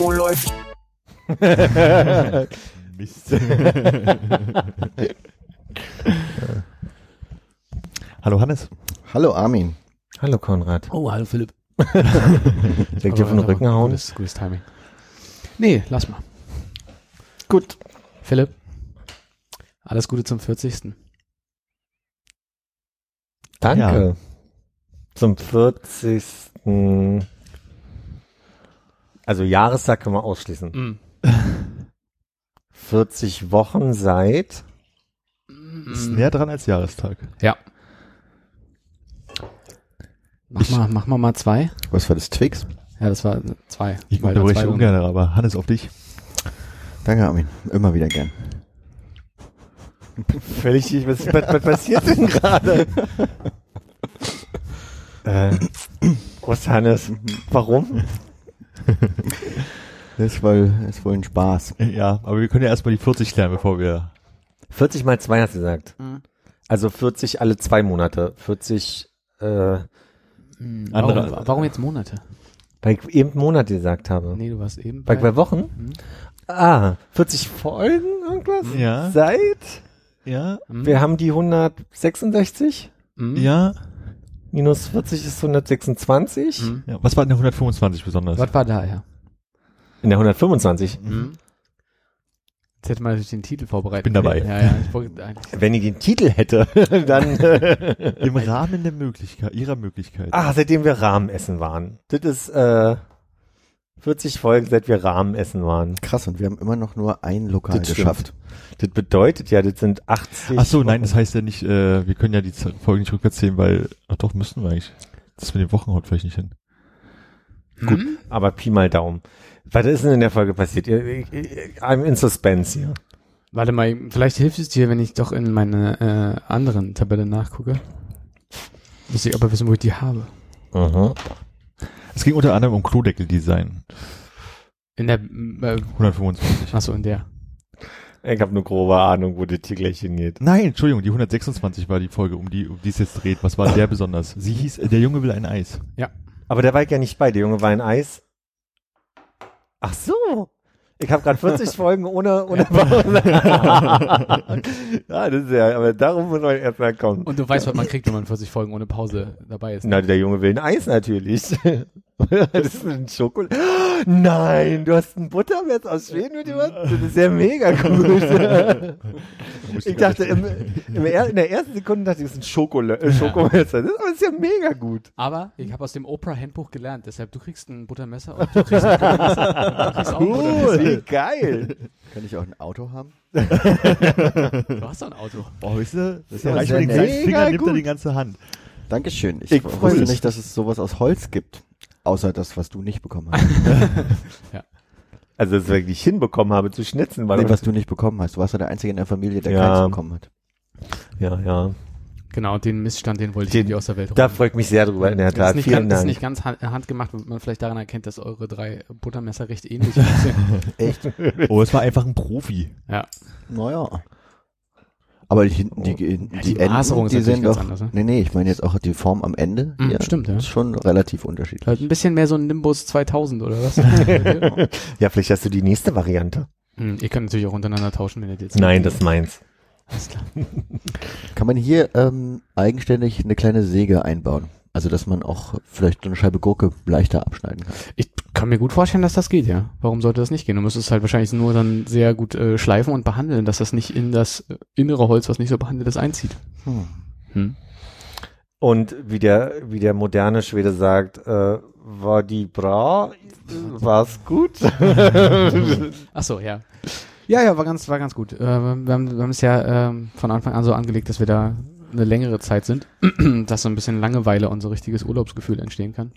Oh, läuft. Mist. Hallo Hannes. Hallo Armin. Hallo Konrad. Oh, hallo Philipp. Direkt dir von den Rücken hauen. Gutes, gutes Timing. Nee, lass mal. Gut. Philipp, alles Gute zum 40. Danke. Zum 40. Also Jahrestag können wir ausschließen. Mm. 40 Wochen seit. Ist näher dran als Jahrestag. Ja. Mach Ich- mal, mach mal mal zwei. Was war das Twix? Ja, das war zwei. Ich Weil da zwei ungern, aber Hannes auf dich. Danke Armin. Immer wieder gern. Völlig, was, was, was passiert denn gerade? äh, was Hannes? Warum? Das ist wohl, ist wohl ein Spaß. Ja, aber wir können ja erstmal die 40 klären, bevor wir. 40 mal 2 hast du gesagt. Mhm. Also 40 alle zwei Monate. 40, äh, Hm, Andere- Warum, warum jetzt Monate? weil ich eben Monate gesagt habe. Nee, du warst eben Bei, bei, Wochen? Mhm. Ah, 40 Folgen irgendwas? Ja. Seit? Ja. Hm? Wir haben die 166. Hm? Ja. Minus 40 ist 126. Hm? ja. Was war denn der 125 besonders? Was war da, ja? In der 125. Hm? Jetzt hätte man natürlich den Titel vorbereitet. Bin dabei. Ja, ja, ich. Wenn ich den Titel hätte, dann. Im Rahmen der Möglichkeit, ihrer Möglichkeit. ah, seitdem wir Rahmenessen waren. Das ist äh, 40 Folgen, seit wir Rahmenessen waren. Krass, und wir haben immer noch nur ein Lokal Das stimmt. geschafft. Das bedeutet ja, das sind 80. Ach so, nein, das heißt ja nicht, äh, wir können ja die Folgen nicht rückwärts zählen, weil, ach doch, müssten wir eigentlich. Das mit den Wochen haut vielleicht nicht hin. Gut, Hm? aber Pi mal Daumen. Was ist denn in der Folge passiert? I'm in suspense hier. Warte mal, vielleicht hilft es dir, wenn ich doch in meine äh, anderen Tabelle nachgucke. Muss ich aber wissen, wo ich die habe. Mhm. Es ging unter anderem um Klodeckel-Design. In der, äh, 125. achso, in der. Ich habe eine grobe Ahnung, wo das hier gleich hingeht. Nein, Entschuldigung, die 126 war die Folge, um die, um die es jetzt dreht. Was war der besonders? Sie hieß, äh, der Junge will ein Eis. Aber der war ich ja nicht bei. Der Junge war ein Eis. Ach so. Ich habe gerade 40 Folgen ohne, ohne Pause. ja, das ist ja, aber darum muss man erstmal kommen. Und du weißt, was man kriegt, wenn man 40 Folgen ohne Pause dabei ist. Na, der Junge will ein Eis natürlich. das ist ein Schokolade. Nein, du hast ein Buttermesser aus Schweden mitgebracht? Das ist ja mega gut. ich dachte, im, im er, in der ersten Sekunde dachte ich, das ist ein Schokole, äh, Schokomesser. Das ist, aber das ist ja mega gut. Aber ich habe aus dem Oprah-Handbuch gelernt, deshalb du kriegst ein Buttermesser und du kriegst ein Buttermesser. Kriegst auch ein Buttermesser. Wie geil. Kann ich auch ein Auto haben? Du hast doch ein Auto. Oh, weißt du? Das ist ja ja reicht mit den Finger, nimmt er die ganze Hand. Dankeschön. Ich, Ich wusste nicht, dass es sowas aus Holz gibt. Außer das, was du nicht bekommen hast. Also, das wirklich hinbekommen habe zu schnitzen, weil nee, was du nicht bekommen hast. Du warst ja der Einzige in der Familie, der Ja. keins bekommen hat. ja, ja. Genau, den Missstand, den wollte ich Den- irgendwie aus der Welt Da freue ich mich sehr drüber, in der Das ist Tat. nicht, Vielen ganz, ist Dank. nicht ganz hand, handgemacht, weil man vielleicht daran erkennt, dass eure drei Buttermesser recht ähnlich sind. Echt? Oh, es war einfach ein Profi. ja. Naja. Aber die, die, die, Ja, die Enden, Maserung ist die sind ganz doch, anders, ne? nee, nee, ich meine jetzt auch die Form am Ende. Mhm, hier stimmt, ja. Ist schon relativ unterschiedlich. Halt ein bisschen mehr so ein Nimbus 2000 oder was? Ja, vielleicht hast du die nächste Variante. hm, ihr könnt natürlich auch untereinander tauschen, wenn ihr jetzt. Nein, das ist meins. Alles klar. Kann man hier ähm, eigenständig eine kleine Säge einbauen? Also, dass man auch vielleicht so eine Scheibe Gurke leichter abschneiden kann. Ich kann mir gut vorstellen, dass das geht, ja. Warum sollte das nicht gehen? Du müsstest es halt wahrscheinlich nur dann sehr gut äh, schleifen und behandeln, dass das nicht in das äh, innere Holz, was nicht so behandelt ist, einzieht. Hm. Hm. Und wie der, wie der moderne Schwede sagt, äh, war die bra, war's gut? Ach so, ja. Ja, ja, war ganz, war ganz gut. Äh, wir, haben, wir haben es ja ähm, von Anfang an so angelegt, dass wir da eine längere Zeit sind, dass so ein bisschen Langeweile und so richtiges Urlaubsgefühl entstehen kann.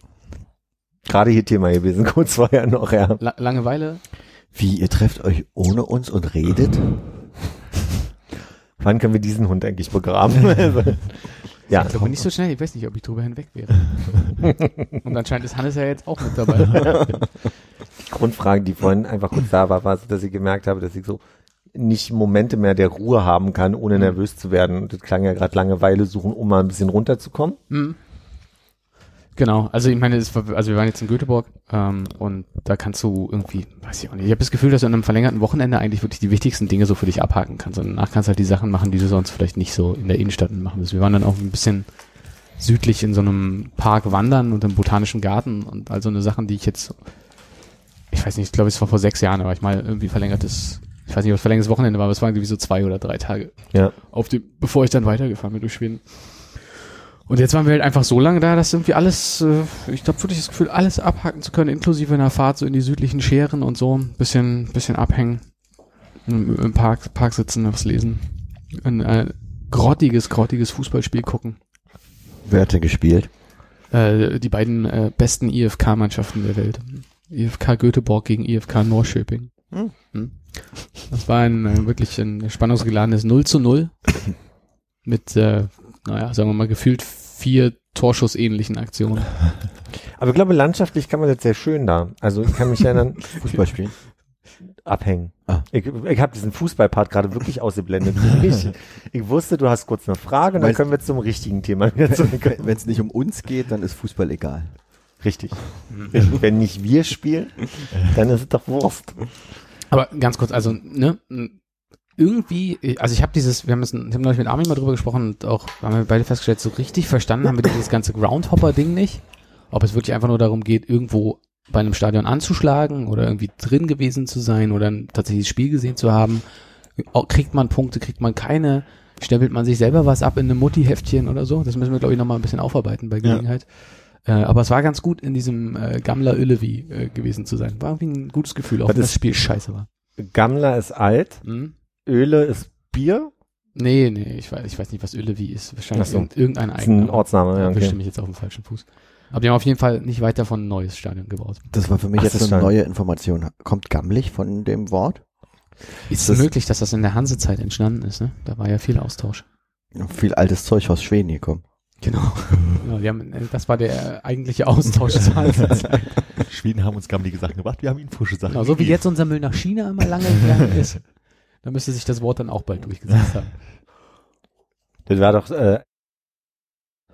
gerade hier Thema gewesen, kurz vorher noch, ja. La Langeweile? Wie, ihr trefft euch ohne uns und redet? Wann können wir diesen Hund eigentlich begraben? Ja, Ich glaube nicht so schnell, ich weiß nicht, ob ich drüber hinweg wäre. Und anscheinend ist Hannes ja jetzt auch mit dabei. Grundfrage, die vorhin einfach kurz da war, war, so, dass ich gemerkt habe, dass ich so nicht Momente mehr der Ruhe haben kann, ohne nervös zu werden. Das klang ja gerade Langeweile suchen, um mal ein bisschen runterzukommen. Mhm. Genau, also ich meine, es also wir waren jetzt in Göteborg ähm, und da kannst du irgendwie, weiß ich auch nicht, ich habe das Gefühl, dass du an einem verlängerten Wochenende eigentlich wirklich die wichtigsten Dinge so für dich abhaken kannst und danach kannst du halt die Sachen machen, die du sonst vielleicht nicht so in der Innenstadt machen willst. Wir waren dann auch ein bisschen südlich in so einem Park wandern und im botanischen Garten und all so eine Sachen, die ich jetzt, ich weiß nicht, ich glaube, es war vor sechs Jahren, aber ich mal irgendwie verlängertes, ich weiß nicht, was verlängertes Wochenende war, aber es waren irgendwie so zwei oder drei Tage Ja. auf dem, bevor ich dann weitergefahren bin durch Schweden. Und jetzt waren wir halt einfach so lange da, dass irgendwie alles, äh, ich glaube wirklich das Gefühl, alles abhaken zu können, inklusive einer Fahrt so in die südlichen Scheren und so, ein bisschen, bisschen abhängen, im, im Park, Park sitzen, was lesen, ein äh, grottiges, grottiges Fußballspiel gucken. Wer hat denn gespielt? Äh, die beiden äh, besten IFK-Mannschaften der Welt. IFK Göteborg gegen IFK Norrköping. Hm. Hm. Das war ein äh, wirklich ein spannungsgeladenes 0 zu 0 mit, äh, naja, sagen wir mal, gefühlt vier Torschussähnlichen Aktionen. Aber ich glaube, landschaftlich kann man das sehr schön da. Also ich kann mich erinnern, Fußball spielen? abhängen. Ah. Ich, ich habe diesen Fußballpart gerade wirklich ausgeblendet. ich, ich wusste, du hast kurz eine Frage und dann können wir zum richtigen Thema. Wenn es nicht um uns geht, dann ist Fußball egal. Richtig. Wenn nicht wir spielen, dann ist es doch Wurst. Aber ganz kurz, also, ne, irgendwie, also ich habe dieses, wir haben es, habe neulich mit Armin mal drüber gesprochen und auch haben wir beide festgestellt, so richtig verstanden haben wir dieses ganze Groundhopper-Ding nicht. Ob es wirklich einfach nur darum geht, irgendwo bei einem Stadion anzuschlagen oder irgendwie drin gewesen zu sein oder ein tatsächliches Spiel gesehen zu haben. Kriegt man Punkte, kriegt man keine, stempelt man sich selber was ab in einem Mutti-Heftchen oder so. Das müssen wir, glaube ich, nochmal ein bisschen aufarbeiten bei Gelegenheit. Äh, aber es war ganz gut, in diesem äh, Gamla Ullevi äh, gewesen zu sein. War irgendwie ein gutes Gefühl, auch wenn das Spiel scheiße war. Gammler ist alt, Mhm. Öle ist Bier. Nee, nee, ich weiß, ich weiß nicht, was Ullevi ist. Wahrscheinlich so. irgend- irgendein Das ist ein eigener. Ortsname. Ja, okay. mich jetzt auf dem falschen Fuß. Aber die haben auf jeden Fall nicht weit davon ein neues Stadion gebaut. Das war für mich Ach, jetzt eine neue Information. Kommt gammelig von dem Wort? Ist es möglich, dass das in der Hansezeit entstanden ist, ne? Da war ja viel Austausch. Viel altes Zeug aus Schweden gekommen. Genau. ja, die haben, äh, das war der eigentliche Austausch zur. Schweden haben uns gammelige Sachen gebracht, wir haben ihnen frische Sachen Genau, so wie jetzt unser Müll nach China immer lange gegangen ist. Da müsste sich das Wort dann auch bald durchgesetzt haben. Das war doch äh,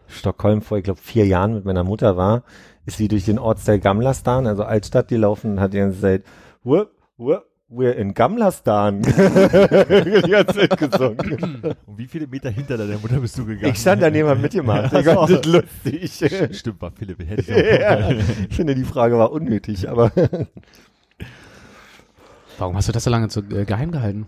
Stockholm vor, ich glaube, vier Jahren mit meiner Mutter war, ist sie durch den Ortsteil Gamlastan, also Altstadt, gelaufen und hat die ganze Zeit, "Wupp, wupp, we're in Gamlastan. die ganze Zeit gesungen. Und wie viele Meter hinter deiner Mutter bist du gegangen? Ich stand daneben hab mitgemacht. Ja, Ich das lustig. Stimmt, war Philipp, hätte ich ja, ich finde, die Frage war unnötig, aber Warum hast du das so lange zu, äh, geheim gehalten?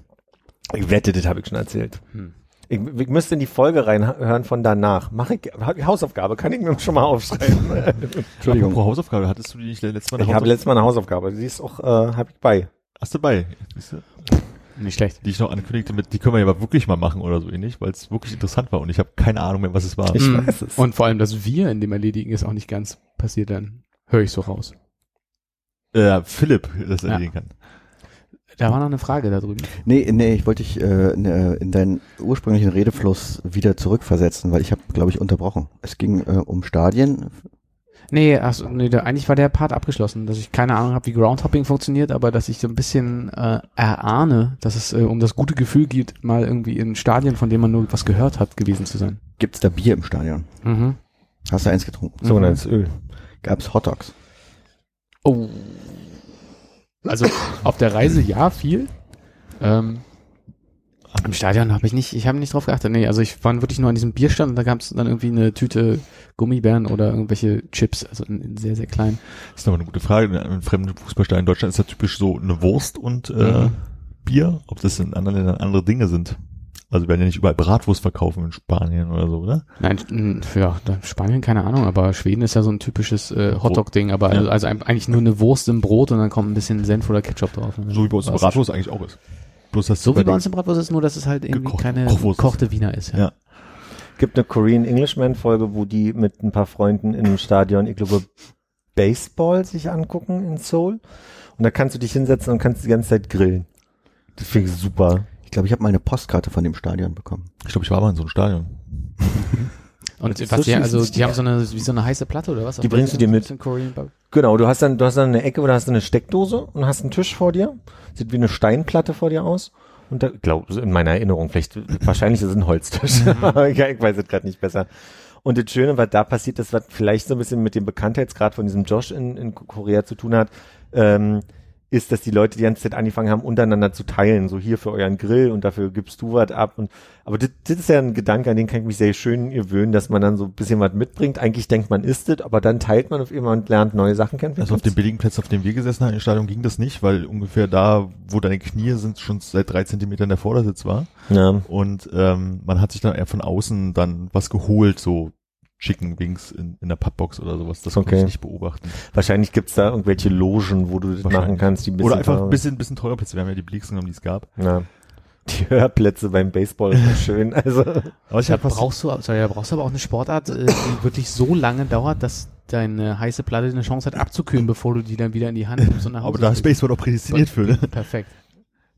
ich wette, das habe ich schon erzählt. Hm. Ich, ich müsste in die Folge reinhören von danach. Mache ich Hausaufgabe, kann ich mir schon mal aufschreiben. Entschuldigung. Apropos Hausaufgabe, hattest du die nicht letztes Mal ich eine habe Hausauf- letztes Mal eine Hausaufgabe, die ist auch, äh, habe ich bei. Hast du bei? Siehst du? Nicht schlecht. Die ich noch ankündigte mit, die können wir ja aber wirklich mal machen oder so ähnlich, weil es wirklich interessant war und ich habe keine Ahnung mehr, was es war. Ich Mhm. weiß es. Und vor allem das Wir in dem Erledigen ist auch nicht ganz passiert, dann höre ich so raus. Äh, Philipp das Ja. erledigen kann. Da war noch eine Frage da drüben. Nee, nee, ich wollte dich äh, ne, in deinen ursprünglichen Redefluss wieder zurückversetzen, weil ich habe, glaube ich, unterbrochen. Es ging äh, um Stadien. Nee, also, nee, da, eigentlich war der Part abgeschlossen, dass ich keine Ahnung habe, wie Groundhopping funktioniert, aber dass ich so ein bisschen äh, erahne, dass es äh, um das gute Gefühl geht, mal irgendwie in Stadien, von dem man nur was gehört hat, gewesen zu sein. Gibt's da Bier im Stadion? Mhm. Hast du eins getrunken? Sogenanntes Öl. Gab's Hotdogs? Oh. Also auf der Reise ja viel. Ähm, Im Stadion habe ich nicht, ich habe nicht drauf geachtet. Nee, also ich war wirklich nur an diesem Bierstand und da gab es dann irgendwie eine Tüte Gummibären oder irgendwelche Chips, also in, in sehr, sehr klein. Das ist nochmal eine gute Frage. In einem fremden Fußballstadion in Deutschland ist ja typisch so eine Wurst und äh, Mhm. Bier, ob das in anderen Ländern andere Dinge sind. Also wir werden ja nicht überall Bratwurst verkaufen in Spanien oder so, oder? Nein, ja, Spanien, keine Ahnung, aber Schweden ist ja so ein typisches äh, Hotdog-Ding, aber Ja. also, also eigentlich nur eine Wurst im Brot und dann kommt ein bisschen Senf oder Ketchup drauf. So wie bei uns. Bratwurst eigentlich auch ist. Bloß das So wie bei uns im Bratwurst ist, nur dass es halt irgendwie Gekocht- keine Kochwurst ist. gekochte Wiener ist. Ja. Ja. Gibt eine Korean Englishman Folge, wo die mit ein paar Freunden in einem Stadion, ich glaube, Baseball sich angucken in Seoul. Und da kannst du dich hinsetzen und kannst die ganze Zeit grillen. Das finde ich super. Ich glaube, ich habe mal eine Postkarte von dem Stadion bekommen. Ich glaube, ich war mal in so einem Stadion. Und was die, also die haben so eine, wie so eine heiße Platte oder was? Die bringst du dir mit. Genau, du hast dann, du hast dann eine Ecke, du hast eine Steckdose und hast einen Tisch vor dir. Sieht wie eine Steinplatte vor dir aus. Und da, glaub, in meiner Erinnerung, vielleicht, wahrscheinlich ist es ein Holztisch. Aber ich weiß es gerade nicht besser. Und das Schöne, was da passiert ist, was vielleicht so ein bisschen mit dem Bekanntheitsgrad von diesem Josh in, in Korea zu tun hat, ähm, ist, dass die Leute die ganze Zeit angefangen haben, untereinander zu teilen. So hier für euren Grill und dafür gibst du was ab. Und, aber das, das ist ja ein Gedanke, an den kann ich mich sehr schön gewöhnen, dass man dann so ein bisschen was mitbringt. Eigentlich denkt man, isst es, aber dann teilt man auf immer und lernt neue Sachen kennen. Also auf dem billigen Platz, auf dem wir gesessen haben im Stadion, ging das nicht, weil ungefähr da, wo deine Knie sind, schon seit drei Zentimetern der Vordersitz war. ja. Und ähm, man hat sich dann eher von außen dann was geholt, so Chicken Wings in, in der Pappbox oder sowas. Das konnte Okay. ich nicht beobachten. Wahrscheinlich gibt's da irgendwelche Logen, wo du das machen kannst, die ein bisschen Oder einfach ein bisschen, bisschen teurer Plätze. Wir haben ja die billigsten genommen, die es gab. Ja. Die Hörplätze beim Baseball sind schön. Also Aber ich was, brauchst du, sorry, da brauchst du aber auch eine Sportart, äh, die wirklich so lange dauert, dass deine heiße Platte eine Chance hat abzukühlen, bevor du die dann wieder in die Hand nimmst und nach Hause aber da ist. Baseball auch prädestiniert für, ne? Perfekt.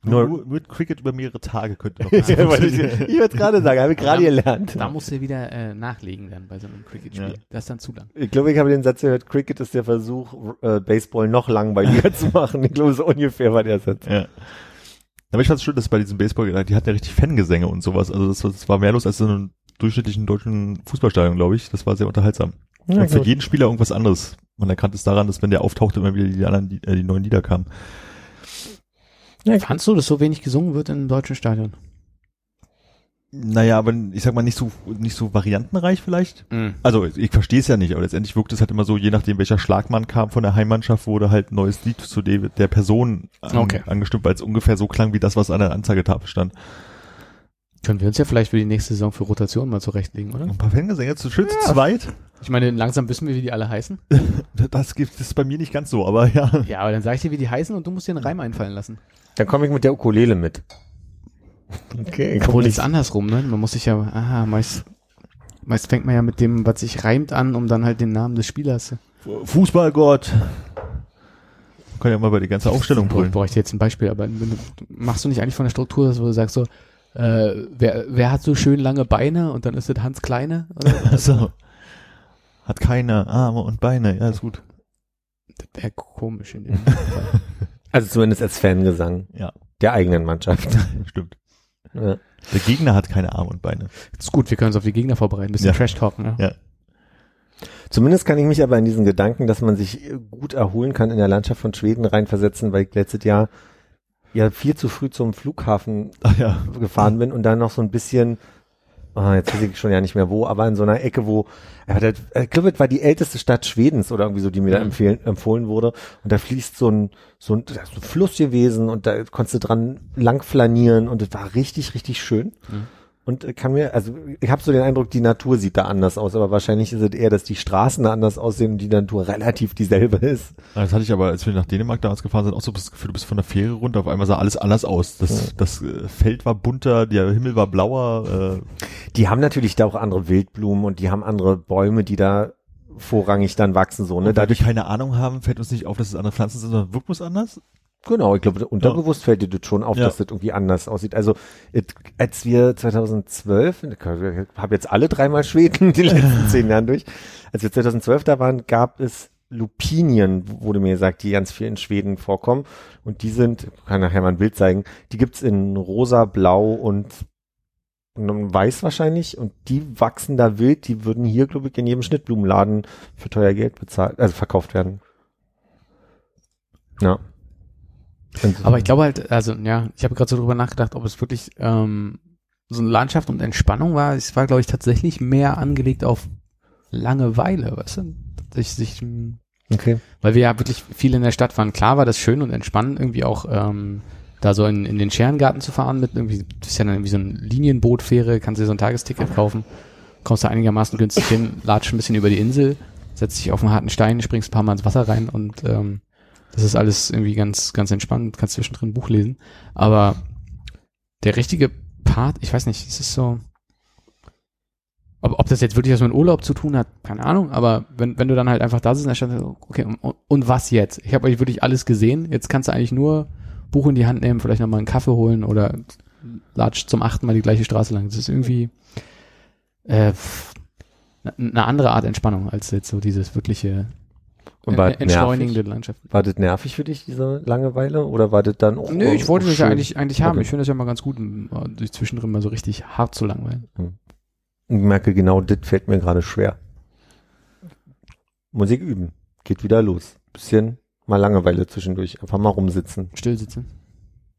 Nur, Nur- nur Cricket über mehrere Tage könnte noch. ich wollte ich wollte gerade sagen, habe ich gerade Ja. gelernt. Da musst du wieder äh, nachlegen dann bei so einem Cricket-Spiel. Ja. Das ist dann zu lang. Ich glaube, ich habe den Satz gehört, Cricket ist der Versuch, äh, Baseball noch langweiliger zu machen. Ich glaube, so ungefähr war der Satz. Ja. Aber ich fand es schön, dass bei diesem Baseball, die hatten ja richtig Fangesänge und sowas. Also das, war- das war mehr los als in einem durchschnittlichen deutschen Fußballstadion, glaube ich. Das war sehr unterhaltsam. Ja, und für jeden Spieler irgendwas anderes. Man erkannte es daran, dass wenn der auftauchte, immer wieder die anderen, die, äh, die neuen Lieder kamen. Fandst du, dass so wenig gesungen wird im deutschen Stadion? Naja, aber ich sag mal nicht so nicht so variantenreich vielleicht. Also ich verstehe es ja nicht, aber letztendlich wirkt es halt immer so, je nachdem welcher Schlagmann kam von der Heimmannschaft, wurde halt ein neues Lied zu de der Person an, Okay. angestimmt, weil es ungefähr so klang wie das, was an der Anzeigetafel stand. Können wir uns ja vielleicht für die nächste Saison für Rotation mal zurechtlegen, oder? Ein paar Fangesänge zu schön zu zweit. Ich meine, langsam wissen wir, wie die alle heißen. Das gibt es bei mir nicht ganz so, aber ja. Ja, aber dann sag ich dir, wie die heißen und du musst dir einen Reim einfallen lassen. Dann komme ich mit der Ukulele mit. Okay, Obwohl, das nicht. ist andersrum, ne? Man muss sich ja, aha, meist, meist fängt man ja mit dem, was sich reimt an, um dann halt den Namen des Spielers. Fußballgott. Kann ja mal bei die ganze Aufstellung Ich brüllen. bräuchte jetzt ein Beispiel, aber wenn du- machst du nicht eigentlich von der Struktur, wo du sagst so, äh, wer, wer hat so schön lange Beine und dann ist das Hans Kleine? Oder? Also, hat keine Arme und Beine. Ja, ist gut. Das wäre komisch in dem Fall. Also zumindest als Fangesang Ja, der eigenen Mannschaft. stimmt. Ja. Der Gegner hat keine Arme und Beine. Das ist gut, wir können uns auf die Gegner vorbereiten, ein bisschen Ja. Trash-Talken. Ne? Ja. Zumindest kann ich mich aber in diesen Gedanken, dass man sich gut erholen kann in der Landschaft von Schweden reinversetzen, weil ich letztes Jahr ja viel zu früh zum Flughafen Ach ja. gefahren bin und dann noch so ein bisschen, ah, jetzt weiß ich schon ja nicht mehr wo, aber in so einer Ecke, wo, ja, das, ich glaube, war die älteste Stadt Schwedens oder irgendwie so, die mir da Mhm. empfehlen, empfohlen wurde. Und da fließt so ein, so ein, so ein Fluss gewesen und da konntest du dran lang flanieren und das war richtig, richtig schön. Mhm. Und kann mir, also ich habe so den Eindruck, die Natur sieht da anders aus, aber wahrscheinlich ist es eher, dass die Straßen da anders aussehen und die Natur relativ dieselbe ist. Das hatte ich aber, als wir nach Dänemark damals gefahren sind, auch so das Gefühl, du bist von der Fähre runter, auf einmal sah alles anders aus. Das, das äh, Feld war bunter, der Himmel war blauer. Äh, Die haben natürlich da auch andere Wildblumen und die haben andere Bäume, die da vorrangig dann wachsen, so, ne? Dadurch, keine Ahnung haben, fällt uns nicht auf, dass es andere Pflanzen sind, sondern wirkt es anders. Genau, ich glaube, unterbewusst fällt dir das schon auf, Ja. dass das irgendwie anders aussieht. Also, it, als wir 2012, ich habe jetzt alle dreimal Schweden die letzten zehn Jahren durch, als wir 2012 da waren, gab es Lupinien, wurde mir gesagt, die ganz viel in Schweden vorkommen. Und die sind, kann nachher mal ein Bild zeigen, die gibt's in rosa, blau und und weiß wahrscheinlich und die wachsen da wild, die würden hier, glaube ich, in jedem Schnittblumenladen für teuer Geld bezahlt, also verkauft werden. Ja. Aber ich glaube halt, also ja, ich habe gerade so drüber nachgedacht, ob es wirklich ähm, so eine Landschaft und Entspannung war. Es war, glaube ich, tatsächlich mehr angelegt auf Langeweile, weißt du? Sich, sich, okay. weil wir ja wirklich viel in der Stadt waren. Klar war das schön und entspannend, irgendwie auch ähm, da so in, in den Scherengarten zu fahren mit irgendwie, das ist ja dann irgendwie so ein Linienbootfähre, kannst dir so ein Tagesticket kaufen, kommst da einigermaßen günstig hin, latscht ein bisschen über die Insel, setzt dich auf einen harten Stein, springst ein paar Mal ins Wasser rein und ähm, das ist alles irgendwie ganz, ganz entspannt, kannst zwischendrin ein Buch lesen. Aber der richtige Part, ich weiß nicht, es ist so, ob, ob das jetzt wirklich was mit Urlaub zu tun hat, keine Ahnung, aber wenn, wenn du dann halt einfach da sitzt, dann stand so, okay, und, und was jetzt? Ich habe euch wirklich alles gesehen, jetzt kannst du eigentlich nur Buch in die Hand nehmen, vielleicht nochmal einen Kaffee holen oder latscht zum achten Mal die gleiche Straße lang. Das ist irgendwie äh, eine andere Art Entspannung als jetzt so dieses wirkliche war entschleunigende nervig? Landschaft. War das nervig für dich, diese Langeweile? Oder war das dann auch Nö, ich wollte das ja eigentlich, eigentlich haben. Okay. Ich finde das ja mal ganz gut, äh, sich zwischendrin mal so richtig hart zu langweilen. Ich merke, genau das fällt mir gerade schwer. Musik üben. Geht wieder los. Bisschen mal Langeweile zwischendurch. Einfach mal rumsitzen. Still sitzen.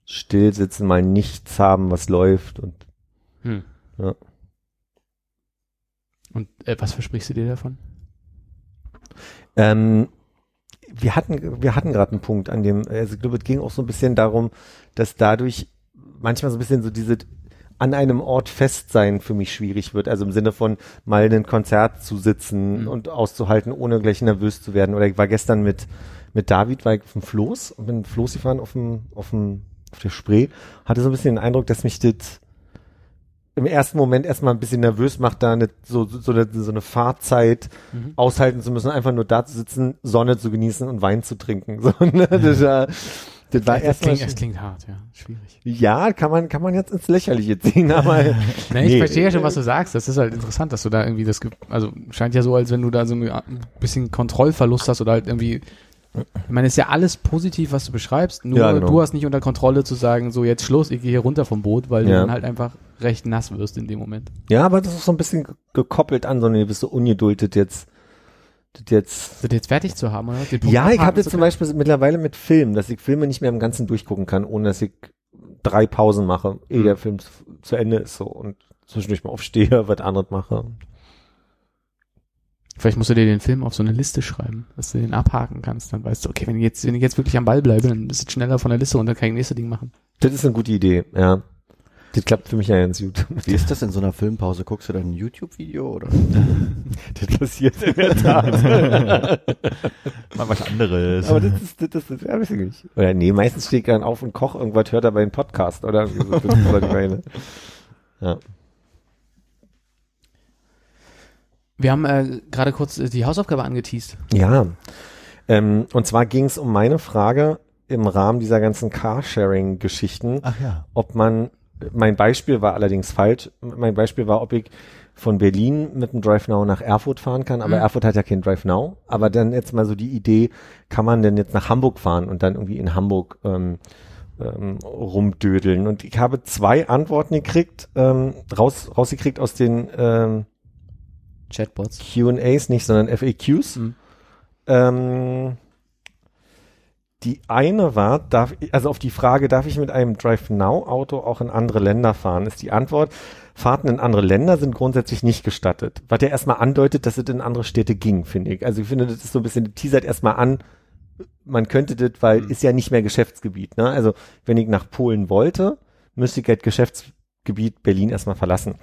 Still sitzen, mal nichts haben, was läuft und Hm. Ja. Und äh, was versprichst du dir davon? Ähm, wir hatten, wir hatten gerade einen Punkt, an dem, also ich glaube, es ging auch so ein bisschen darum, dass dadurch manchmal so ein bisschen so diese an einem Ort festsein für mich schwierig wird. Also im Sinne von mal ein Konzert zu sitzen Mhm. und auszuhalten, ohne gleich nervös zu werden. Oder ich war gestern mit, mit David, war ich auf dem Floß und bin Floß gefahren auf dem, auf dem, auf der Spree. Hatte so ein bisschen den Eindruck, dass mich das im ersten Moment erstmal ein bisschen nervös macht, da eine, so, so, eine, so eine Fahrzeit Mhm. aushalten zu müssen, einfach nur da zu sitzen, Sonne zu genießen und Wein zu trinken. So, ne? das, war, das war das, erstmal. klingt, das klingt hart, ja. Schwierig. Ja, kann man, kann man jetzt ins Lächerliche ziehen, aber Nee, ich Nee. verstehe ja schon, was du sagst. Das ist halt interessant, dass du da irgendwie das, also scheint ja so, als wenn du da so ein bisschen Kontrollverlust hast oder halt irgendwie, ich meine, es ist ja alles positiv, was du beschreibst, nur Ja, genau. du hast nicht unter Kontrolle zu sagen, so jetzt Schluss, ich gehe hier runter vom Boot, weil du Ja. dann halt einfach recht nass wirst in dem Moment. ja, aber das ist so ein bisschen ge- gekoppelt an so eine gewisse Ungeduld, das jetzt, das jetzt. Das jetzt fertig zu haben, oder? Ja, ich habe jetzt zu zum? Beispiel mittlerweile mit Filmen, dass ich Filme nicht mehr im Ganzen durchgucken kann, ohne dass ich drei Pausen mache, ehe Mhm. der Film zu, zu Ende ist so und zwischendurch mal aufstehe, was anderes mache. Vielleicht musst du dir den Film auf so eine Liste schreiben, dass du den abhaken kannst. Dann weißt du, okay, wenn ich jetzt, wenn ich jetzt wirklich am Ball bleibe, dann bist du schneller von der Liste und dann kann ich das nächste Ding machen. Das ist eine gute Idee, ja. Das klappt für mich ja ganz gut. Wie ist das in so einer Filmpause? Guckst du dann ein YouTube-Video oder? Das passiert in der Tat. Mal was anderes. Aber das ist, das ist, ja, weiß ich nicht. Oder nee, meistens steht dann auf und koch irgendwas, hört aber einen Podcast, oder? So, Das ist, was ich meine. Ja. Wir haben äh, gerade kurz äh, die Hausaufgabe angeteased. Ja. Ähm, und zwar ging es um meine Frage im Rahmen dieser ganzen Carsharing-Geschichten, Ach ja. ob man, mein Beispiel war allerdings falsch, mein Beispiel war, ob ich von Berlin mit dem Drive Now nach Erfurt fahren kann, aber Mhm. Erfurt hat ja kein Drive Now. Aber dann jetzt mal so die Idee, kann man denn jetzt nach Hamburg fahren und dann irgendwie in Hamburg ähm, ähm, rumdödeln? Und ich habe zwei Antworten gekriegt, ähm, raus, rausgekriegt aus den ähm, Chatbots. Q&As, nicht, sondern FAQs. Mhm. Ähm, die eine war, darf, also auf die Frage, darf ich mit einem Drive Now Auto auch in andere Länder fahren, ist die Antwort, Fahrten in andere Länder sind grundsätzlich nicht gestattet. Was ja erstmal andeutet, dass es in andere Städte ging, finde ich. Also ich finde, das ist so ein bisschen, teasert erstmal an, man könnte das, weil Mhm. ist ja nicht mehr Geschäftsgebiet. Ne? Also wenn ich nach Polen wollte, müsste ich halt Geschäftsgebiet Berlin erstmal verlassen.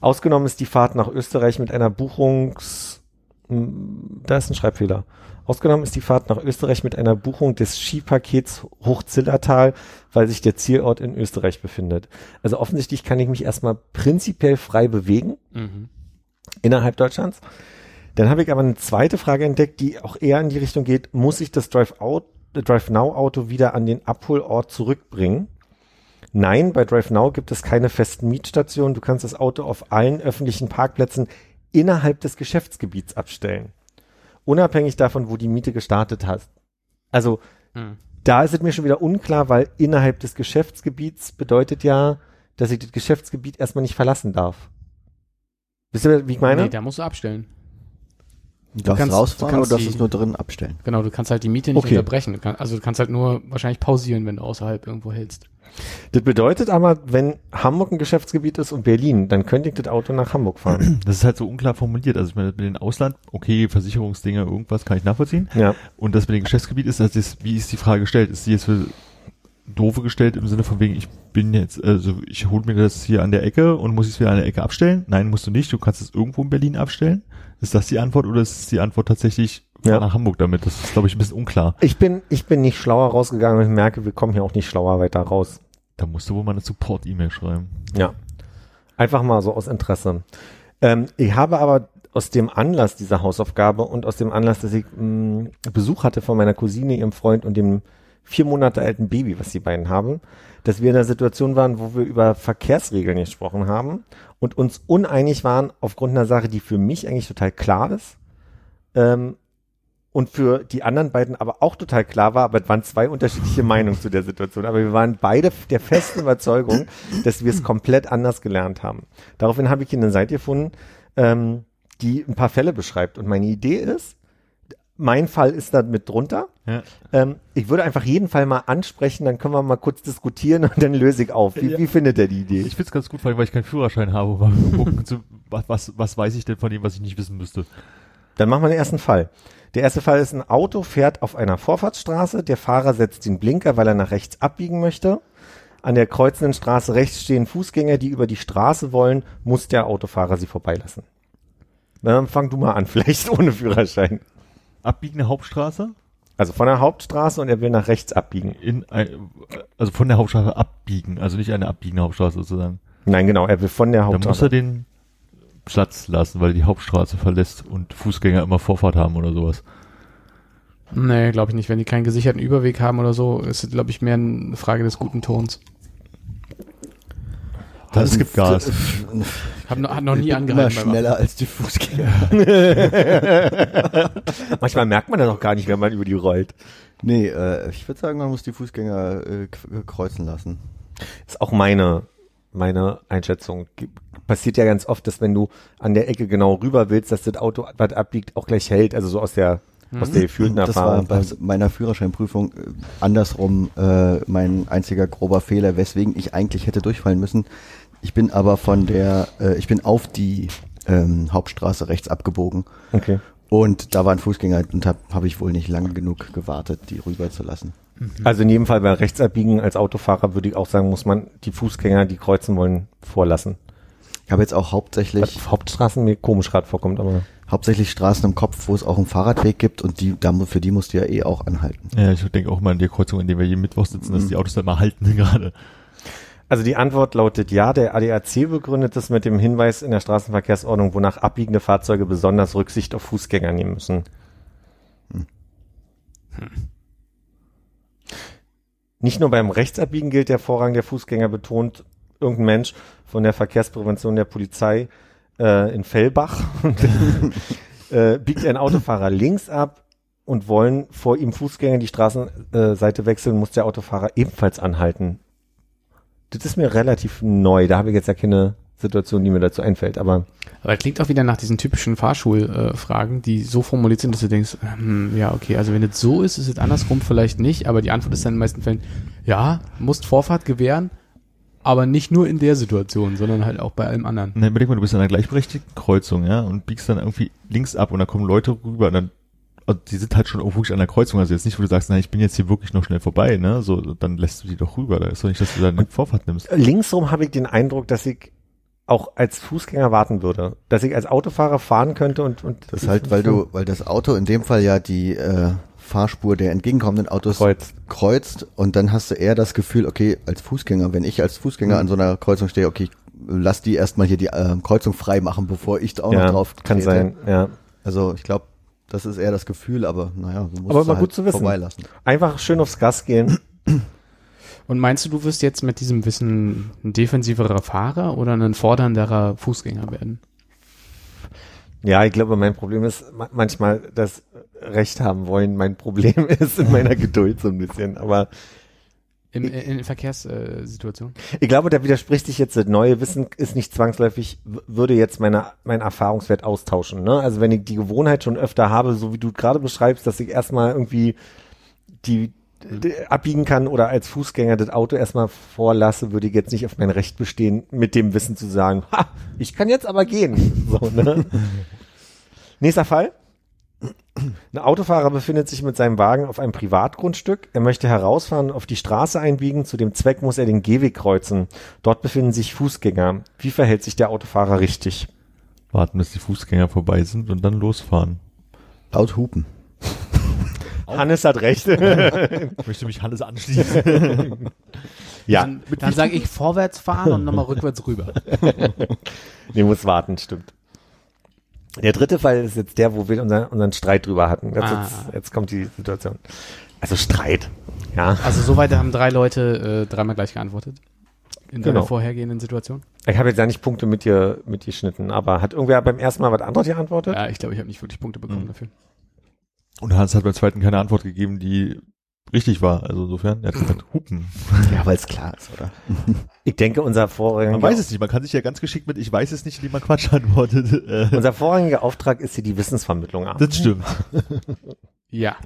Ausgenommen ist die Fahrt nach Österreich mit einer Buchungs... Hm, Da ist ein Schreibfehler. Ausgenommen ist die Fahrt nach Österreich mit einer Buchung des Skipakets Hochzillertal, weil sich der Zielort in Österreich befindet. Also offensichtlich kann ich mich erstmal prinzipiell frei bewegen Mhm. innerhalb Deutschlands. Dann habe ich aber eine zweite Frage entdeckt, die auch eher in die Richtung geht, muss ich das Drive Out, äh, Drive Now Auto wieder an den Abholort zurückbringen? Nein, bei Drive Now gibt es keine festen Mietstationen. Du kannst das Auto auf allen öffentlichen Parkplätzen innerhalb des Geschäftsgebiets abstellen. Unabhängig davon, wo die Miete gestartet hast. Also, Mhm. da ist es mir schon wieder unklar, weil innerhalb des Geschäftsgebiets bedeutet ja, dass ich das Geschäftsgebiet erstmal nicht verlassen darf. Wisst ihr, wie ich meine? Nee, da musst du abstellen. Du darfst kannst- rausfahren du kannst oder darfst die- es nur drin abstellen? Genau, du kannst halt die Miete nicht Okay. unterbrechen. Du kann, also du kannst halt nur wahrscheinlich pausieren, wenn du außerhalb irgendwo hältst. Das bedeutet aber, wenn Hamburg ein Geschäftsgebiet ist und Berlin, dann könnte ich das Auto nach Hamburg fahren. Das ist halt so unklar formuliert. Also ich meine, mit dem Ausland, okay, Versicherungsdinge, irgendwas kann ich nachvollziehen. ja. Und das mit dem Geschäftsgebiet ist, das ist, wie ist die Frage gestellt? Ist die jetzt für doofe gestellt im Sinne von wegen, ich bin jetzt, also ich hole mir das hier an der Ecke und muss es wieder an der Ecke abstellen? Nein, musst du nicht. Du kannst es irgendwo in Berlin abstellen. Ist das die Antwort oder ist die Antwort tatsächlich Ja. nach Hamburg damit? Das ist, glaube ich, ein bisschen unklar. Ich bin, ich bin nicht schlauer rausgegangen und ich merke, wir kommen hier auch nicht schlauer weiter raus. Da musst du wohl mal eine Support-E-Mail schreiben. Ja. Einfach mal so aus Interesse. Ähm, ich habe aber aus dem Anlass dieser Hausaufgabe und aus dem Anlass, dass ich mh, Besuch hatte von meiner Cousine, ihrem Freund und dem vier Monate alten Baby, was die beiden haben, dass wir in einer Situation waren, wo wir über Verkehrsregeln gesprochen haben und uns uneinig waren aufgrund einer Sache, die für mich eigentlich total klar ist. Ähm, und für die anderen beiden aber auch total klar war, aber es waren zwei unterschiedliche Meinungen zu der Situation. Aber wir waren beide der festen Überzeugung, dass wir es komplett anders gelernt haben. Daraufhin habe ich eine Seite gefunden, ähm, die ein paar Fälle beschreibt. Und meine Idee ist, mein Fall ist da mit drunter. Ja. Ähm, ich würde einfach jeden Fall mal ansprechen, dann können wir mal kurz diskutieren und dann löse ich auf. Wie, Ja. wie findet er die Idee? Ich find's ganz gut, weil ich keinen Führerschein habe, um gucken, zu, was, was, weiß ich denn von dem, was ich nicht wissen müsste. Dann machen wir den ersten Fall. Der erste Fall ist, ein Auto fährt auf einer Vorfahrtsstraße. Der Fahrer setzt den Blinker, weil er nach rechts abbiegen möchte. An der kreuzenden Straße rechts stehen Fußgänger, die über die Straße wollen. Muss der Autofahrer sie vorbeilassen? Dann fang du mal an, vielleicht ohne Führerschein. Abbiegende Hauptstraße? Also von der Hauptstraße und er will nach rechts abbiegen. In ein, also von der Hauptstraße abbiegen, also nicht eine abbiegende Hauptstraße sozusagen. Nein, genau, er will von der Da muss er Hauptstraße. den Platz lassen, weil er die Hauptstraße verlässt und Fußgänger immer Vorfahrt haben oder sowas. Nee, glaube ich nicht. Wenn die keinen gesicherten Überweg haben oder so, ist es, glaube ich, mehr eine Frage des guten Tons. Das es gibt Gas. Hab noch, hat noch nie immer angehalten. beim schneller als die Fußgänger. Manchmal merkt man das auch gar nicht, wenn man über die rollt. Nee, äh, ich würde sagen, man muss die Fußgänger äh, kreuzen lassen. ist auch meine, meine Einschätzung. Passiert ja ganz oft, dass wenn du an der Ecke genau rüber willst, dass das Auto, was abbiegt, auch gleich hält. Also so aus der, aus der gefühlten Das war Erfahrung. bei meiner Führerscheinprüfung äh, andersrum äh, mein einziger grober Fehler, weswegen ich eigentlich hätte durchfallen müssen. Ich bin aber von der, äh, ich bin auf die ähm, Hauptstraße rechts abgebogen okay. und da waren Fußgänger und habe hab ich wohl nicht lange genug gewartet, die rüber zu lassen. Also in jedem Fall bei Rechtsabbiegen als Autofahrer würde ich auch sagen, muss man die Fußgänger, die kreuzen wollen, vorlassen. Ich habe jetzt auch hauptsächlich Was auf Hauptstraßen mir komisch gerade vorkommt, aber hauptsächlich Straßen im Kopf, wo es auch einen Fahrradweg gibt und die, da, für die musst du ja eh auch anhalten. Ja, ich denke auch mal in der Kreuzung, in der wir jeden Mittwoch sitzen, dass die Autos da mal halten gerade. Also die Antwort lautet ja, der ADAC begründet es mit dem Hinweis in der Straßenverkehrsordnung, wonach abbiegende Fahrzeuge besonders Rücksicht auf Fußgänger nehmen müssen. Nicht nur beim Rechtsabbiegen gilt der Vorrang der Fußgänger, betont irgendein Mensch von der Verkehrsprävention der Polizei äh, in Fellbach. äh, biegt ein Autofahrer links ab und wollen vor ihm Fußgänger die Straßenseite wechseln, muss der Autofahrer ebenfalls anhalten. Das ist mir relativ neu. Da habe ich jetzt ja keine Situation, die mir dazu einfällt. Aber Aber das klingt auch wieder nach diesen typischen Fahrschulfragen, die so formuliert sind, dass du denkst, hm, ja, okay, also wenn es so ist, ist es andersrum vielleicht nicht, aber die Antwort ist dann in den meisten Fällen, ja, musst Vorfahrt gewähren, aber nicht nur in der Situation, sondern halt auch bei allem anderen. Na, überleg mal, du bist an einer gleichberechtigten Kreuzung, ja, und biegst dann irgendwie links ab und dann kommen Leute rüber und dann, also die sind halt schon irgendwo wirklich an der Kreuzung, also jetzt nicht, wo du sagst, nein, ich bin jetzt hier wirklich noch schnell vorbei, ne, so, dann lässt du die doch rüber, da ist doch nicht, dass du da eine Vorfahrt nimmst. linksrum habe ich den Eindruck, dass ich auch als Fußgänger warten würde. Dass ich als Autofahrer fahren könnte und, und Das ist halt, weil du, weil das Auto in dem Fall ja die äh, Fahrspur der entgegenkommenden Autos Kreuzt. kreuzt und dann hast du eher das Gefühl, okay, als Fußgänger, wenn ich als Fußgänger Mhm. an so einer Kreuzung stehe, okay, lass die erstmal hier die äh, Kreuzung frei machen, bevor ich da auch ja, noch drauf kann trete. sein. Ja. Also ich glaube, das ist eher das Gefühl, aber naja, du musst Aber es mal halt gut zu wissen. vorbeilassen. Einfach schön aufs Gas gehen. Und meinst du, du wirst jetzt mit diesem Wissen ein defensiverer Fahrer oder ein fordernderer Fußgänger werden? Ja, ich glaube, mein Problem ist ma- manchmal das Recht haben wollen. Mein Problem ist in meiner Geduld so ein bisschen. Aber In, in, in Verkehrssituationen? ich glaube, da widerspricht sich jetzt das neue Wissen ist nicht zwangsläufig, würde jetzt meine, mein Erfahrungswert austauschen. Ne? Also wenn ich die Gewohnheit schon öfter habe, so wie du gerade beschreibst, dass ich erstmal irgendwie die, die abbiegen kann oder als Fußgänger das Auto erstmal vorlasse, würde ich jetzt nicht auf mein Recht bestehen, mit dem Wissen zu sagen, ha, ich kann jetzt aber gehen. So, ne? Nächster Fall. Ein Autofahrer befindet sich mit seinem Wagen auf einem Privatgrundstück. Er möchte herausfahren und auf die Straße einbiegen. Zu dem Zweck muss er den Gehweg kreuzen. Dort befinden sich Fußgänger. Wie verhält sich der Autofahrer richtig? Warten, bis die Fußgänger vorbei sind und dann losfahren. Laut hupen. Hannes hat recht. Ich möchte mich Hannes anschließen. ja, Dann, dann sage ich vorwärts fahren und nochmal rückwärts rüber. nee, muss warten, stimmt. Der dritte Fall ist jetzt der, wo wir unseren, unseren Streit drüber hatten. Jetzt, Ah. jetzt, jetzt kommt die Situation. Also Streit. Ja. Also soweit haben drei Leute äh, dreimal gleich geantwortet. In Genau. der vorhergehenden Situation. Ich habe jetzt ja nicht Punkte mit dir mitgeschnitten, aber hat irgendwer beim ersten Mal was anderes geantwortet? Ja, ich glaube, ich habe nicht wirklich Punkte bekommen Mhm. dafür. Und Hans hat beim zweiten keine Antwort gegeben, die richtig war. Also insofern, er hat gesagt, hupen. Ja, weil es klar ist, oder? Ich denke, unser vorrangiger, Man weiß es nicht, man kann sich ja ganz geschickt mit ich weiß es nicht, indem man Quatsch antwortet. Äh, unser vorrangiger Auftrag ist hier die Wissensvermittlung. Armin. das stimmt. Ja.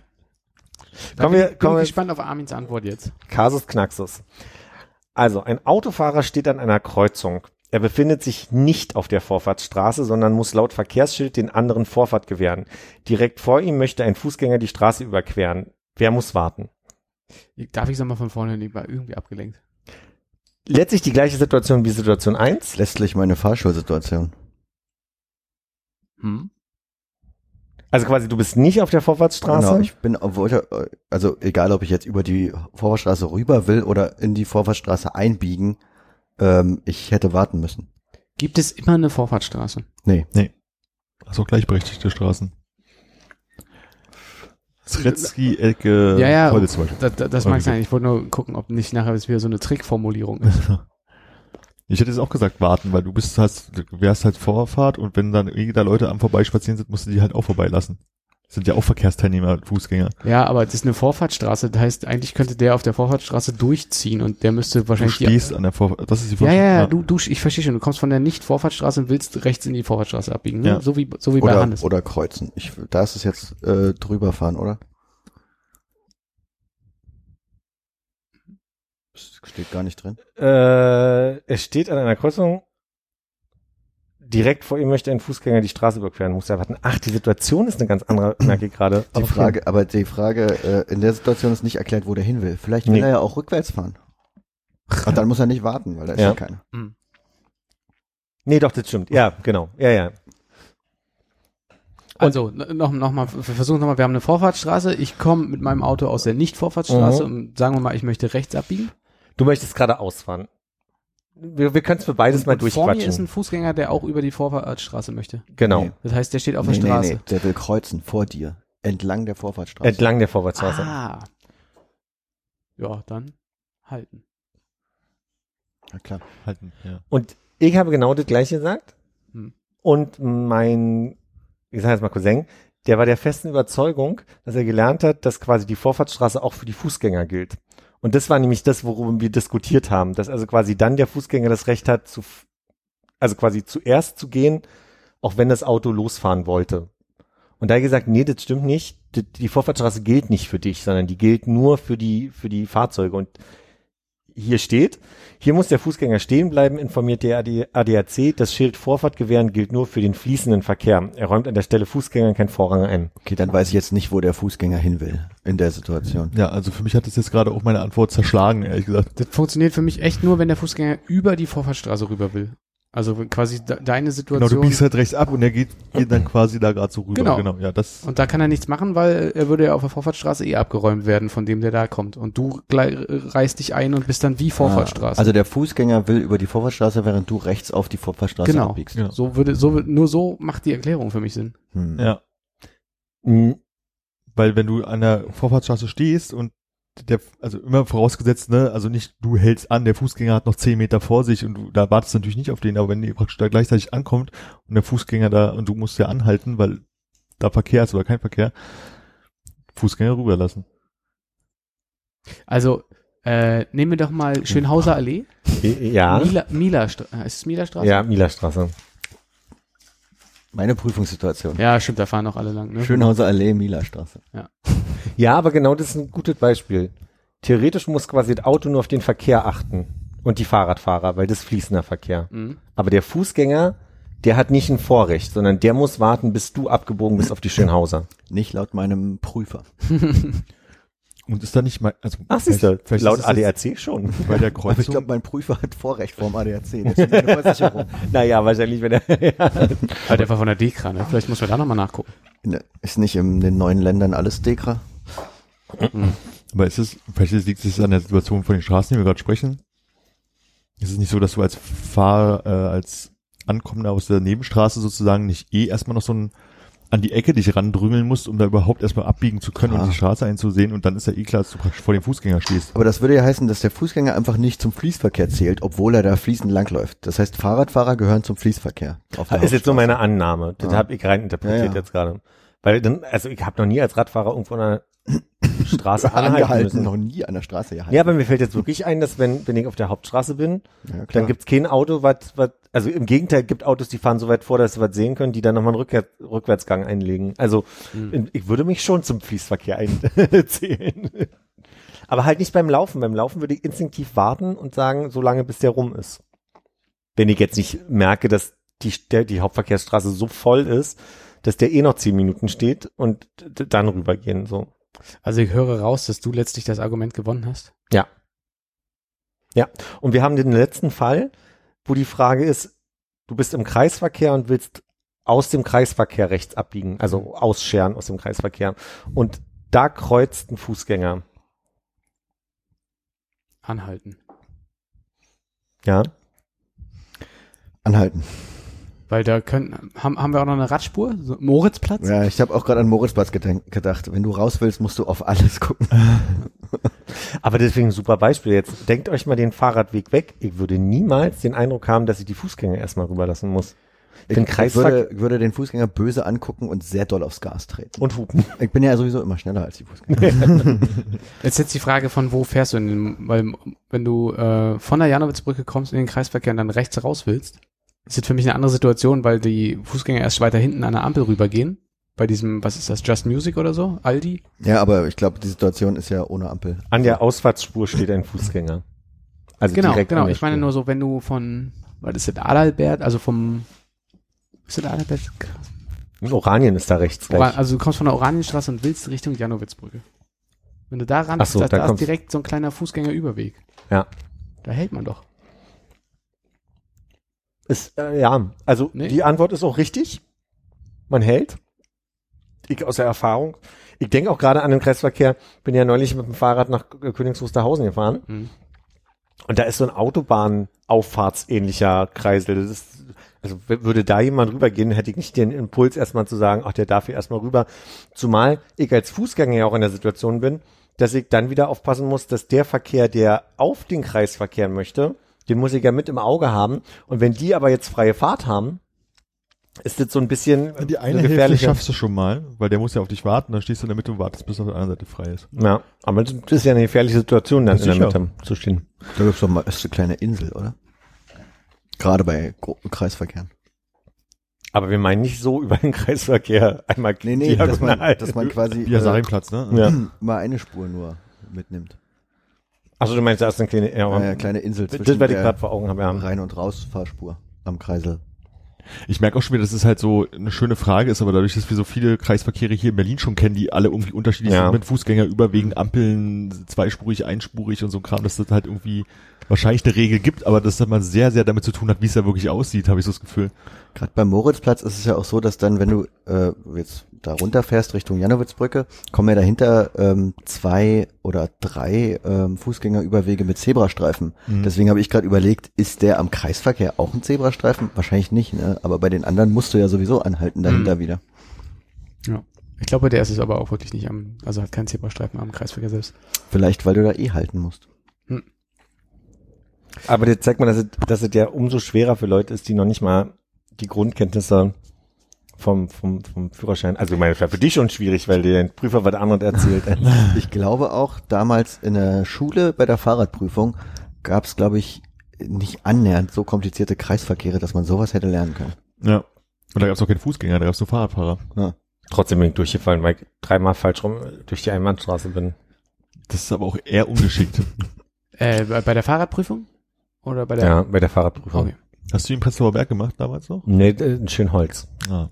Da Kommen bin, wir- bin kommen wir- ich gespannt auf Armins Antwort jetzt. Kasus Knaxus. Also, ein Autofahrer steht an einer Kreuzung. Er befindet sich nicht auf der Vorfahrtsstraße, sondern muss laut Verkehrsschild den anderen Vorfahrt gewähren. Direkt vor ihm möchte ein Fußgänger die Straße überqueren. Wer muss warten? Darf ich es nochmal von vorne? Ich war irgendwie abgelenkt. Letztlich die gleiche Situation wie Situation 1. Letztlich meine Fahrschulsituation. Hm? Also quasi, du bist nicht auf der Vorfahrtsstraße. Genau, ich bin, also egal, ob ich jetzt über die Vorfahrtsstraße rüber will oder in die Vorfahrtsstraße einbiegen, ähm, ich hätte warten müssen. Gibt es immer eine Vorfahrtsstraße? Nee. Achso, gleichberechtigte Straßen. Sretzky, Elke, ja, ja, Heule zum Beispiel. das, das, das mag sein. Ich wollte nur gucken, ob nicht nachher es wieder so eine Trickformulierung ist. Ich hätte jetzt auch gesagt, warten, weil du bist hast, du wärst halt Vorfahrt und wenn dann irgendwie da Leute am Vorbeispazieren sind, musst du die halt auch vorbeilassen. Das sind ja auch Verkehrsteilnehmer, Fußgänger. Ja, aber das ist eine Vorfahrtsstraße. Das heißt, eigentlich könnte der auf der Vorfahrtsstraße durchziehen und der müsste Du wahrscheinlich die stehst an der Vorfahrt. Das ist die Ja, ja, ja, Vorfahrt. du, du, ich verstehe schon. Du kommst von der Nicht-Vorfahrtsstraße und willst rechts in die Vorfahrtsstraße abbiegen, ne? Ja. So wie, so wie bei Oder, Hannes. oder kreuzen. Ich, da ist es jetzt äh, drüber fahren, oder? Steht gar nicht drin. Äh, es steht an einer Kreuzung. Direkt vor ihm möchte ein Fußgänger die Straße überqueren, muss er warten. Ach, die Situation ist eine ganz andere, merke ich gerade. Die. Frage, aber die Frage, äh, in der Situation ist nicht erklärt, wo der hin will. Vielleicht will Nee. er ja auch rückwärts fahren. Und dann muss er nicht warten, weil da ist Ja. ja, keiner. Nee, doch, das stimmt. Ja, genau. Ja, ja. Also, n- noch, noch mal, wir versuchen nochmal, wir haben eine Vorfahrtsstraße. Ich komme mit meinem Auto aus der Nicht-Vorfahrtsstraße Mhm. und sagen wir mal, ich möchte rechts abbiegen. Du möchtest gerade ausfahren. Wir, wir können es für beides mal und vor mir ist durchquatschen. ein Fußgänger, der auch über die Vorfahrtsstraße möchte. Genau. Nee. Das heißt, der steht auf nee, der Straße. Nee, nee, der will kreuzen vor dir. Entlang der Vorfahrtsstraße. Entlang der Vorwärtsstraße. Ah. Ja, dann halten. Na klar. Halten, ja. Und ich habe genau das gleiche gesagt. Hm. Und mein, ich sage jetzt mal Cousin, der war der festen Überzeugung, dass er gelernt hat, dass quasi die Vorfahrtsstraße auch für die Fußgänger gilt. Und das war nämlich das, worüber wir diskutiert haben, dass also quasi dann der Fußgänger das Recht hat, zu, also quasi zuerst zu gehen, auch wenn das Auto losfahren wollte. Und da gesagt, nee, das stimmt nicht. Die, die Vorfahrtsstraße gilt nicht für dich, sondern die gilt nur für die, für die Fahrzeuge. Und hier steht, hier muss der Fußgänger stehen bleiben, informiert der AD ADAC. Das Schild Vorfahrt gewähren gilt nur für den fließenden Verkehr. Er räumt an der Stelle Fußgängern keinen Vorrang ein. Okay, dann weiß ich jetzt nicht, wo der Fußgänger hin will in der Situation. Ja, also für mich hat das jetzt gerade auch meine Antwort zerschlagen, ehrlich gesagt. Das funktioniert für mich echt nur, wenn der Fußgänger über die Vorfahrtsstraße rüber will. Also quasi de deine Genau, Situation. du biegst halt rechts ab und er geht, geht dann quasi da gerade so rüber. Genau. genau. Ja, das, Und da kann er nichts machen, weil er würde ja auf der Vorfahrtsstraße eh abgeräumt werden, von dem der da kommt. Und du reißt dich ein und bist dann wie Vorfahrtsstraße. Ah, Also der Fußgänger will über die Vorfahrtsstraße, während du rechts auf die Vorfahrtsstraße genau. abbiegst. Genau. So würde, so, nur so macht die Erklärung für mich Sinn. Hm. ja. Mhm. Weil wenn du an der Vorfahrtsstraße stehst und der, also immer vorausgesetzt, ne, also nicht du hältst an, der Fußgänger hat noch zehn Meter vor sich und du, da wartest du natürlich nicht auf den, aber wenn ihr praktisch da gleichzeitig ankommt und der Fußgänger da und du musst ja anhalten, weil da Verkehr ist oder kein Verkehr, Fußgänger rüberlassen. Also, äh, nehmen wir doch mal Schönhauser Allee. Ja. Mila, Mila, äh, ist es Mila Straße? Ja, Mielerstraße. Meine Prüfungssituation. Ja, stimmt, da fahren auch alle lang. Ne? Schönhauser Allee, Mielerstraße. Ja, aber genau das ist ein gutes Beispiel. Theoretisch muss quasi das Auto nur auf den Verkehr achten und die Fahrradfahrer, weil das fließender Verkehr. Mhm. Aber der Fußgänger, der hat nicht ein Vorrecht, sondern der muss warten, bis du abgebogen bist auf die Schönhauser. Nicht laut meinem Prüfer. Und ist da nicht mal, also Ach, siehst du, vielleicht laut ADAC schon. bei der Aber ich Kreuzung, glaube, mein Prüfer hat Vorrecht vorm ADAC. Das ist eine Versicherung. naja, wahrscheinlich, wenn er, Ah, der war von der Dekra, ne? Vielleicht muss man da nochmal nachgucken. Ne, Ist nicht in den neuen Ländern alles Dekra? aber ist es, vielleicht liegt es an der Situation von den Straßen, die wir gerade sprechen. Ist es nicht so, dass du als Fahrer, äh, als Ankommender aus der Nebenstraße sozusagen nicht eh erstmal noch so ein an die Ecke dich randrüngeln musst, um da überhaupt erstmal abbiegen zu können Klar. und die Straße einzusehen und dann ist ja eh klar, dass du praktisch vor dem Fußgänger stehst. Aber das würde ja heißen, dass der Fußgänger einfach nicht zum Fließverkehr zählt, obwohl er da fließend langläuft. Das heißt, Fahrradfahrer gehören zum Fließverkehr. Auf der ist jetzt so Hauptstraße. meine Annahme. Das Ja. habe ich rein interpretiert Ja, ja. jetzt gerade. Weil dann, also ich habe noch nie als Radfahrer irgendwo an einer Straße anhalten angehalten, müssen. noch nie an der Straße gehalten. Ja, aber mir fällt jetzt wirklich ein, dass wenn, wenn ich auf der Hauptstraße bin, Ja, dann gibt's kein Auto, was, was, also im Gegenteil, gibt Autos, die fahren so weit vor, dass sie was sehen können, die dann nochmal einen Rückwärts, Rückwärtsgang einlegen. Also ich würde mich schon zum Fließverkehr einzählen. aber halt nicht beim Laufen. Beim Laufen würde ich instinktiv warten und sagen, so lange bis der rum ist. Wenn ich jetzt nicht merke, dass die, der, die Hauptverkehrsstraße so voll ist, dass der eh noch zehn Minuten steht und dann rübergehen, so. Also ich höre raus, dass du letztlich das Argument gewonnen hast. Ja. Ja. Und wir haben den letzten Fall, wo die Frage ist, du bist im Kreisverkehr und willst aus dem Kreisverkehr rechts abbiegen, also ausscheren aus dem Kreisverkehr. Und da kreuzt ein Fußgänger. Anhalten. Ja. Anhalten. Weil da können, haben, haben wir auch noch eine Radspur? So, Moritzplatz? Ja, ich habe auch gerade an Moritzplatz gedacht. Wenn du raus willst, musst du auf alles gucken. Aber deswegen ein super Beispiel. Jetzt denkt euch mal den Fahrradweg weg. Ich würde niemals den Eindruck haben, dass ich die Fußgänger erstmal rüberlassen muss. Ich Ich würde, würde den Fußgänger böse angucken und sehr doll aufs Gas treten. und hupen. Ich bin ja sowieso immer schneller als die Fußgänger. Jetzt jetzt die Frage von wo fährst du in den, weil wenn du äh, von der Janowitzbrücke kommst in den Kreisverkehr und dann rechts raus willst, ist das für mich eine andere Situation, weil die Fußgänger erst weiter hinten an der Ampel rübergehen. Bei diesem, was ist das, Just Music oder so? Aldi? ja, aber ich glaube, die Situation ist ja ohne Ampel. An der Ausfahrtsspur steht ein Fußgänger. Also genau, direkt genau. Ich meine nur so, wenn du von, was ist das, Adalbert, also vom, ist das Adalbert? Oranien ist da rechts. Ora gleich. also du kommst von der Oranienstraße und willst Richtung Janowitzbrücke. Wenn du da ran so, da, da ist direkt so ein kleiner Fußgängerüberweg. Ja. Da hält man doch. Ist, äh, ja, also Nee. die Antwort ist auch richtig. Man hält. Ich aus der Erfahrung. Ich denke auch gerade an den Kreisverkehr. Bin ja neulich mit dem Fahrrad nach K- Königs Wusterhausen gefahren. Mhm. Und da ist so ein Autobahnauffahrtsähnlicher Kreisel. Das ist, also würde da jemand rübergehen, hätte ich nicht den Impuls erstmal zu sagen, ach, der darf hier erstmal rüber. Zumal ich als Fußgänger ja auch in der Situation bin, dass ich dann wieder aufpassen muss, dass der Verkehr, der auf den Kreis verkehren möchte, den muss ich ja mit im Auge haben. Und wenn die aber jetzt freie Fahrt haben, ist das so ein bisschen Die eine Hälfte schaffst du schon mal, weil der muss ja auf dich warten, dann stehst du in der Mitte und wartest, bis er auf der anderen Seite frei ist. Ja, aber das ist ja eine gefährliche Situation, dann in der. Mitte zu stehen. Da gibt's doch mal, ist eine kleine Insel, oder? Gerade bei Kreisverkehren. Aber wir meinen nicht so über den Kreisverkehr einmal Nee, nee, dass man, diagonal. dass man quasi Sarimplatz, ne? ja. mal eine Spur nur mitnimmt. Also du meinst, da ist eine kleine, ja, Eine kleine Insel das, zwischen was ich der gerade vor Augen habe, ja. Rein- und Rausfahrspur am Kreisel. Ich merke auch schon wieder, dass es halt so eine schöne Frage ist, aber dadurch, dass wir so viele Kreisverkehre hier in Berlin schon kennen, die alle irgendwie unterschiedlich Ja. sind, mit Fußgänger überwiegend, Ampeln, zweispurig, einspurig und so ein Kram, dass das halt irgendwie wahrscheinlich eine Regel gibt, aber dass das mal sehr, sehr damit zu tun hat, wie es da wirklich aussieht, habe ich so das Gefühl. Gerade beim Moritzplatz ist es ja auch so, dass dann, wenn du äh, jetzt da runterfährst Richtung Janowitzbrücke, kommen ja dahinter ähm, zwei oder drei ähm, Fußgängerüberwege mit Zebrastreifen. Mhm. Deswegen habe ich gerade überlegt, ist der am Kreisverkehr auch ein Zebrastreifen? Wahrscheinlich nicht, ne? Aber bei den anderen musst du ja sowieso anhalten dahinter Mhm. wieder. Ja. Ich glaube, der ist es aber auch wirklich nicht am, also hat keinen Zebrastreifen am Kreisverkehr selbst. Vielleicht, weil du da eh halten musst. Aber jetzt zeigt man, dass es, dass es ja umso schwerer für Leute ist, die noch nicht mal die Grundkenntnisse vom, vom, vom Führerschein, also ich meine, das war für dich schon schwierig, weil dir ein Prüfer was anderes erzählt. Ich glaube auch, damals in der Schule bei der Fahrradprüfung gab es, glaube ich, nicht annähernd so komplizierte Kreisverkehre, dass man sowas hätte lernen können. Ja. Und da gab es auch keinen Fußgänger, da gab es nur Fahrradfahrer. Trotzdem bin ich durchgefallen, weil ich dreimal falsch rum durch die Einbahnstraße bin. Das ist aber auch eher ungeschickt. Äh, bei der Fahrradprüfung? Oder bei der? Ja, bei der Fahrradprüfung. Okay. Hast du ihn in Prenzlauer Berg gemacht damals noch? Nee, in Schönholz. Ah.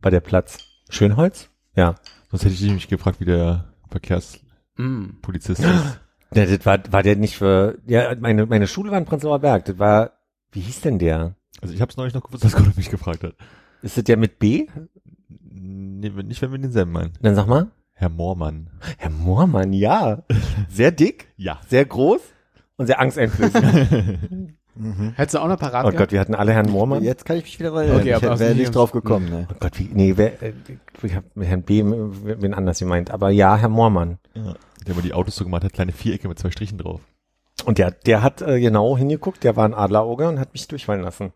Bei der Platz. Schönholz? Ja. Sonst hätte ich dich nämlich gefragt, wie der Mm. Verkehrspolizist ist. Ja, das war, war der nicht für, ja, meine, meine Schule war in Prenzlauer Berg. Das war, wie hieß denn der? Also ich habe es neulich noch gewusst, dass Gott mich gefragt hat. Ist das der mit B? Nee, nicht, wenn wir denselben meinen. Dann sag mal. Herr Moormann. Herr Moormann, ja. Sehr dick, Ja. sehr groß und sehr angsteinflößend. Hättest du auch noch parat Oh gehabt? Gott, wir hatten alle Herrn Moormann. Jetzt kann ich mich wieder erinnern. Okay, ich wäre nicht drauf gekommen. Ne? Oh Gott, wie, nee, wer, äh, ich habe Herrn B. wen anders gemeint, aber ja, Herr Moormann. Ja. Der mal die Autos so gemacht hat, kleine Vierecke mit zwei Strichen drauf. Und der, der hat äh, genau hingeguckt, der war ein Adlerauge und hat mich durchfallen lassen.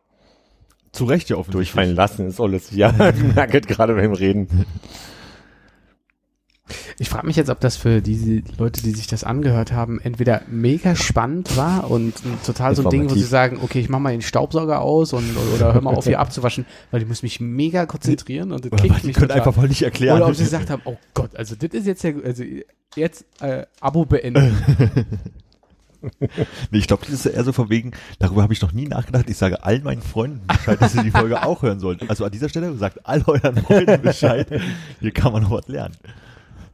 Zu Recht ja offensichtlich. Durchfallen lassen ist alles. Ja, merkt gerade beim Reden. Ich frage mich jetzt, ob das für diese Leute, die sich das angehört haben, entweder mega spannend war und total so ein Ding, wo sie sagen, okay, ich mach mal den Staubsauger aus und oder hör mal auf hier abzuwaschen, weil ich muss mich mega konzentrieren und das Oder kickt mich können einfach mal nicht erklären. Oder ob sie gesagt haben, oh Gott, also das ist jetzt ja, also jetzt äh, Abo beenden. Nee, ich glaube, das ist eher so von wegen, darüber habe ich noch nie nachgedacht. Ich sage all meinen Freunden Bescheid, dass sie die Folge auch hören sollten. Also an dieser Stelle sagt all euren Freunden Bescheid. Hier kann man noch was lernen.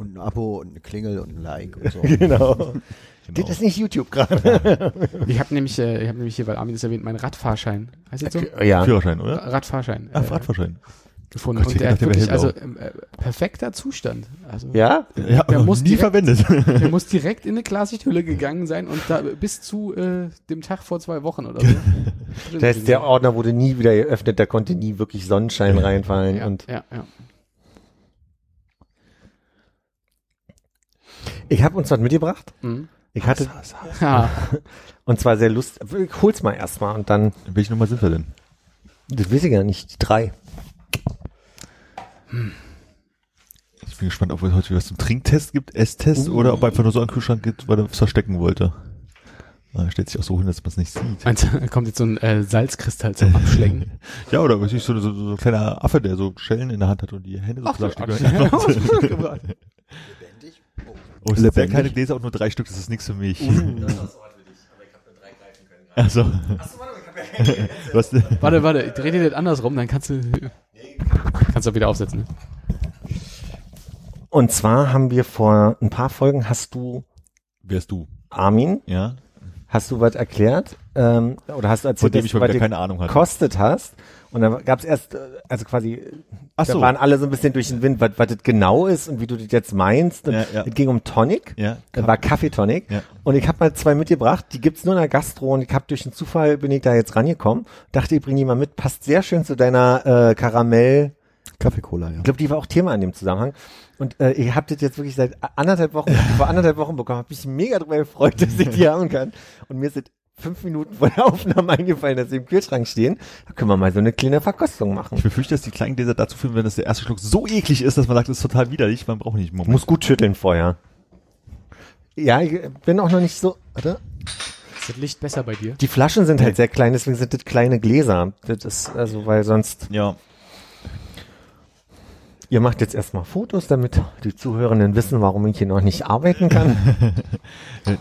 Und ein Abo und eine Klingel und ein Like und so. Genau. Genau. Das ist nicht YouTube gerade. Ich habe nämlich, äh, ich habe nämlich hier, weil Armin das erwähnt, meinen Radfahrschein, heißt jetzt so? Ja. Führerschein, oder? Radfahrschein. Ah, äh, Radfahrschein. gefunden. Gott, und der hat dachte, wirklich, also äh, perfekter Zustand. Also Ja? Ja, Der muss nie direkt- verwendet. der muss direkt in eine Klarsichthülle gegangen sein und da bis zu äh, dem Tag vor zwei Wochen oder so. Das heißt, der Ordner wurde nie wieder geöffnet, da konnte nie wirklich Sonnenschein reinfallen. ja, Und ja, ja. Ich habe uns was mitgebracht. Mhm. Ich hatte, ja. und zwar sehr lustig. Ich hol's mal erstmal und dann, In welche Nummer sind wir denn? das weiß ich ja nicht, die drei. Ich bin gespannt, ob es heute was zum Trinktest gibt, Esstest oder ob einfach nur so einen Kühlschrank gibt, weil er es verstecken wollte. Ah, Er stellt sich auch so hin, dass man es nicht sieht. Meinst du, da kommt jetzt so ein äh, Salzkristall zum Abschlecken. Ja, oder was ich so, so, so ein kleiner Affe, der so Schellen in der Hand hat und die Hände so Ach, zusammensteckt. Oh, es sind sehr kleine Gläser und nur drei Stück, das ist nichts für mich. Also. Was, warte, warte, ich dreh dir das andersrum, dann kannst du kannst du wieder aufsetzen. Ne? Und zwar haben wir vor ein paar Folgen, hast du, wärst du? Armin, Ja? hast du was erklärt? Ähm, oder hast du Von erzählt, dem dass ich was keine Ahnung hatte. gekostet hast? Und dann gab es erst, äh, also quasi, Ach da so. waren alle so ein bisschen durch den Wind, was, was das genau ist und wie du das jetzt meinst. Und Ja, ja. Es ging um Tonic. Ja. Das war Kaffeetonic. Ja. Und ich habe mal zwei mitgebracht, die gibt's nur in der Gastro und ich habe durch den Zufall bin ich da jetzt rangekommen. Dachte, ich bringe die mal mit. Passt sehr schön zu deiner äh, Karamell. Kaffee-Cola, ja. Ich glaube, die war auch Thema in dem Zusammenhang. Und äh, ihr habt das jetzt wirklich seit anderthalb Wochen, vor anderthalb Wochen bekommen. Hab mich mega darüber gefreut, dass ich die haben kann. Und mir sind fünf Minuten vor der Aufnahme eingefallen, dass sie im Kühlschrank stehen. Da können wir mal so eine kleine Verkostung machen. Ich befürchte, dass die kleinen Gläser dazu führen, wenn das der erste Schluck so eklig ist, dass man sagt, das ist total widerlich, man braucht nicht Ich mehr. muss gut schütteln vorher. Ja, ich bin auch noch nicht so. Warte. Ist das Licht besser bei dir? Die Flaschen sind halt sehr klein, deswegen sind das kleine Gläser. Das ist also, weil sonst. Ja. Ihr macht jetzt erstmal Fotos, damit die Zuhörenden wissen, warum ich hier noch nicht arbeiten kann.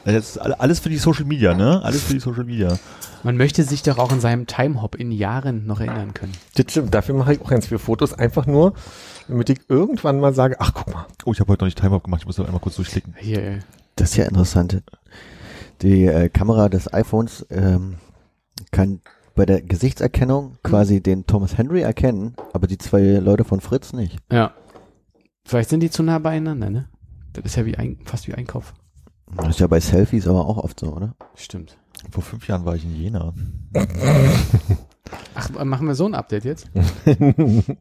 Das ist alles für die Social Media, ne? Alles für die Social Media. Man möchte sich doch auch in seinem Timehop in Jahren noch erinnern können. das stimmt, dafür mache ich auch ganz viele Fotos, einfach nur, damit ich irgendwann mal sage, ach guck mal. Oh, ich habe heute noch nicht Timer gemacht, ich muss da einmal kurz durchklicken. Hier, äh, Das ist ja interessant. Die äh, Kamera des iPhones ähm, kann bei der Gesichtserkennung quasi den Thomas Henry erkennen, aber die zwei Leute von Fritz nicht. ja. Vielleicht sind die zu nah beieinander, ne? Das ist ja wie ein, fast wie Einkauf. Das ist ja bei Selfies aber auch oft so, oder? Stimmt. Vor fünf Jahren war ich in Jena. Ach, machen wir so ein Update jetzt?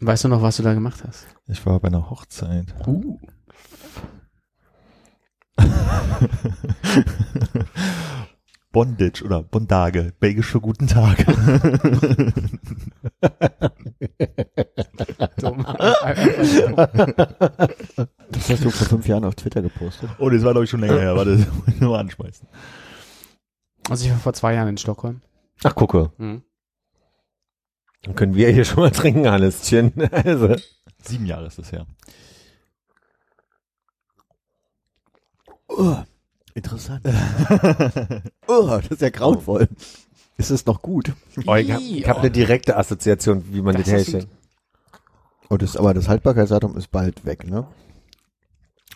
Weißt du noch, was du da gemacht hast? Ich war bei einer Hochzeit. Uh. Bondage oder Bondage, belgisch für guten Tag. Dumm. Das hast du vor fünf Jahren auf Twitter gepostet. Oh, das war glaube ich schon länger her, warte, das muss ich nur mal anschmeißen. Also ich war vor zwei Jahren in Stockholm. Ach gucke, Mhm. dann können wir hier schon mal trinken, Hallöchen. Also. Sieben Jahre ist das her. Oh, interessant. oh, das ist ja grauenvoll. Ist es noch gut? Oh, ich habe hab oh. eine direkte Assoziation, wie man Das das herstellt. Oh, das, aber das Haltbarkeitsdatum ist bald weg, ne?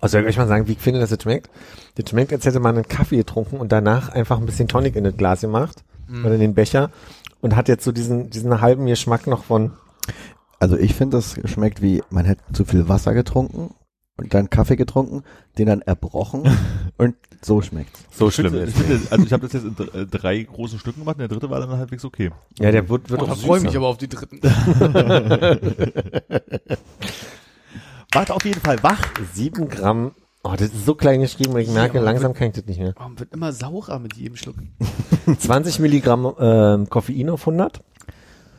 Also soll ich euch mal sagen, wie ich finde, dass es schmeckt? Das schmeckt, als hätte man einen Kaffee getrunken und danach einfach ein bisschen Tonic in das Glas gemacht Mhm. oder in den Becher und hat jetzt so diesen, diesen halben Geschmack noch von Also ich finde, das schmeckt wie, man hätte zu viel Wasser getrunken und dann Kaffee getrunken, den dann erbrochen und so schmeckt's. So Ich schlimm finde, ist ich finde, also ich habe das jetzt in dr- äh, drei großen Stücken gemacht und der dritte war dann halbwegs okay. Ja, der wird, wird Oh, auch da freue ich mich aber auf die dritten. Wart auf jeden Fall wach. Sieben Gramm. Oh, das ist so klein geschrieben und ich merke, aber langsam kann ich das nicht mehr. Oh, wird immer saurer mit jedem Schluck. 20 Milligramm ähm, Koffein auf 100.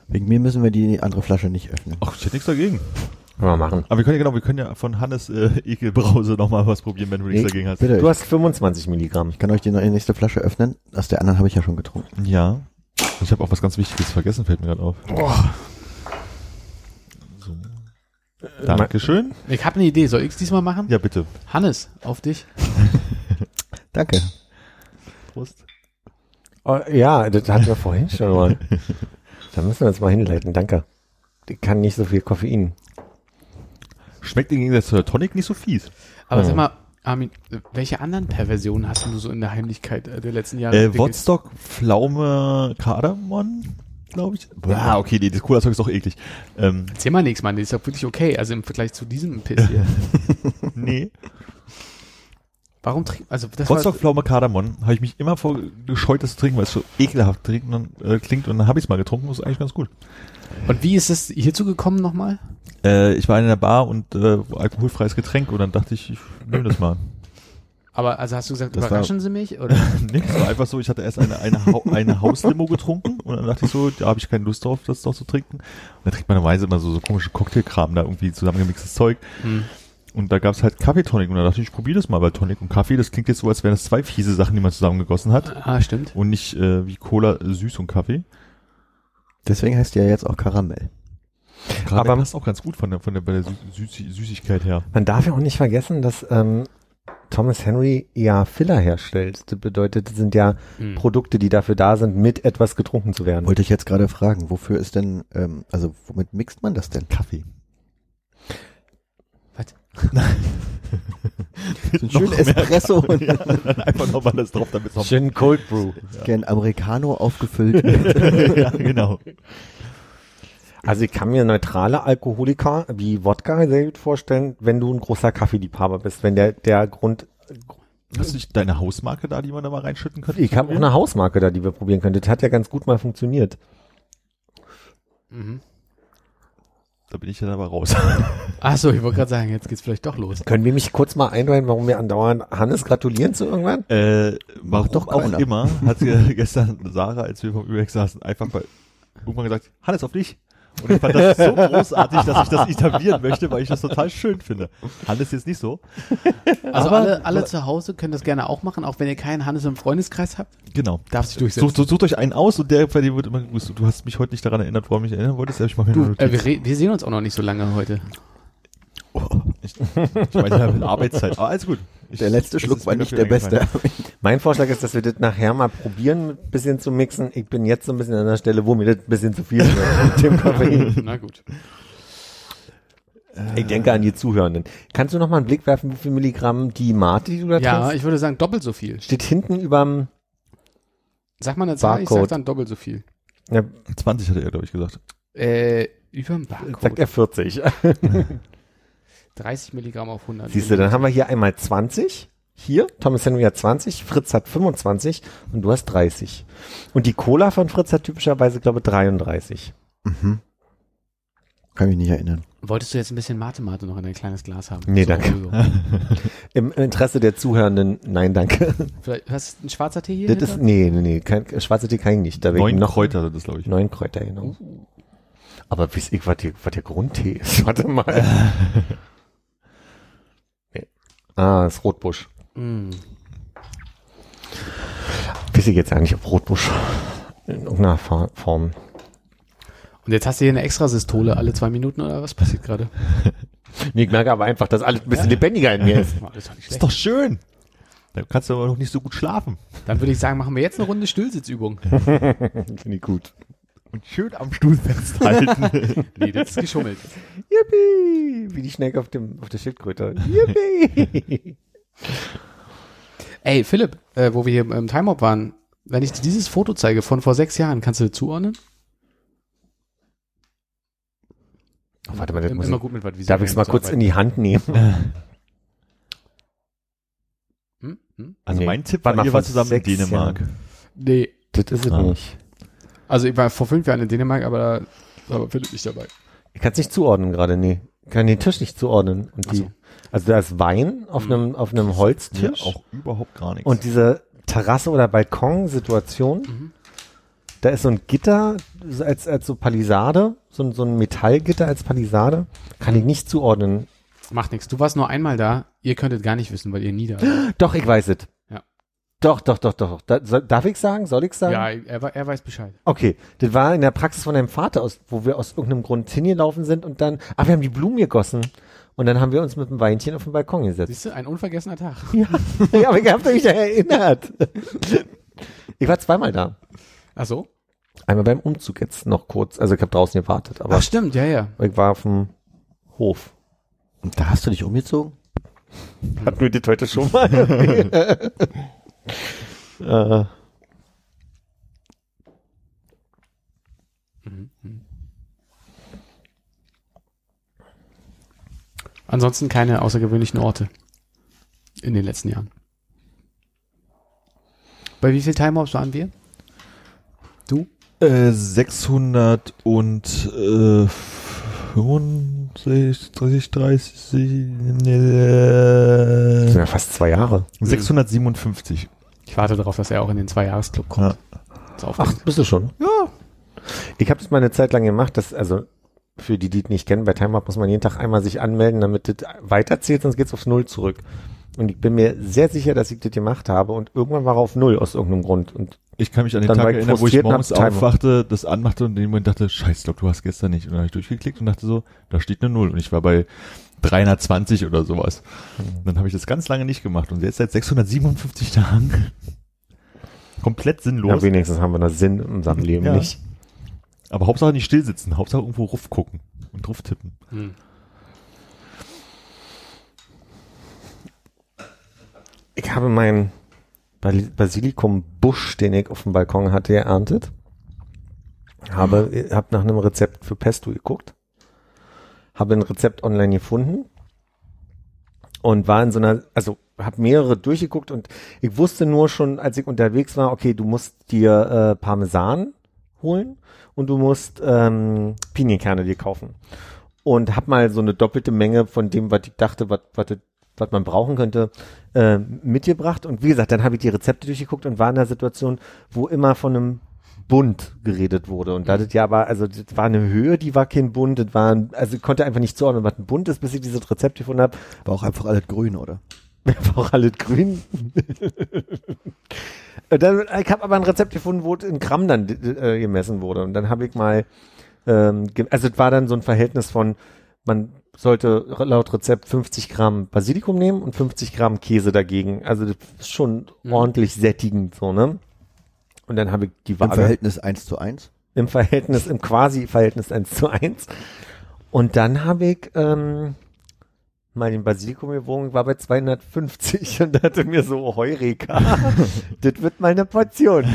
Wegen mir müssen wir die andere Flasche nicht öffnen. Ach, ich hätte nichts dagegen. Können wir machen. Aber wir können ja genau, wir können ja von Hannes äh, Ekelbrause nochmal was probieren, wenn du nichts Nee, dagegen hast. Bitte, Du hast 25 Milligramm. ich kann euch die neue- nächste Flasche öffnen. Aus der anderen habe ich ja schon getrunken. Ja. Ich habe auch was ganz Wichtiges vergessen, fällt mir gerade auf. So. Dankeschön. Ich habe eine Idee. Soll ich diesmal machen? Ja, bitte. Hannes, auf dich. Danke. Prost. Oh, ja, das hatten wir vorhin schon mal. Da müssen wir uns mal hinleiten, danke. Die kann nicht so viel Koffein. Schmeckt im Gegensatz zur Tonic nicht so fies. Aber Hm. sag mal, Armin, welche anderen Perversionen hast du so in der Heimlichkeit äh, der letzten Jahre Äh? Wodstock, Pflaume, Kardamom, glaube ich. Ah, okay, nee, das Cola-Zeug ist doch eklig. Ähm, Erzähl mal nichts, Mann. Das ist doch wirklich okay. Also im Vergleich zu diesem Piss hier. nee. Warum trinken, also das war, Wodstock, Pflaume, Kardamom habe ich mich immer vor gescheut, das zu trinken, weil es so ekelhaft trinken dann, äh, klingt und dann habe ich es mal getrunken, das ist eigentlich ganz gut. und wie ist es hierzu gekommen nochmal? Äh, ich war in einer Bar und äh, alkoholfreies Getränk und dann dachte ich, ich nehme das mal. Aber also hast du gesagt, Das war- überraschen Sie mich? Oder? Nee, es war einfach so, ich hatte erst eine, eine, Hau- eine Hauslimo getrunken und dann dachte ich so, da habe ich keine Lust drauf, das doch zu trinken. Und dann trinkt man normalerweise immer so, so komische Cocktailkram da irgendwie zusammengemixtes Zeug. Hm. Und da gab es halt Kaffeetonic und da dachte ich, ich probiere das mal, weil Tonic und Kaffee, das klingt jetzt so, als wären das zwei fiese Sachen, die man zusammengegossen hat. Ah, stimmt. Und nicht äh, wie Cola süß und Kaffee. Deswegen heißt die ja jetzt auch Karamell. Gerade Aber- passt auch ganz gut von der, von der, bei der Sü Süß Süßigkeit her. Man darf ja auch nicht vergessen, dass ähm, Thomas Henry ja Filler herstellt. Das bedeutet, das sind ja Hm. Produkte, die dafür da sind, mit etwas getrunken zu werden. Wollte ich jetzt gerade fragen, wofür ist denn, ähm, also womit mixt man das denn? Kaffee. So ein schönen Espresso und ja, dann einfach nochmal das drauf, damit es noch Schön Cold Brew. gern Americano aufgefüllt. ja, genau. Also ich kann mir neutrale Alkoholiker wie Wodka sehr gut vorstellen, wenn du ein großer Kaffeeliebhaber bist. Wenn der, der Grund, Hast du nicht deine Hausmarke da, die man da mal reinschütten könnte? ich habe auch eine Hausmarke da, die wir probieren können. Das hat ja ganz gut mal funktioniert. Mhm. Da bin ich dann aber raus. Ach so, ich wollte gerade sagen, jetzt geht's vielleicht doch los. Können wir mich kurz mal einweihen, warum wir andauernd Hannes gratulieren zu irgendwann? Äh, warum doch auch keiner. immer, hat sie gestern Sarah, als wir vom Übex saßen, einfach mal irgendwann gesagt, Hannes, auf dich. Und ich fand das so großartig, dass ich das etablieren möchte, weil ich das total schön finde. Hannes jetzt nicht so. Also Aber- alle, alle zu Hause können das gerne auch machen, auch wenn ihr keinen Hannes im Freundeskreis habt. Genau. Darf sich durchsetzen. Sucht, sucht, euch einen aus und der bei dir wird immer gegrüßt. Du hast mich heute nicht daran erinnert, woran mich erinnern wolltest, ich mache mir eine Du, äh, wir, wir sehen uns auch noch nicht so lange heute. Oh, ich, ich meine, ja, mit Arbeitszeit. Aber alles gut. Der letzte Schluck war nicht der beste. Mein Vorschlag ist, dass wir das nachher mal probieren, ein bisschen zu mixen. Ich bin jetzt so ein bisschen an der Stelle, wo mir das ein bisschen zu viel wird mit dem Koffein. Na gut. Ich denke an die Zuhörenden. Kannst du noch mal einen Blick werfen, wie viel Milligramm die Mate, die du da Ja, trinkst? ich würde sagen doppelt so viel. Steht hinten überm, Sag mal eine Zahl, ich sag Barcode. dann doppelt so viel. ja, 20 hatte er, glaube ich, gesagt. Äh, überm Barcode. sagt er 40. 30 Milligramm auf 100. Siehst du, dann haben wir hier einmal 20. Hier, Thomas Henry hat 20, Fritz hat 25 und du hast 30. Und die Cola von Fritz hat typischerweise, glaube ich, 33. Mhm. Kann mich nicht erinnern. Wolltest du jetzt ein bisschen Mate-Mate noch in ein kleines Glas haben? Nee, so, danke. So. Im Interesse der Zuhörenden, nein, danke. Vielleicht, hast du ein schwarzer Tee hier? Das ist, nee, nee, nee, kein, schwarze Tee kann ich nicht. Da Neun noch Kräuter sind das, glaube ich. neun Kräuter, genau. Aber wisst ihr, was, hier, was der Grundtee ist? Warte mal. Ah, das ist Rotbusch. Mm. Wisst ihr jetzt eigentlich, ob Rotbusch in irgendeiner Form Und jetzt hast du hier eine extra Systole alle zwei Minuten oder was passiert gerade? Nee, ich merke aber einfach, dass alles ein bisschen lebendiger in mir ist. Das ist doch schön. Da kannst du aber noch nicht so gut schlafen. Dann würde ich sagen, machen wir jetzt eine Runde Stillsitzübung. Finde ich gut. Und schön am Stuhl festhalten. Nee, das ist geschummelt. Yippie! Wie die Schnecke auf, dem, auf der Schildkröte. Yippie! Ey, Philipp, äh, wo wir hier im Time-Up waren, wenn ich dir dieses Foto zeige von vor sechs Jahren, kannst du das zuordnen? Oh, warte mal, das muss immer ich, gut mit was darf ich es mal kurz in die Hand nehmen? Hm? Hm? Also Nee. mein Tipp war, ihr war vor zusammen in sechs Dänemark. Jahren. Nee. Das ist es Ah. nicht. Also ich war vor fünf Jahren in Dänemark, aber da war Philipp nicht dabei. Ich kann es nicht zuordnen gerade, nee. Ich kann den Tisch nicht zuordnen. Und die, so. Also da ist Wein auf einem, auf einem Holztisch. auch überhaupt gar nichts. Und diese Terrasse- oder Balkonsituation, Mhm. da ist so ein Gitter so als, als so Palisade, so ein, so ein Metallgitter als Palisade. Kann ich nicht zuordnen. Macht nichts. Du warst nur einmal da. Ihr könntet gar nicht wissen, weil ihr nie da wart. Doch, ich weiß es. Doch, doch, doch, doch. Da, soll, darf ich sagen? Soll ich sagen? Ja, er, er weiß Bescheid. Okay, das war in der Praxis von deinem Vater, aus, wo wir aus irgendeinem Grund hingelaufen sind und dann, ah, wir haben die Blumen gegossen. Und dann haben wir uns mit einem Weinchen auf den Balkon gesetzt. Siehst du, ein unvergessener Tag. Ja, ja aber ich hab mich da erinnert. Ich war zweimal da. Ach so? Einmal beim Umzug jetzt noch kurz. Also ich habe draußen gewartet, aber Ach stimmt, ja, ja. ich war auf dem Hof. Und da hast du dich umgezogen? Hatten wir das heute schon mal? äh, Ansonsten keine außergewöhnlichen Orte in den letzten Jahren. Bei wie viel Time Hops waren wir? Du? Äh, 600 und äh, 35, 30, das äh, sind ja fast zwei Jahre. 657. Ich warte darauf, dass er auch in den Zwei-Jahres-Club kommt. Ja. Ach, bist du schon? Ja. Ich habe das mal eine Zeit lang gemacht, dass, also für die, die es nicht kennen, bei Time Up muss man jeden Tag einmal sich anmelden, damit das weiterzählt, sonst geht's aufs Null zurück. Und ich bin mir sehr sicher, dass ich das gemacht habe und irgendwann war er auf Null aus irgendeinem Grund. Und Ich kann mich an den Tag erinnern, wo ich morgens aufwachte, das anmachte und in dem Moment dachte, scheiß, glaub, du hast gestern nicht. Und dann habe ich durchgeklickt und dachte so, da steht eine Null. Und ich war bei 320 oder sowas. Und dann habe ich das ganz lange nicht gemacht. Und jetzt seit 657 Tagen komplett ja, sinnlos. wenigstens haben wir noch Sinn in unserem Leben Ja. nicht. Aber Hauptsache nicht still sitzen, Hauptsache irgendwo ruf gucken und drauf tippen. Hm. Ich habe meinen Basilikum-Busch, den ich auf dem Balkon hatte, geerntet. Habe, hab nach einem Rezept für Pesto geguckt. Habe ein Rezept online gefunden. Und war in so einer, also habe mehrere durchgeguckt und ich wusste nur schon, als ich unterwegs war, okay, du musst dir äh, Parmesan holen und du musst ähm, Pinienkerne dir kaufen. Und hab mal so eine doppelte Menge von dem, was ich dachte, was, was, man brauchen könnte, äh, mitgebracht. Und wie gesagt, dann habe ich die Rezepte durchgeguckt und war in einer Situation, wo immer von einem Bund geredet wurde. Und da das ja aber, also das war eine Höhe, die war kein Bund, das war, also ich konnte einfach nicht zuordnen, was ein Bund ist, bis ich dieses Rezept gefunden habe. War auch einfach alles grün, oder? War auch alles grün. Und dann, ich habe aber ein Rezept gefunden, wo in Gramm dann äh, gemessen wurde. Und dann habe ich mal, ähm, also es war dann so ein Verhältnis von, man sollte laut Rezept 50 Gramm Basilikum nehmen und 50 Gramm Käse dagegen. Also das ist schon Mhm. ordentlich sättigend so, ne? Und dann habe ich die Im Waage Verhältnis 1 zu 1? im Verhältnis, im quasi-Verhältnis 1 zu 1. Und dann habe ich ähm, mal den Basilikum gewogen, war bei 250 und dachte mir so, Heureka, das wird mal eine Portion.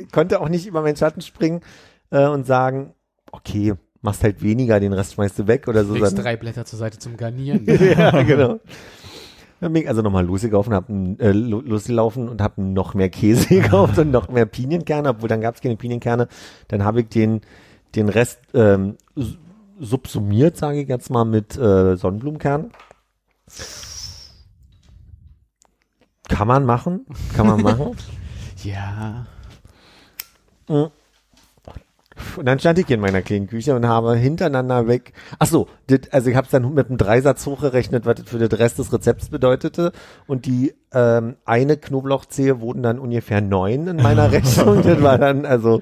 Ich konnte auch nicht über meinen Schatten springen äh, und sagen, okay, machst halt weniger, den Rest schmeißt du weg oder so. Legst drei Blätter zur Seite zum Garnieren. ja, genau. Dann bin ich also nochmal losgelaufen, hab, äh, lo- losgelaufen und habe noch mehr Käse gekauft und noch mehr Pinienkerne, obwohl dann gab es keine Pinienkerner. Dann habe ich den, den Rest ähm, subsumiert, sage ich jetzt mal, mit äh, Sonnenblumenkernen. Kann man machen, kann man machen. ja. Und dann stand ich hier in meiner kleinen Küche und habe hintereinander weg. Ach so, das, also ich habe es dann mit einem Dreisatz hochgerechnet, was das für den Rest des Rezepts bedeutete. Und die ähm, eine Knoblauchzehe wurden dann ungefähr neun in meiner Rechnung. das war dann also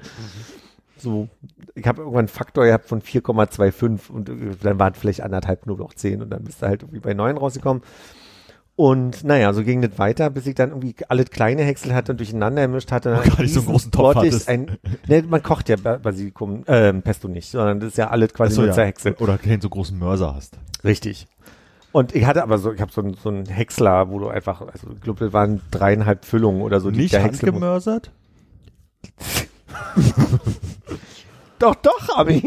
so. Ich habe irgendwann einen Faktor gehabt von 4,25 und äh, dann waren vielleicht anderthalb Knoblauchzehen und dann bist du halt irgendwie bei neun rausgekommen. Und naja, so ging das weiter, bis ich dann irgendwie alle kleine Häcksel hatte und durcheinander gemischt hatte. Und gar nicht so einen großen Topf hattest. Ein, ne, man kocht ja Ba- Basilikum, äh, Pesto nicht, sondern das ist ja alles quasi Achso, nur ja. zerhäckselt. Oder keinen so großen Mörser hast. Richtig. Und ich hatte aber so, ich habe so, einen- so einen Häcksler, wo du einfach, also ich glaube, das waren dreieinhalb Füllungen oder so. Nicht Häcksel handgemörsert? Doch, doch, habe ich.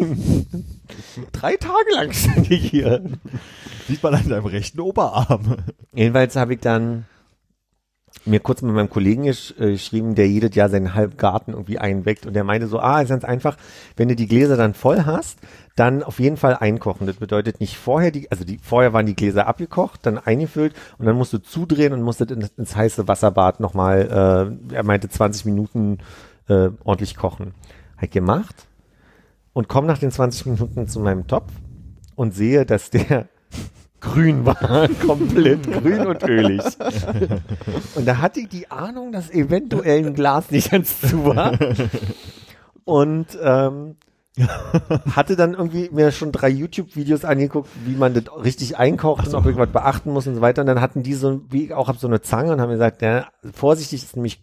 Drei Tage lang stand ich hier. Sieht man an deinem rechten Oberarm. Jedenfalls habe ich dann mir kurz mit meinem Kollegen gesch äh, geschrieben, der jedes Jahr seinen halben Garten irgendwie einweckt und der meinte so, ah, ist ganz einfach, wenn du die Gläser dann voll hast, dann auf jeden Fall einkochen. Das bedeutet nicht vorher die, also die, vorher waren die Gläser abgekocht, dann eingefüllt und dann musst du zudrehen und musst das ins, ins heiße Wasserbad nochmal, äh, er meinte 20 Minuten äh, ordentlich kochen. Halt gemacht und komm nach den 20 Minuten zu meinem Topf und sehe, dass der grün war, komplett grün und ölig. Und da hatte ich die Ahnung, dass eventuell ein Glas nicht ganz zu war. Und ähm, hatte dann irgendwie mir schon drei YouTube-Videos angeguckt, wie man das richtig einkocht und ob irgendwas beachten muss und so weiter. Und dann hatten die so, wie ich auch hab so eine Zange und haben gesagt, ja, vorsichtig ist nämlich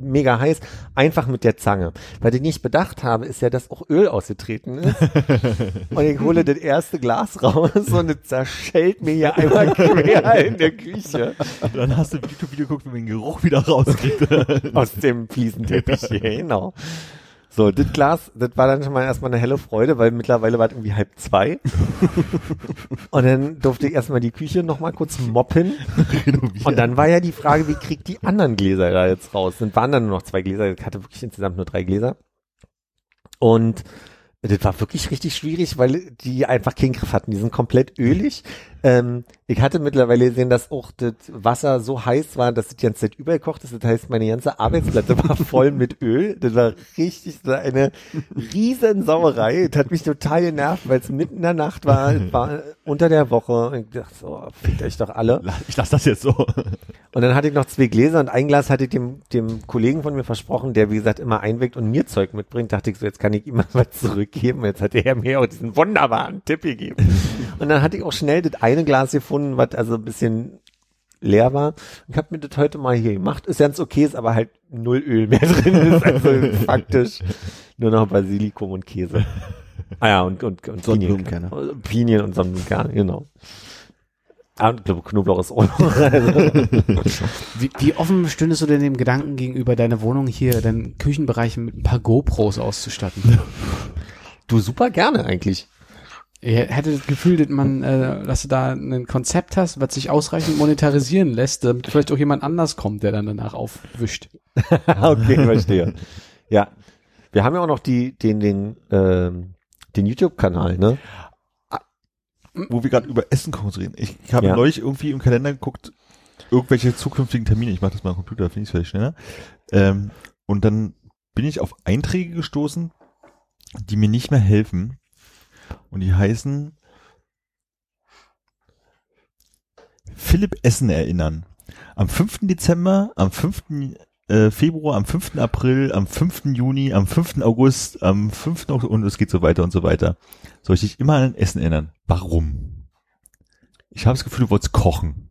mega heiß, einfach mit der Zange. Weil ich nicht bedacht habe, ist ja, dass auch Öl ausgetreten ist. und ich hole das erste Glas raus und es zerschellt mir hier einmal quer in der Küche. Dann hast du ein YouTube-Video geguckt, wie man den Geruch wieder rauskriegt. Aus dem Fliesenteppich genau. So, das Glas, das war dann schon mal erstmal eine helle Freude, weil mittlerweile war es irgendwie halb zwei. und dann durfte ich erstmal die Küche nochmal kurz moppen. Und dann war ja die Frage, wie kriegt die anderen Gläser da jetzt raus? Dann waren dann nur noch zwei Gläser, ich hatte wirklich insgesamt nur drei Gläser. Und das war wirklich richtig schwierig, weil die einfach keinen Griff hatten. Die sind komplett ölig. Ähm, ich hatte mittlerweile gesehen, dass auch das Wasser so heiß war, dass es die ganze Zeit übergekocht ist. Das heißt, meine ganze Arbeitsplatte war voll mit Öl. Das war richtig so eine riesen Sauerei. Das hat mich total genervt, weil es mitten in der Nacht war, war unter der Woche. Und ich dachte so, fickt euch doch alle. Ich lasse das jetzt so. Und dann hatte ich noch zwei Gläser und ein Glas hatte ich dem, dem Kollegen von mir versprochen, der wie gesagt immer einweckt und mir Zeug mitbringt. Dachte ich so, jetzt kann ich ihm mal was zurückgeben. Jetzt hat er mir auch diesen wunderbaren Tipp gegeben. Und dann hatte ich auch schnell das eine Glas gefunden, was also ein bisschen leer war. Ich habe mir das heute mal hier gemacht. Ist ganz okay, ist aber halt null Öl mehr drin. Ist also faktisch nur noch Basilikum und Käse. Ah ja, und, und, und Sonnenblumenkerne. Pinien, Pinien und Sonnenblumenkerne, genau. Ah, und Knoblauch ist auch noch. Also, Wie, wie offen stündest du denn dem Gedanken gegenüber, deine Wohnung hier, deinen Küchenbereich mit ein paar GoPros auszustatten? du super gerne eigentlich. Ich hätte das Gefühl, dass man, äh, dass du da ein Konzept hast, was sich ausreichend monetarisieren lässt, damit vielleicht auch jemand anders kommt, der dann danach aufwischt. okay, verstehe. Ja. Wir haben ja auch noch die, den, den, ähm, den YouTube-Kanal, ne? Wo wir gerade über Essen kochen reden. Ich, ich habe Ja. neulich irgendwie im Kalender geguckt, irgendwelche zukünftigen Termine. Ich mache das mal am Computer, finde ich vielleicht schneller. Ähm, und dann bin ich auf Einträge gestoßen, die mir nicht mehr helfen. Und die heißen Philipp Essen erinnern. Am 5. Dezember, am 5. äh, Februar, am 5. April, am 5. Juni, am 5. August, am 5. Oktober und es geht so weiter und so weiter. Soll ich dich immer an Essen erinnern? Warum? Ich habe das Gefühl, du wolltest kochen.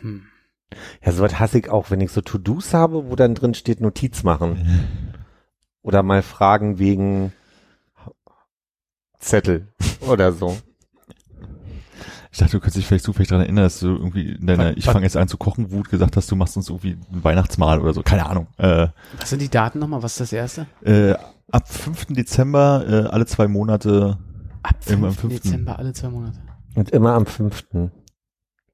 Hm. Ja, sowas hasse ich auch, wenn ich so To-Dos habe, wo dann drin steht Notiz machen. Oder mal fragen wegen Zettel oder so. Ich dachte, du könntest dich vielleicht zufällig daran erinnern, dass du irgendwie in deiner Was- Ich fange jetzt an zu kochen Wut gesagt hast, du machst uns irgendwie ein Weihnachtsmahl oder so. Keine Ahnung. Äh, Was sind die Daten nochmal? Was ist das erste? äh, ab 5. Dezember äh, alle zwei Monate, Ab Immer am 5. 5.. Dezember, alle zwei Monate. Und immer am fünften.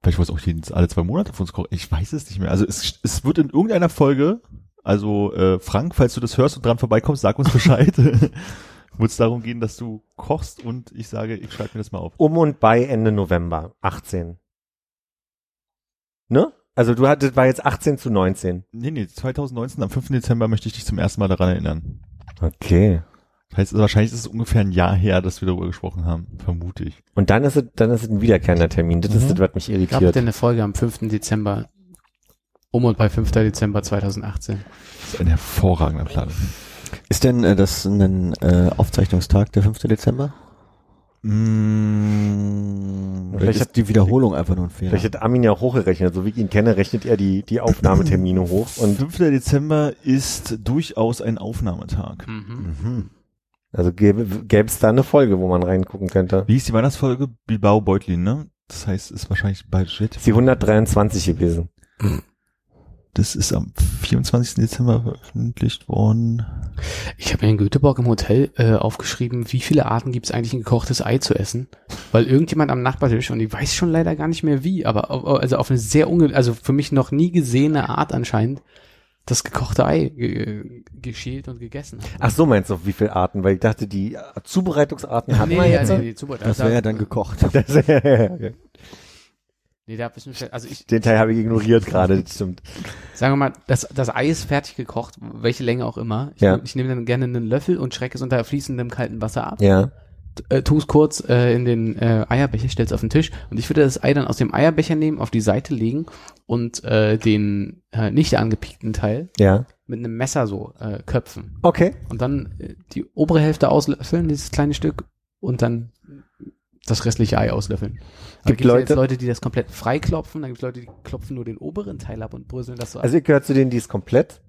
vielleicht wolltest du auch jeden, alle zwei Monate für uns kochen. Ich weiß es nicht mehr. Also es, es wird in irgendeiner Folge, also äh, Frank, falls du das hörst und dran vorbeikommst, sag uns Bescheid. wird es darum gehen, dass du kochst und ich sage, ich schreibe mir das mal auf. Um und bei Ende November, 18. Ne? Also du hattest, war jetzt 18 zu 19. Nee, nee, 2019, am 5. Dezember möchte ich dich zum ersten Mal daran erinnern. Okay. Das heißt, wahrscheinlich ist es ungefähr ein Jahr her, dass wir darüber gesprochen haben. Vermute ich. Und dann ist es, dann ist es ein wiederkehrender Termin. Das ist Mhm. das, was mich Gab irritiert. denn eine Folge am 5. Dezember? Um und bei 5. Dezember 2018. Das ist ein hervorragender Plan. Ist denn äh, das ein äh, Aufzeichnungstag, der 5. Dezember? Mm, Oder ist die Wiederholung einfach nur ein Fehler? Vielleicht hat Armin ja auch hochgerechnet. So wie ich ihn kenne, rechnet er die, die Aufnahmetermine hoch. Und 5. Dezember ist durchaus ein Aufnahmetag. Mhm. Mhm. also gäbe gäbe es da eine Folge, wo man reingucken könnte. Wie hieß die Weihnachtsfolge? Bilbao Beutlin, ne? Das heißt, ist wahrscheinlich bald shit. Ist die 123 gewesen. Das ist am 24. Dezember veröffentlicht worden. Ich habe mir in Göteborg im Hotel äh, aufgeschrieben, wie viele Arten gibt es eigentlich ein gekochtes Ei zu essen? Weil irgendjemand am Nachbartisch, und ich weiß schon leider gar nicht mehr wie, aber au- also auf eine sehr unge also für mich noch nie gesehene Art anscheinend, das gekochte Ei ge geschält und gegessen hat. Ach so, meinst du, wie viele Arten? Weil ich dachte, die äh, Zubereitungsarten hatten wir jetzt. nee, die Zubereitung- Das da- wäre ja dann gekocht. Das, Nee, da wissen wir, also ich, den Teil habe ich ignoriert gerade, das stimmt. sagen wir mal, das, das Ei ist fertig gekocht, welche Länge auch immer. Ich, Ja. ich nehme dann gerne einen Löffel und schrecke es unter fließendem kaltem Wasser ab. Ja. äh, tu es kurz äh, in den äh, Eierbecher, stell's auf den Tisch und ich würde das Ei dann aus dem Eierbecher nehmen, auf die Seite legen und äh, den äh, nicht angepiekten Teil Ja. mit einem Messer so äh, köpfen Okay. und dann äh, die obere Hälfte auslöffeln, dieses kleine Stück und dann das restliche Ei auslöffeln. Da Gibt gibt's ja Leute- jetzt Leute, die das komplett frei klopfen, dann gibt es Leute, die klopfen nur den oberen Teil ab und bröseln das so ab. Also ich gehöre zu denen, die es komplett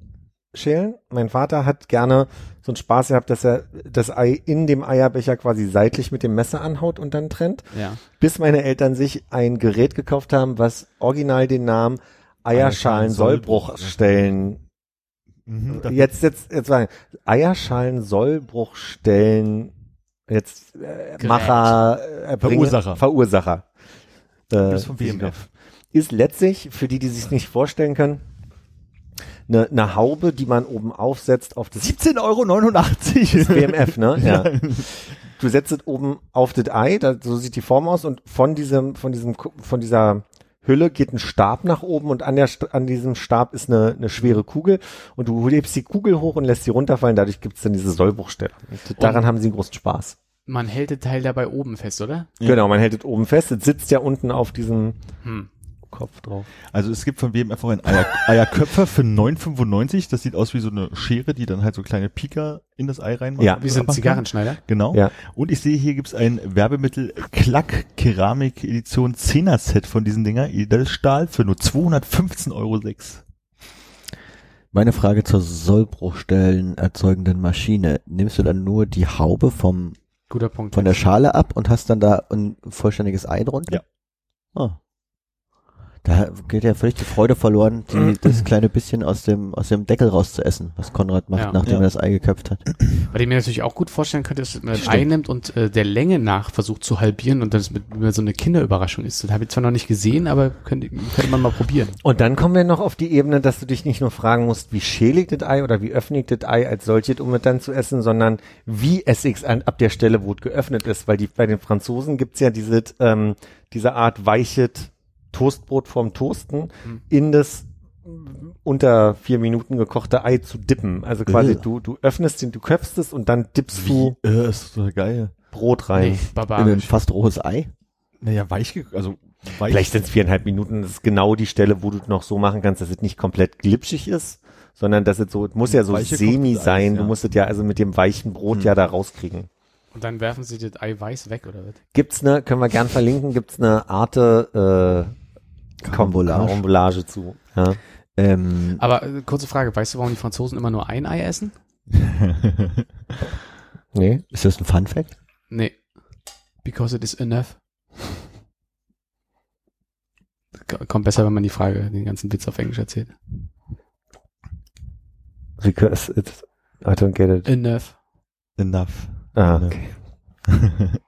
schälen. Mein Vater hat gerne so einen Spaß gehabt, dass er das Ei in dem Eierbecher quasi seitlich mit dem Messer anhaut und dann trennt. ja. Bis meine Eltern sich ein Gerät gekauft haben, was original den Namen Eierschalen-Sollbruchstellen Mhm, jetzt, jetzt, jetzt sagen, Eierschalen, Sollbruchstellen, jetzt äh. Macher, äh, Verursacher. Verursacher. Äh, Das ist vom. Ist letztlich, für die, die sich nicht vorstellen können, eine, eine Haube, die man oben aufsetzt auf das 17,89 Euro. BMF, ne? Ja. Du setzt es oben auf das Ei, da, so sieht die Form aus und von diesem, von diesem, von dieser Hülle geht ein Stab nach oben und an der, an diesem Stab ist eine, eine schwere Kugel und du hebst die Kugel hoch und lässt sie runterfallen, dadurch gibt es dann diese Sollbruchstelle. Und daran haben sie einen großen Spaß. Man hält den Teil dabei oben fest, oder? Genau, man hält es oben fest, es sitzt ja unten auf diesem Hm. Kopf drauf. Also es gibt von WMF auch ein Eier, Eierköpfer für 9,95. Das sieht aus wie so eine Schere, die dann halt so kleine Pieker in das Ei reinmacht. Ja. Wie so ein kann. Zigarrenschneider. Genau. Ja. Und ich sehe hier gibt's ein Werbemittel Klack Keramik Edition 10er Set von diesen Dinger. Edelstahl für nur 215,06 Euro. Meine Frage zur Sollbruchstellen erzeugenden Maschine. Nimmst du dann nur die Haube vom, Guter Punkt. von der Schale ab und hast dann da ein vollständiges Ei drunter? Ja. Ah. Da geht ja völlig die Freude verloren, die, das kleine bisschen aus dem, aus dem Deckel rauszuessen, was Konrad macht, Ja. nachdem Ja. er das Ei geköpft hat. Was ich mir natürlich auch gut vorstellen könnte, dass man das Ei nimmt und äh, der Länge nach versucht zu halbieren und das mit, mit so eine Kinderüberraschung ist. Das habe ich zwar noch nicht gesehen, aber könnte, könnte man mal probieren. Und dann kommen wir noch auf die Ebene, dass du dich nicht nur fragen musst, wie schäle ich das Ei oder wie öffne ich das Ei als solches, um es dann zu essen, sondern wie esse ich es an, ab der Stelle, wo es geöffnet ist. Weil die, bei den Franzosen gibt's ja diese, ähm, diese Art weiches Toastbrot vom Toasten Hm. in das unter vier Minuten gekochte Ei zu dippen. Also quasi Ugh. du, du öffnest den, du köpfst es und dann dippst du Äh, ist total geil. Brot rein. Nee, In ein fast rohes Ei? Naja, weich, also weich. Vielleicht sind es viereinhalb Minuten. Das ist genau die Stelle, wo du es noch so machen kannst, dass es nicht komplett glitschig ist, sondern dass es so, es muss ja so Weiche semi gekochtes Eis, sein. Du ja. musst es ja also mit dem weichen Brot Hm. ja da rauskriegen. Und dann werfen sie das Ei weiß weg, oder was? Gibt's eine, können wir gern verlinken, gibt's eine Arte äh. Karambolage zu. Ja. Ähm, Aber äh, kurze Frage, weißt du, warum die Franzosen immer nur ein Ei essen? Nee. ist das ein Fun Fact? Nee. Because it is enough. Kommt besser, wenn man die Frage, den ganzen Witz auf Englisch erzählt. Because it's, I don't get it. Enough. Enough. Ah, Ja. okay.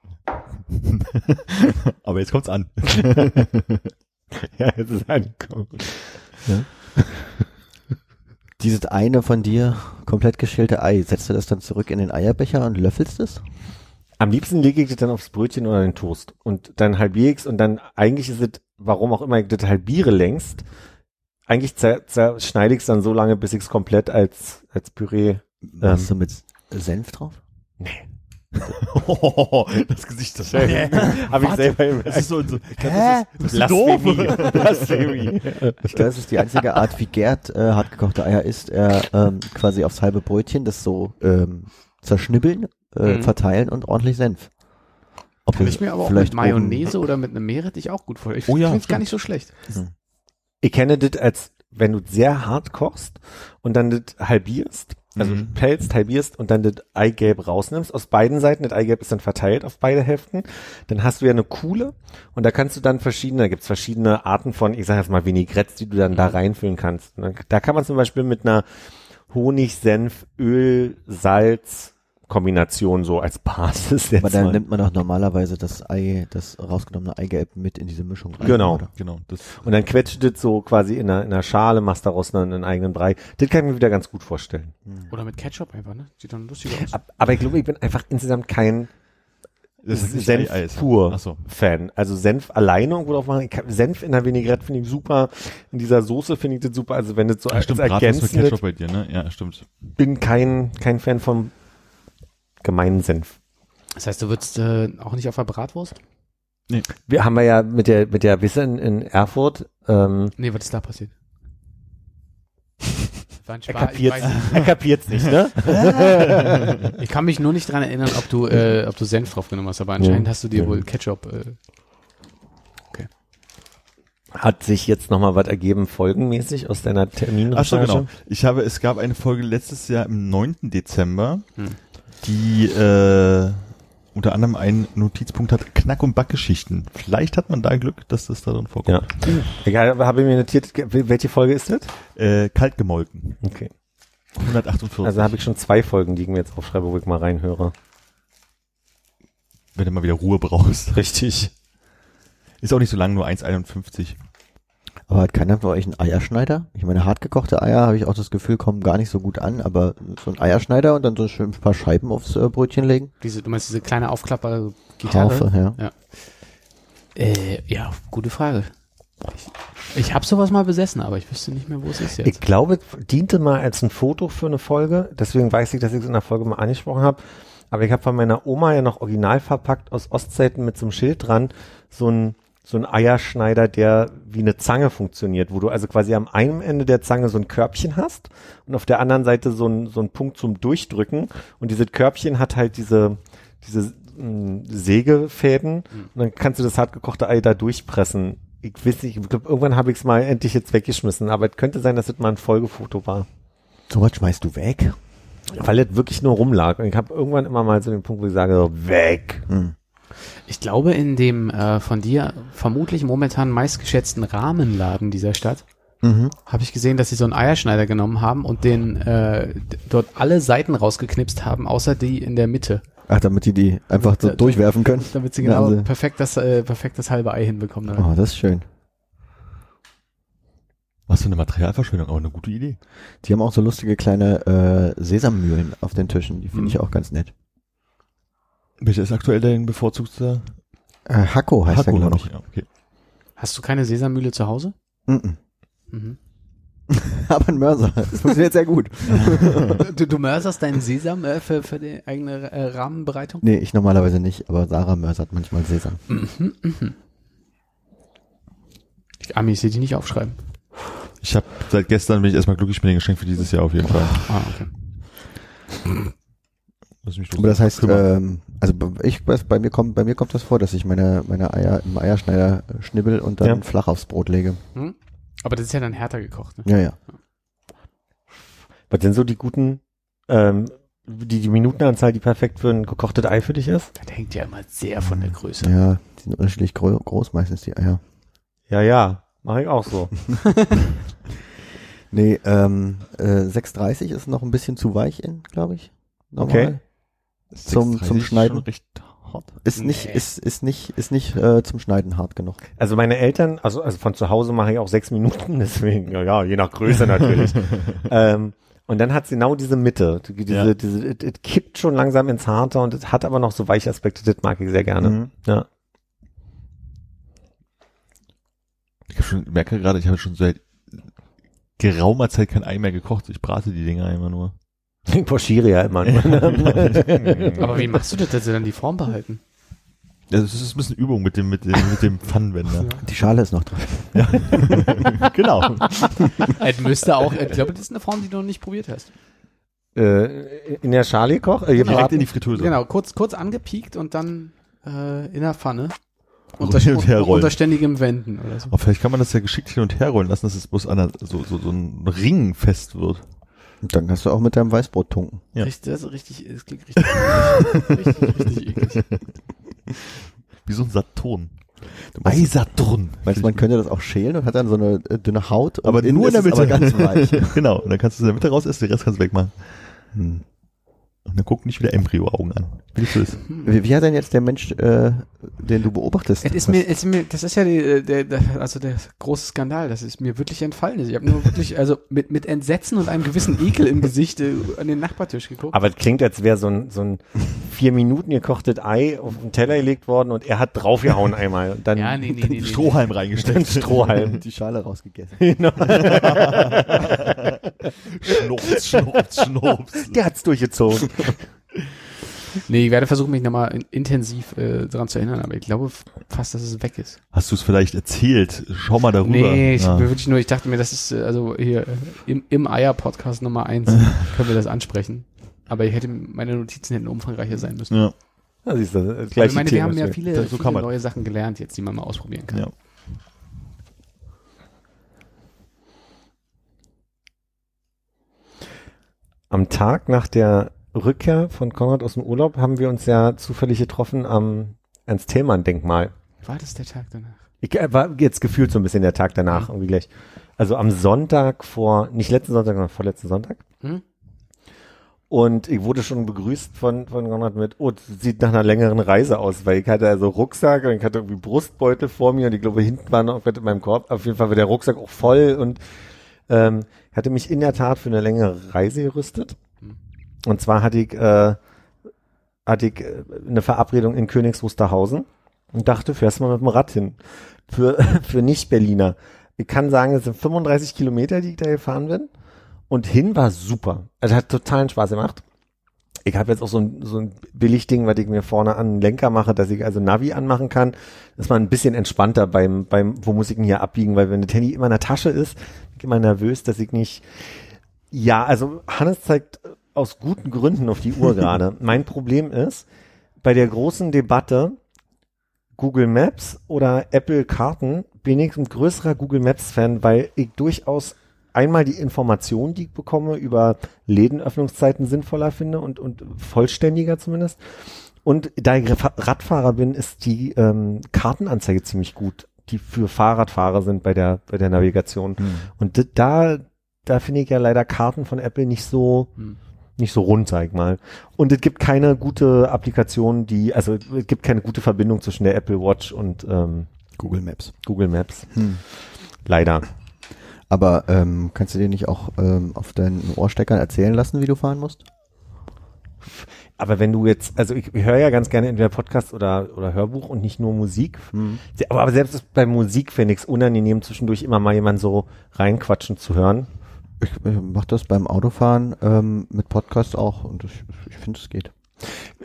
Aber jetzt kommt's an. Ja, jetzt ist angekommen. Dieses eine von dir komplett geschälte Ei, setzt du das dann zurück in den Eierbecher und löffelst es? Am liebsten lege ich das dann aufs Brötchen oder den Toast. Und dann halbiere ich's und dann eigentlich ist es, warum auch immer ich das halbiere längst, eigentlich zer, zerschneide ich's dann so lange, bis ich's komplett als, als Püree. Machst du mit Senf drauf? das Gesicht, das Habe ich selber im Das ist so, so Hä? Das ist, das. Ich glaube, das ist die einzige Art, wie Gerd äh, hartgekochte Eier isst. Er ähm, quasi aufs halbe Brötchen das so ähm, zerschnibbeln, äh, Mhm. verteilen und ordentlich Senf. Ob Kann ich mir aber auch vielleicht mit Mayonnaise oder mit einem Meerrettich auch gut vorstellen. Ich Oh ja, finde es gar nicht so schlecht. Ich kenne das als, wenn du sehr hart kochst und dann das halbierst also Mhm. pelzt, halbierst und dann das Eigelb rausnimmst aus beiden Seiten. Das Eigelb ist dann verteilt auf beide Hälften. Dann hast du ja eine Kuhle und da kannst du dann verschiedene, da gibt's verschiedene Arten von, ich sage jetzt mal Vinaigrettes, die du dann da reinfüllen kannst. Da kann man zum Beispiel mit einer Honig, Senf, Öl, Salz Kombination so als Basis jetzt Aber dann mal. nimmt man doch normalerweise das Ei, das rausgenommene Eigelb mit in diese Mischung rein. Genau. Oder? Genau. Das, Und dann quetscht das so quasi in einer, in einer Schale, machst daraus einen, einen eigenen Brei. Das kann ich mir wieder ganz gut vorstellen. Oder mit Ketchup einfach, ne? Sieht dann lustig aus. Ab- Aber ich glaube, ich bin einfach insgesamt kein das ist nicht Senf pur so. Fan. Also Senf alleine irgendwo drauf machen. Ich kann, Senf in der Vinaigrette finde ich super. In dieser Soße finde ich das super. Also wenn das so Ja, als stimmt, mit ergänzend Ketchup bei dir, ne? Ja, stimmt. bin kein, kein Fan vom gemeinen Senf. Das heißt, du würdest äh, auch nicht auf der Bratwurst? Wir haben wir ja mit der, mit der Wisse in, in Erfurt, ähm, Nee, was ist da passiert? Er Spaß. Ich, kapiert's, er nicht, ne? ich kann mich nur nicht dran erinnern, ob du, äh, ob du Senf drauf genommen hast, aber anscheinend Ja. hast du dir Ja. wohl Ketchup. Äh, Hat sich jetzt nochmal was ergeben, folgenmäßig aus deiner Ach so, Terminrecherche? genau. Ich habe, es gab eine Folge letztes Jahr im 9. Dezember, Hm. Die äh, unter anderem einen Notizpunkt hat, Knack- und Backgeschichten. Vielleicht hat man da Glück, dass das da drin vorkommt. Ja. Egal, aber habe ich mir notiert, welche Folge ist das? Äh, kalt gemolken. Okay. 148. Also habe ich schon zwei Folgen, die ich mir jetzt aufschreibe, wo ich mal reinhöre. Wenn du mal wieder Ruhe brauchst. Richtig. Ist auch nicht so lang, nur 1,51. Aber hat keiner von euch einen Eierschneider? Ich meine, hartgekochte Eier habe ich auch das Gefühl, kommen gar nicht so gut an, aber so ein Eierschneider und dann so schön ein paar Scheiben aufs äh, Brötchen legen? diese, du meinst diese kleine aufklappbare Gitarre? Haufe, ja. Äh, ja, gute Frage. Ich, ich habe sowas mal besessen, aber ich wüsste nicht mehr, wo es ist Ich jetzt. glaube, es diente mal als ein Foto für eine Folge. Deswegen weiß ich, dass ich es in der Folge mal angesprochen habe. Aber ich habe von meiner Oma ja noch original verpackt aus Ostzeiten mit so einem Schild dran so ein so ein Eierschneider, der wie eine Zange funktioniert, wo du also quasi am einen Ende der Zange so ein Körbchen hast und auf der anderen Seite so ein, so ein Punkt zum Durchdrücken und dieses Körbchen hat halt diese, diese mh, Sägefäden und dann kannst du das hartgekochte Ei da durchpressen. Ich weiß nicht, ich glaube, irgendwann habe ich es mal endlich jetzt weggeschmissen, aber es könnte sein, dass es mal ein Folgefoto war. So was schmeißt du weg? Weil es wirklich nur rumlag. Und ich habe irgendwann immer mal so den Punkt, wo ich sage, so, weg. Hm. Ich glaube, in dem äh, von dir vermutlich momentan meistgeschätzten Rahmenladen dieser Stadt Mhm. habe ich gesehen, dass sie so einen Eierschneider genommen haben und den äh, dort alle Seiten rausgeknipst haben, außer die in der Mitte, Ach, damit die die einfach so Da- durchwerfen können? damit sie Ja, genau also- perfekt das äh, perfekt das halbe Ei hinbekommen. Oh, das ist schön. Was für eine Materialverschwendung, aber eine gute Idee. Die haben auch so lustige kleine äh, Sesammühlen auf den Tischen. Die finde ich auch ganz nett. Welcher ist aktuell dein bevorzugter? Äh, Hacko heißt der, Hakko glaube noch. ich. Ja, okay. Hast du keine Sesammühle zu Hause? Mhm. Mhm. Aber ein Mörser. Das funktioniert sehr gut. du, du mörserst deinen Sesam äh, für, für die eigene äh, Rahmenbereitung? Nee, ich normalerweise nicht, aber Sarah mörsert manchmal Sesam. Mhm, mhm. Ich, Ami, ich sehe die nicht aufschreiben. Ich habe seit gestern bin ich erstmal glücklich mit den Geschenken für dieses Jahr auf jeden Fall. Ah, okay. Lass mich Aber das heißt, kümmern. ähm, also bei- ich weiß, bei mir kommt, bei mir kommt das vor, dass ich meine, meine Eier im Eierschneider äh, schnibbel und dann Ja. flach aufs Brot lege. Hm? Aber das ist ja dann härter gekocht. Ne? Ja, ja. Was sind so die guten, ähm, die, die Minutenanzahl, die perfekt für ein gekochtes Ei für dich ist? Das hängt ja immer sehr von der Größe. Ja, die sind unterschiedlich gro groß meistens, die Eier. Ja, ja, mache ich auch so. Nee, ähm, äh, 6,30 ist noch ein bisschen zu weich in, glaube ich. Okay. Zum- 6,30 zum ist Schneiden. schon recht hart. Ist nicht, Nee. ist, ist nicht, ist nicht äh, zum Schneiden hart genug. Also meine Eltern, also, also von zu Hause mache ich auch sechs Minuten, deswegen, ja, ja je nach Größe natürlich. ähm, und dann hat sie genau diese Mitte, die- diese, Ja. diese, es es kippt schon langsam ins Harte und es hat aber noch so weiche Aspekte, das mag ich sehr gerne. Mhm. Ja. Ich hab schon, merke gerade, ich habe schon seit geraumer Zeit kein Ei mehr gekocht. Ich brate die Dinger immer nur. Ich pochiere ja immer. Aber wie machst du das, dass sie dann die Form behalten? Das ist ein bisschen Übung mit dem, mit dem, mit dem Pfannenwender. Die Schale ist noch drin. genau. Es müsste auch, ich glaube, das ist eine Form, die du noch nicht probiert hast. äh, in der Schale koch, äh, Direkt in die Fritteuse. Genau, kurz, kurz angepiekt und dann äh, in der Pfanne. So Unter, hin und her rollen. unter ständigem Wenden oder so. Aber vielleicht kann man das ja geschickt hin und her rollen lassen, dass es bloß an der, so, so, so ein Ring fest wird. Und dann kannst du auch mit deinem Weißbrot tunken. Ja. Richtig, das ist richtig, es klingt richtig, richtig, richtig, richtig eklig. Wie so ein Saturn. Ei, Saturn. Meinst du, man könnte das auch schälen und hat dann so eine äh, dünne Haut? und Aber nur in ist der Mitte. Aber ganz weich. genau. Und dann kannst du es in der Mitte raus essen, den Rest kannst du wegmachen. Hm. Und dann guck nicht wieder Embryo-Augen an. Wie du das? Wie, wie hat denn jetzt der Mensch, äh, den du beobachtest? Es ist mir, es ist mir, das ist ja die, äh, der, der, also der große Skandal, das ist mir wirklich entfallen. ist. Ich habe nur wirklich, also mit, mit Entsetzen und einem gewissen Ekel im Gesicht äh, an den Nachbartisch geguckt. Aber es klingt, als wäre so ein, so ein vier Minuten gekochtes Ei auf den Teller gelegt worden und er hat draufgehauen einmal. Und dann ja, nee, nee, nee, nee. Strohhalm den reingesteckt. Strohhalm. die Schale rausgegessen. Schnurps, schnurps, schnurps. Der hat's durchgezogen. Nee, ich werde versuchen, mich nochmal in, intensiv äh, daran zu erinnern, aber ich glaube fast, dass es weg ist. Hast du es vielleicht erzählt? Schau mal darüber. Nee, ich Ja. wirklich nur, ich dachte mir, das ist äh, also hier äh, im, im Eier-Podcast Nummer eins können wir das ansprechen. Aber ich hätte, meine Notizen hätten umfangreicher sein müssen. Ja. Ja, siehst du, das Aber gleiche ich meine, wir haben ja viele, so viele neue Sachen gelernt jetzt, die man mal ausprobieren kann. Ja. Am Tag nach der Rückkehr von Konrad aus dem Urlaub haben wir uns ja zufällig getroffen am Ernst-Thälmann-Denkmal. War das der Tag danach? Ich äh, war jetzt gefühlt so ein bisschen der Tag danach irgendwie gleich. Also am Sonntag vor, nicht letzten Sonntag, sondern vorletzten Sonntag. Hm? Und ich wurde schon begrüßt von, von Konrad mit, oh, sieht nach einer längeren Reise aus, weil ich hatte also Rucksack und ich hatte irgendwie Brustbeutel vor mir und ich glaube, hinten war noch in meinem Korb. Auf jeden Fall war der Rucksack auch voll und ähm, hatte mich in der Tat für eine längere Reise gerüstet. Und zwar hatte ich, äh, hatte ich äh, eine Verabredung in Königs Wusterhausen und dachte, fährst mal mit dem Rad hin. Für, für Nicht-Berliner. Ich kann sagen, es sind 35 Kilometer, die ich da gefahren bin. Und hin war super. Also hat totalen Spaß gemacht. Ich habe jetzt auch so ein, so ein Billigding, was ich mir vorne an den Lenker mache, dass ich also Navi anmachen kann. Ist man ein bisschen entspannter beim, beim, wo muss ich denn hier abbiegen, weil wenn das Handy immer in der Tasche ist, bin ich immer nervös, dass ich nicht, ja, also Hannes zeigt aus guten Gründen auf die Uhr gerade. Mein Problem ist, bei der großen Debatte Google Maps oder Apple Karten bin ich ein größerer Google Maps Fan, weil ich durchaus einmal die Informationen, die ich bekomme, über Lädenöffnungszeiten sinnvoller finde und, und vollständiger zumindest. Und da ich Ra- Radfahrer bin, ist die ähm, Kartenanzeige ziemlich gut, die für Fahrradfahrer sind bei der, bei der Navigation. Und d- da, da finde ich ja leider Karten von Apple nicht so, Hm. Nicht so rund, sag ich mal. Und es gibt keine gute Applikation, die, also es gibt keine gute Verbindung zwischen der Apple Watch und ähm, Google Maps. Google Maps. Hm. Leider. Aber ähm, kannst du dir nicht auch ähm, auf deinen Ohrsteckern erzählen lassen, wie du fahren musst? Aber wenn du jetzt, also ich höre ja ganz gerne entweder Podcast oder, oder Hörbuch und nicht nur Musik. Se- Aber, aber selbst bei Musik finde ich es unangenehm, zwischendurch immer mal jemand so reinquatschen zu hören. Ich äh, mache das beim Autofahren ähm, mit Podcast auch und ich, ich finde, es geht.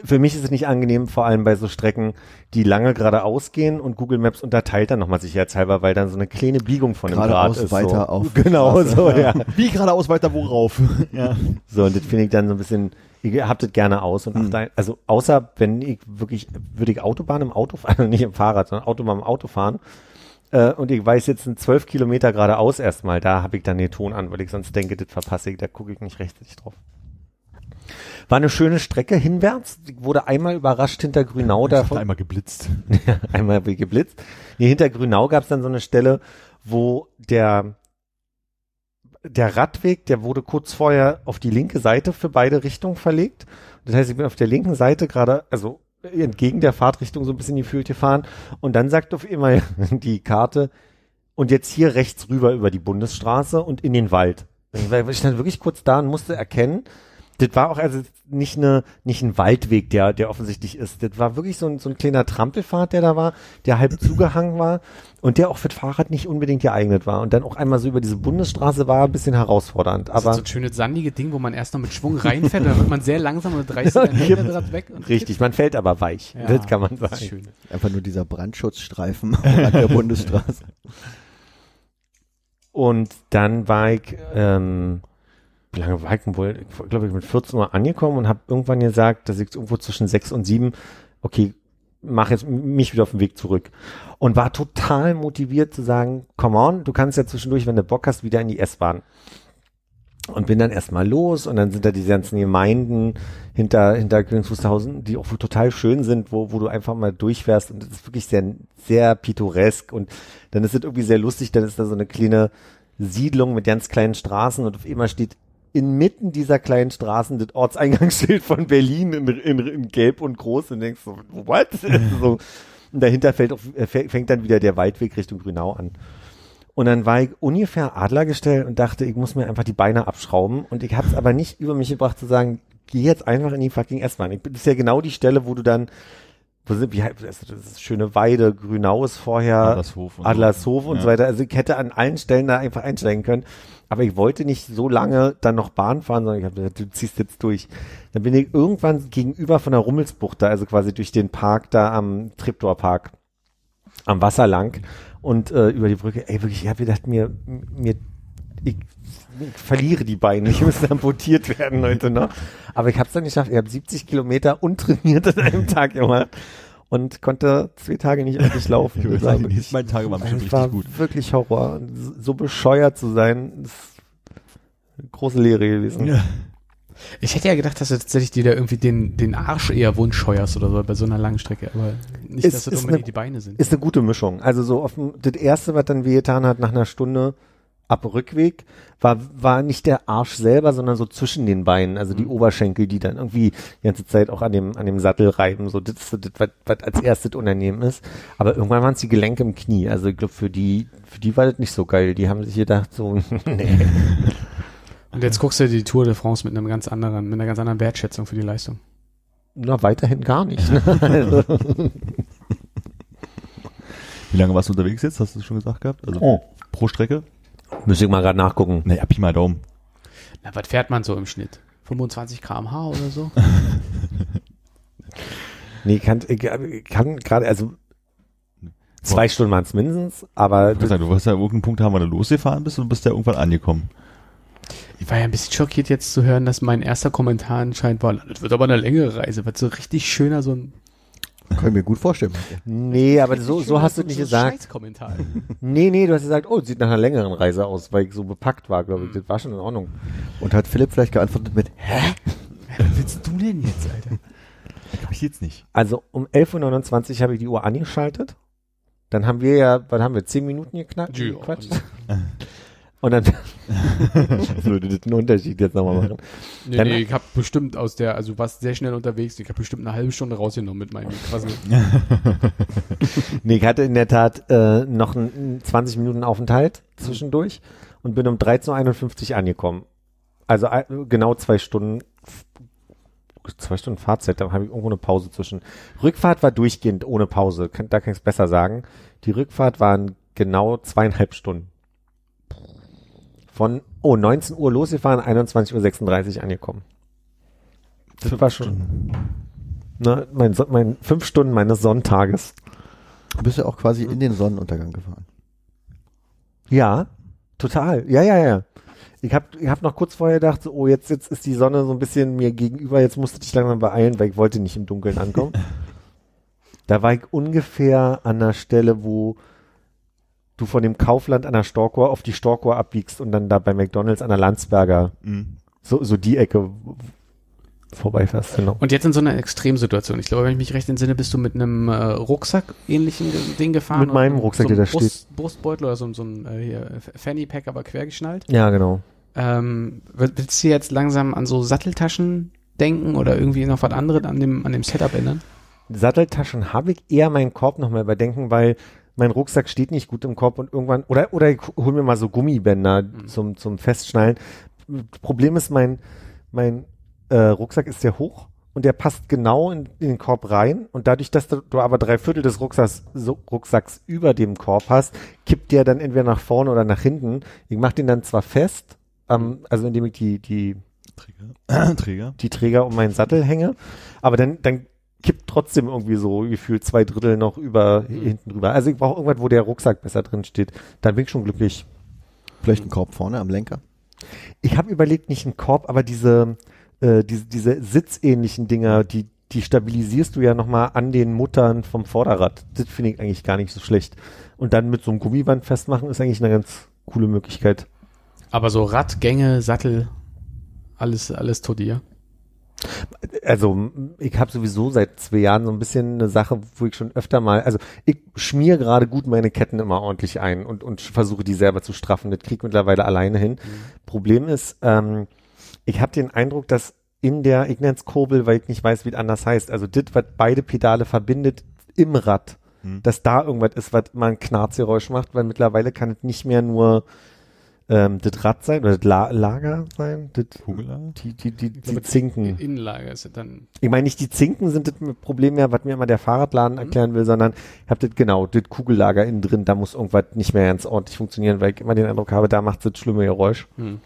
Für mich ist es nicht angenehm, vor allem bei so Strecken, die lange geradeaus gehen und Google Maps unterteilt dann nochmal sicherheitshalber, weil dann so eine kleine Biegung von einem Grad Geradeaus ist. weiter so. auf Genau so, ja. Wie geradeaus weiter worauf? ja. So, und das finde ich dann so ein bisschen, ich hab das gerne aus und Hm. achte, also außer wenn ich wirklich, würde ich Autobahn im Auto fahren, also nicht im Fahrrad, sondern Autobahn im Auto fahren, äh, und ich weiß jetzt sind zwölf Kilometer geradeaus erstmal, da habe ich dann den Ton an, weil ich sonst denke, das verpasse ich, da gucke ich nicht rechtzeitig drauf. War eine schöne Strecke hinwärts, ich wurde einmal überrascht hinter Grünau Ich davon, einmal geblitzt. einmal wie geblitzt. Nee, hinter Grünau gab es dann so eine Stelle, wo der der Radweg, der wurde kurz vorher auf die linke Seite für beide Richtungen verlegt. Das heißt, ich bin auf der linken Seite gerade, also entgegen der Fahrtrichtung so ein bisschen gefühlt gefahren. Und dann sagt auf einmal die Karte, und jetzt hier rechts rüber über die Bundesstraße und in den Wald. Ich stand wirklich kurz da und musste erkennen, das war auch also nicht eine nicht ein Waldweg, der der offensichtlich ist. Das war wirklich so ein, so ein kleiner Trampelpfad, der da war, der halb zugehangen war und der auch für das Fahrrad nicht unbedingt geeignet war. Und dann auch einmal so über diese Bundesstraße war ein bisschen herausfordernd. Das ist Aber so ein schönes sandige Ding, wo man erst noch mit Schwung reinfährt, dann wird man sehr langsam und reißt dann kippt. Hinterrad weg. Und richtig, man fällt aber weich. Ja, das kann man Das sagen. ist schön. Einfach nur dieser Brandschutzstreifen an der Bundesstraße. Und dann war ich, ähm, wie lange war ich denn wohl? Ich glaube, ich bin mit 14 Uhr angekommen und habe irgendwann gesagt, dass ich irgendwo zwischen 6 und 7, okay, mach jetzt mich wieder auf den Weg zurück. Und war total motiviert zu sagen, come on, du kannst ja zwischendurch, wenn du Bock hast, wieder in die S-Bahn. und bin dann erstmal los und dann sind da diese ganzen Gemeinden hinter, hinter Königs Wusterhausen, die auch total schön sind, wo, wo du einfach mal durchfährst und das ist wirklich sehr, sehr pittoresk und dann ist es irgendwie sehr lustig, dann ist da so eine kleine Siedlung mit ganz kleinen Straßen und auf einmal steht inmitten dieser kleinen Straßen das Ortseingangsschild von Berlin in, in, in gelb und groß und denkst so, what? so, und dahinter fällt, auf, äh, fängt dann wieder der Waldweg Richtung Grünau an. Und dann war ich ungefähr Adler gestellt und dachte, ich muss mir einfach die Beine abschrauben. Und ich habe es aber nicht über mich gebracht zu sagen, geh jetzt einfach in die fucking S-Bahn. Das ist ja genau die Stelle, wo du dann, wo sind, wie, das ist schöne Weide, Grünau ist vorher, Adlershof und, Adlershof so. und Ja. so weiter. Also ich hätte an allen Stellen da einfach einsteigen können. Aber ich wollte nicht so lange dann noch Bahn fahren, sondern ich habe gesagt, du ziehst jetzt durch. Dann bin ich irgendwann gegenüber von der Rummelsbucht da, also quasi durch den Park da am Treptower Park am Wasser lang und äh, über die Brücke. Ey, wirklich, ich habe gedacht, mir, mir, ich verliere die Beine. Ich müsste amputiert werden heute noch. Aber ich habe es dann geschafft. Ich habe 70 Kilometer untrainiert an einem Tag gemacht und konnte zwei Tage nicht ordentlich laufen. Ich sagen, die wirklich- nächsten beiden Tage waren bestimmt es war richtig gut. wirklich Horror. So bescheuert zu sein, ist eine große Lehre gewesen. Ja. Ich hätte ja gedacht, dass du tatsächlich dir da irgendwie den, den Arsch eher wundscheuerst oder so bei so einer langen Strecke, aber nicht, Es dass das ist unbedingt eine- die Beine sind. Ist eine gute Mischung. Also so auf dem, das erste, was dann wehgetan hat nach einer Stunde ab Rückweg, war, war nicht der Arsch selber, sondern so zwischen den Beinen, also die Oberschenkel, die dann irgendwie die ganze Zeit auch an dem, an dem Sattel reiben, so das das, was, was als erstes unangenehm ist. Aber irgendwann waren es die Gelenke im Knie. Also ich glaube, für die, für die war das nicht so geil. Die haben sich gedacht, so, nee. Und jetzt guckst du dir die Tour de France mit einem ganz anderen, mit einer ganz anderen Wertschätzung für die Leistung. Na, weiterhin gar nicht. Ne? Also, Wie lange warst du unterwegs jetzt? Hast du schon gesagt gehabt? Also Oh. pro Strecke? Müsste ich mal gerade nachgucken. Naja, Pi mal Daumen. Na, was fährt man so im Schnitt? 25 km/h oder so? Nee, kann, ich kann gerade, also zwei Stunden waren es mindestens, aber Ich weiß nicht, du wirst ja irgendeinen Punkt haben, wo du losgefahren bist und bist ja irgendwann angekommen. Ich war ja ein bisschen schockiert jetzt zu hören, dass mein erster Kommentar anscheinend war, das wird aber eine längere Reise, wird so richtig schöner, so ein Kann ich mir gut vorstellen. Nee, aber so, so hast du nicht gesagt. Nee, nee, du hast gesagt, oh, sieht nach einer längeren Reise aus, weil ich so bepackt war, glaube ich. Das war schon in Ordnung. Und hat Philipp vielleicht geantwortet mit, hä? Was willst du denn jetzt, Alter? Hab ich jetzt nicht. Also um 11.29 Uhr habe ich die Uhr angeschaltet. Dann haben wir ja, was haben wir, 10 Minuten geknackt? Ja. gequatscht? Und dann würde das einen Unterschied jetzt nochmal machen. Nee, Dann- nee, ich habe bestimmt aus der, also du warst sehr schnell unterwegs, ich habe bestimmt eine halbe Stunde rausgenommen mit meinem Quassel. Nee, ich hatte in der Tat äh, noch einen 20 Minuten Aufenthalt zwischendurch und bin um 13.51 Uhr angekommen. Also äh, genau zwei Stunden, zwei Stunden Fahrzeit, da habe ich irgendwo eine Pause zwischen. Rückfahrt war durchgehend ohne Pause, da kann ich es besser sagen. Die Rückfahrt waren genau zweieinhalb Stunden. Von, oh, 19 Uhr losgefahren, 21.36 Uhr angekommen. Das war schon, ne, mein, mein fünf Stunden meines Sonntages. Du bist ja auch quasi in den Sonnenuntergang gefahren. Ja, total. Ja, ja, ja. Ich habe ich hab noch kurz vorher gedacht, so, oh, jetzt, jetzt ist die Sonne so ein bisschen mir gegenüber, jetzt musste ich langsam beeilen, weil ich wollte nicht im Dunkeln ankommen. da war ich ungefähr an der Stelle, wo du von dem Kaufland an der Storkower auf die Storkower abbiegst und dann da bei McDonalds an der Landsberger, Mhm. so, so die Ecke vorbeifährst, genau. Und jetzt in so einer Extremsituation. Ich glaube, wenn ich mich recht entsinne, bist du mit einem äh, Rucksack-ähnlichen Ge- Ding gefahren. Mit meinem Rucksack, so der da Brust, Brustbeutel oder so, so ein äh, hier, Fanny Pack, aber quergeschnallt. Ja, genau. Ähm, wi- willst du jetzt langsam an so Satteltaschen denken oder irgendwie noch was anderes an dem, an dem Setup ändern? Satteltaschen habe ich eher meinen Korb nochmal überdenken, weil mein Rucksack steht nicht gut im Korb und irgendwann, oder, oder ich hol mir mal so Gummibänder zum, zum Festschnallen. Problem ist, mein, mein äh, Rucksack ist sehr hoch und der passt genau in, in den Korb rein und dadurch, dass du, du aber drei Viertel des Rucksacks, so, Rucksacks über dem Korb hast, kippt der dann entweder nach vorne oder nach hinten. Ich mache den dann zwar fest, ähm, also indem ich die, die Träger. Träger. die Träger um meinen Sattel hänge, aber dann, dann kippt trotzdem irgendwie so gefühlt zwei Drittel noch über hinten drüber. Also ich brauche irgendwas, wo der Rucksack besser drin steht. Dann bin ich schon glücklich. Vielleicht ein Korb vorne am Lenker. Ich habe überlegt, nicht einen Korb, aber diese, äh, diese, diese sitzähnlichen Dinger, die, die stabilisierst du ja nochmal an den Muttern vom Vorderrad. Das finde ich eigentlich gar nicht so schlecht. Und dann mit so einem Gummiband festmachen ist eigentlich eine ganz coole Möglichkeit. Aber so Rad, Gänge, Sattel, alles, alles Todi, ja? Also ich habe sowieso seit zwei Jahren so ein bisschen eine Sache, wo ich schon öfter mal, also ich schmier gerade gut meine Ketten immer ordentlich ein und, und versuche die selber zu straffen. Das kriege ich mittlerweile alleine hin. Problem ist, ähm, ich habe den Eindruck, dass in der, ich nenne Kurbel, weil ich nicht weiß, wie es anders heißt, also das, was beide Pedale verbindet im Rad, Hm. dass da irgendwas ist, was immer ein Knarzgeräusch macht, weil mittlerweile kann es nicht mehr nur ähm, das Rad sein oder das La Lager sein, das, Kugellager? die, die, die, die glaube, Zinken. Innenlager ist dann. Ich meine nicht die Zinken sind das Problem mehr, was mir immer der Fahrradladen erklären will, sondern ich habe das genau, das Kugellager innen drin, da muss irgendwas nicht mehr ganz ordentlich funktionieren, weil ich immer den Eindruck habe, da macht das schlimme Geräusch. Hm.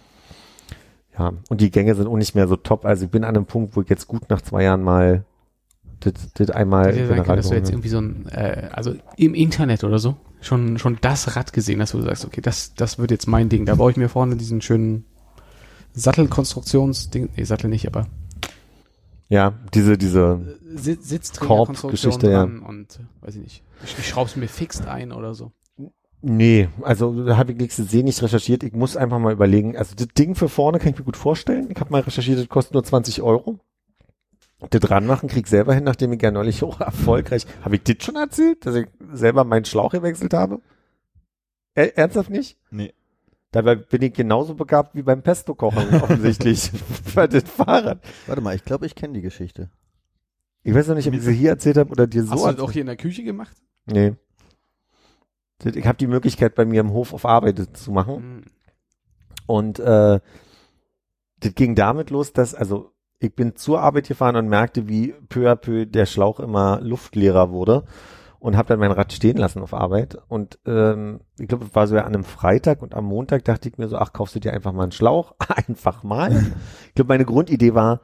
Ja, und die Gänge sind auch nicht mehr so top. Also ich bin an einem Punkt, wo ich jetzt gut nach zwei Jahren mal das, das einmal Hätte ja können, dass du jetzt irgendwie so ein, äh, also im Internet oder so, schon, schon das Rad gesehen wo du sagst, okay, das, das wird jetzt mein Ding. Da baue ich mir vorne diesen schönen Sattelkonstruktionsding, nee, Sattel nicht, aber ja, diese, diese, Sitz Sitzträgerkonstruktion Korb-Geschichte, ja. dran und, weiß ich nicht, ich, ich schraub's mir fixed ein oder so. nee, also da habe ich nichts gesehen, nicht recherchiert. Ich muss einfach mal überlegen. Also das Ding für vorne kann ich mir gut vorstellen. Ich habe mal recherchiert, das kostet nur 20 Euro. Das dran machen, krieg selber hin, nachdem ich ja neulich hoch erfolgreich. Habe ich das schon erzählt, dass ich selber meinen Schlauch gewechselt habe? Er, ernsthaft nicht? Nee. Dabei bin ich genauso begabt wie beim Pesto-Kochen offensichtlich. Für das Fahrrad. Warte mal, ich glaube, ich kenne die Geschichte. Ich weiß noch nicht, ob ich sie hier erzählt habe oder dir so. Hast du das auch hier in der Küche gemacht? Nee. Das- Ich habe die Möglichkeit, bei mir im Hof auf Arbeit zu machen. Hm. Und äh, das ging damit los, dass, also ich bin zur Arbeit gefahren und merkte, wie peu à peu der Schlauch immer luftleerer wurde und habe dann mein Rad stehen lassen auf Arbeit. Und ähm, ich glaube, es war so ja an einem Freitag und am Montag dachte ich mir so, ach, kaufst du dir einfach mal einen Schlauch? einfach mal. Ich glaube, meine Grundidee war,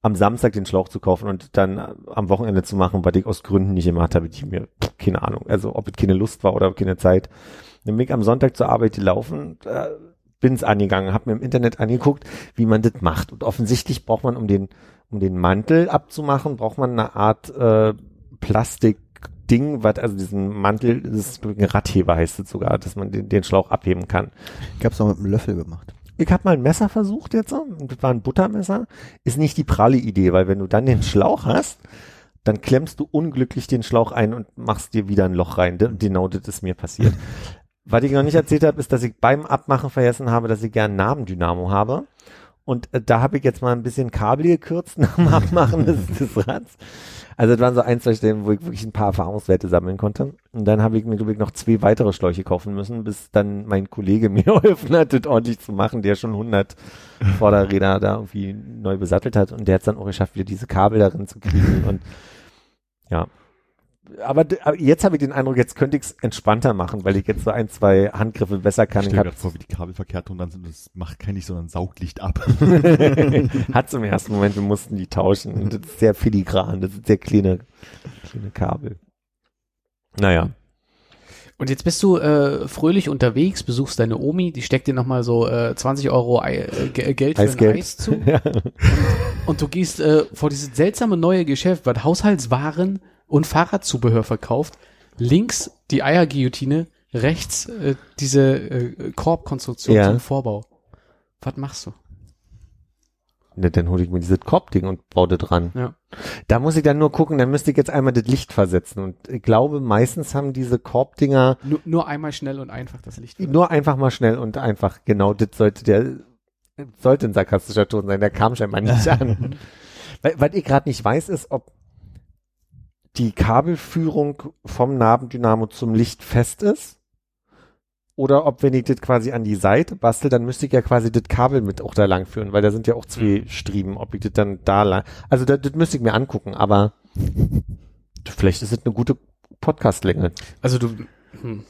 am Samstag den Schlauch zu kaufen und dann äh, am Wochenende zu machen, was ich aus Gründen nicht gemacht habe, die mir, keine Ahnung, also ob es keine Lust war oder keine Zeit. Dann bin ich am Sonntag zur Arbeit gelaufen, äh, bin's angegangen, habe mir im Internet angeguckt, wie man das macht. Und offensichtlich braucht man, um den, um den Mantel abzumachen, braucht man eine Art äh, Plastikding, was also diesen Mantel, das ist ein Radheber heißt es sogar, dass man den, den Schlauch abheben kann. Ich habe es noch mit einem Löffel gemacht. Ich habe mal ein Messer versucht jetzt, das war ein Buttermesser. Ist nicht die pralle Idee, weil wenn du dann den Schlauch hast, dann klemmst du unglücklich den Schlauch ein und machst dir wieder ein Loch rein. Genau das ist mir passiert. Was ich noch nicht erzählt habe, ist, dass ich beim Abmachen vergessen habe, dass ich gern Nabendynamo habe. Und äh, da habe ich jetzt mal ein bisschen Kabel gekürzt nach dem Abmachen des, des Rads. Also das waren so ein, zwei Stellen, wo ich wirklich ein paar Erfahrungswerte sammeln konnte. Und dann habe ich mir, glaube ich, noch zwei weitere Schläuche kaufen müssen, bis dann mein Kollege mir geholfen hat, das ordentlich zu machen, der schon 100 Vorderräder da irgendwie neu besattelt hat. Und der hat es dann auch geschafft, wieder diese Kabel darin zu kriegen. Und ja. Aber, aber jetzt habe ich den Eindruck, jetzt könnte ich es entspannter machen, weil ich jetzt so ein, zwei Handgriffe besser kann. Ich Ich stell mir hab, grad vor, wie die Kabel verkehrt und dann sind das macht kein nicht, sondern saugt Licht ab. hat im ersten Moment, wir mussten die tauschen. Und Das ist sehr filigran, das sind sehr kleine, kleine Kabel. Naja. Und jetzt bist du äh, fröhlich unterwegs, besuchst deine Omi, die steckt dir nochmal so äh, 20 Euro Ei, äh, Ge- Geld für ein Eisgeld. Eis zu. Ja. Und du gehst äh, vor dieses seltsame neue Geschäft, was Haushaltswaren und Fahrradzubehör verkauft. Links die Eierguillotine, rechts äh, diese äh, Korbkonstruktion Ja. zum Vorbau. Was machst du? Ne, Dann hole ich mir dieses Korbding und baue das dran. Ja. Da muss ich dann nur gucken, dann müsste ich jetzt einmal das Licht versetzen. Und ich glaube, meistens haben diese Korbdinger Nur, nur einmal schnell und einfach das Licht. nur einfach mal schnell und einfach, genau, das sollte der, sollte ein sarkastischer Ton sein, der kam scheinbar nicht an. Weil, was ich gerade nicht weiß, ist, ob die Kabelführung vom Nabendynamo zum Licht fest ist. Oder ob, wenn ich das quasi an die Seite bastel, dann müsste ich ja quasi das Kabel mit auch da lang führen, weil da sind ja auch zwei Striemen, ob ich das dann da lang, also das, das müsste ich mir angucken, aber vielleicht ist es eine gute Podcastlänge. Also du, hm,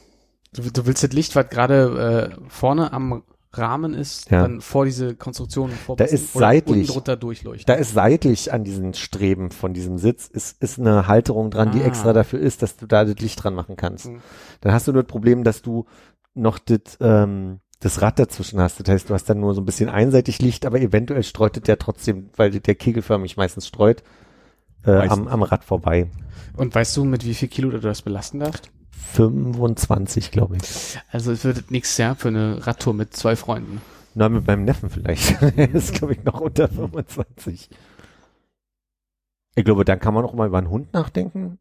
du, du willst das Licht, was gerade äh, vorne am Rahmen ist, Ja. dann vor diese Konstruktion vor Da ist seitlich. drunter durchleuchten. Da ist seitlich an diesen Streben von diesem Sitz ist, ist eine Halterung dran, die Ah. extra dafür ist, dass du da das Licht dran machen kannst. Mhm. Dann hast du nur das Problem, dass du noch das, ähm, das Rad dazwischen hast. Das heißt, du hast dann nur so ein bisschen einseitig Licht, aber eventuell streut es ja trotzdem, weil der kegelförmig meistens streut, äh, am, am Rad vorbei. Und weißt du, mit wie viel Kilo du das belasten darfst? 25, glaube ich. Also es wird nächstes Jahr für eine Radtour mit zwei Freunden. Na, mit meinem Neffen vielleicht. Er ist, glaube ich, noch unter 25. Ich glaube, dann kann man auch mal über einen Hund nachdenken.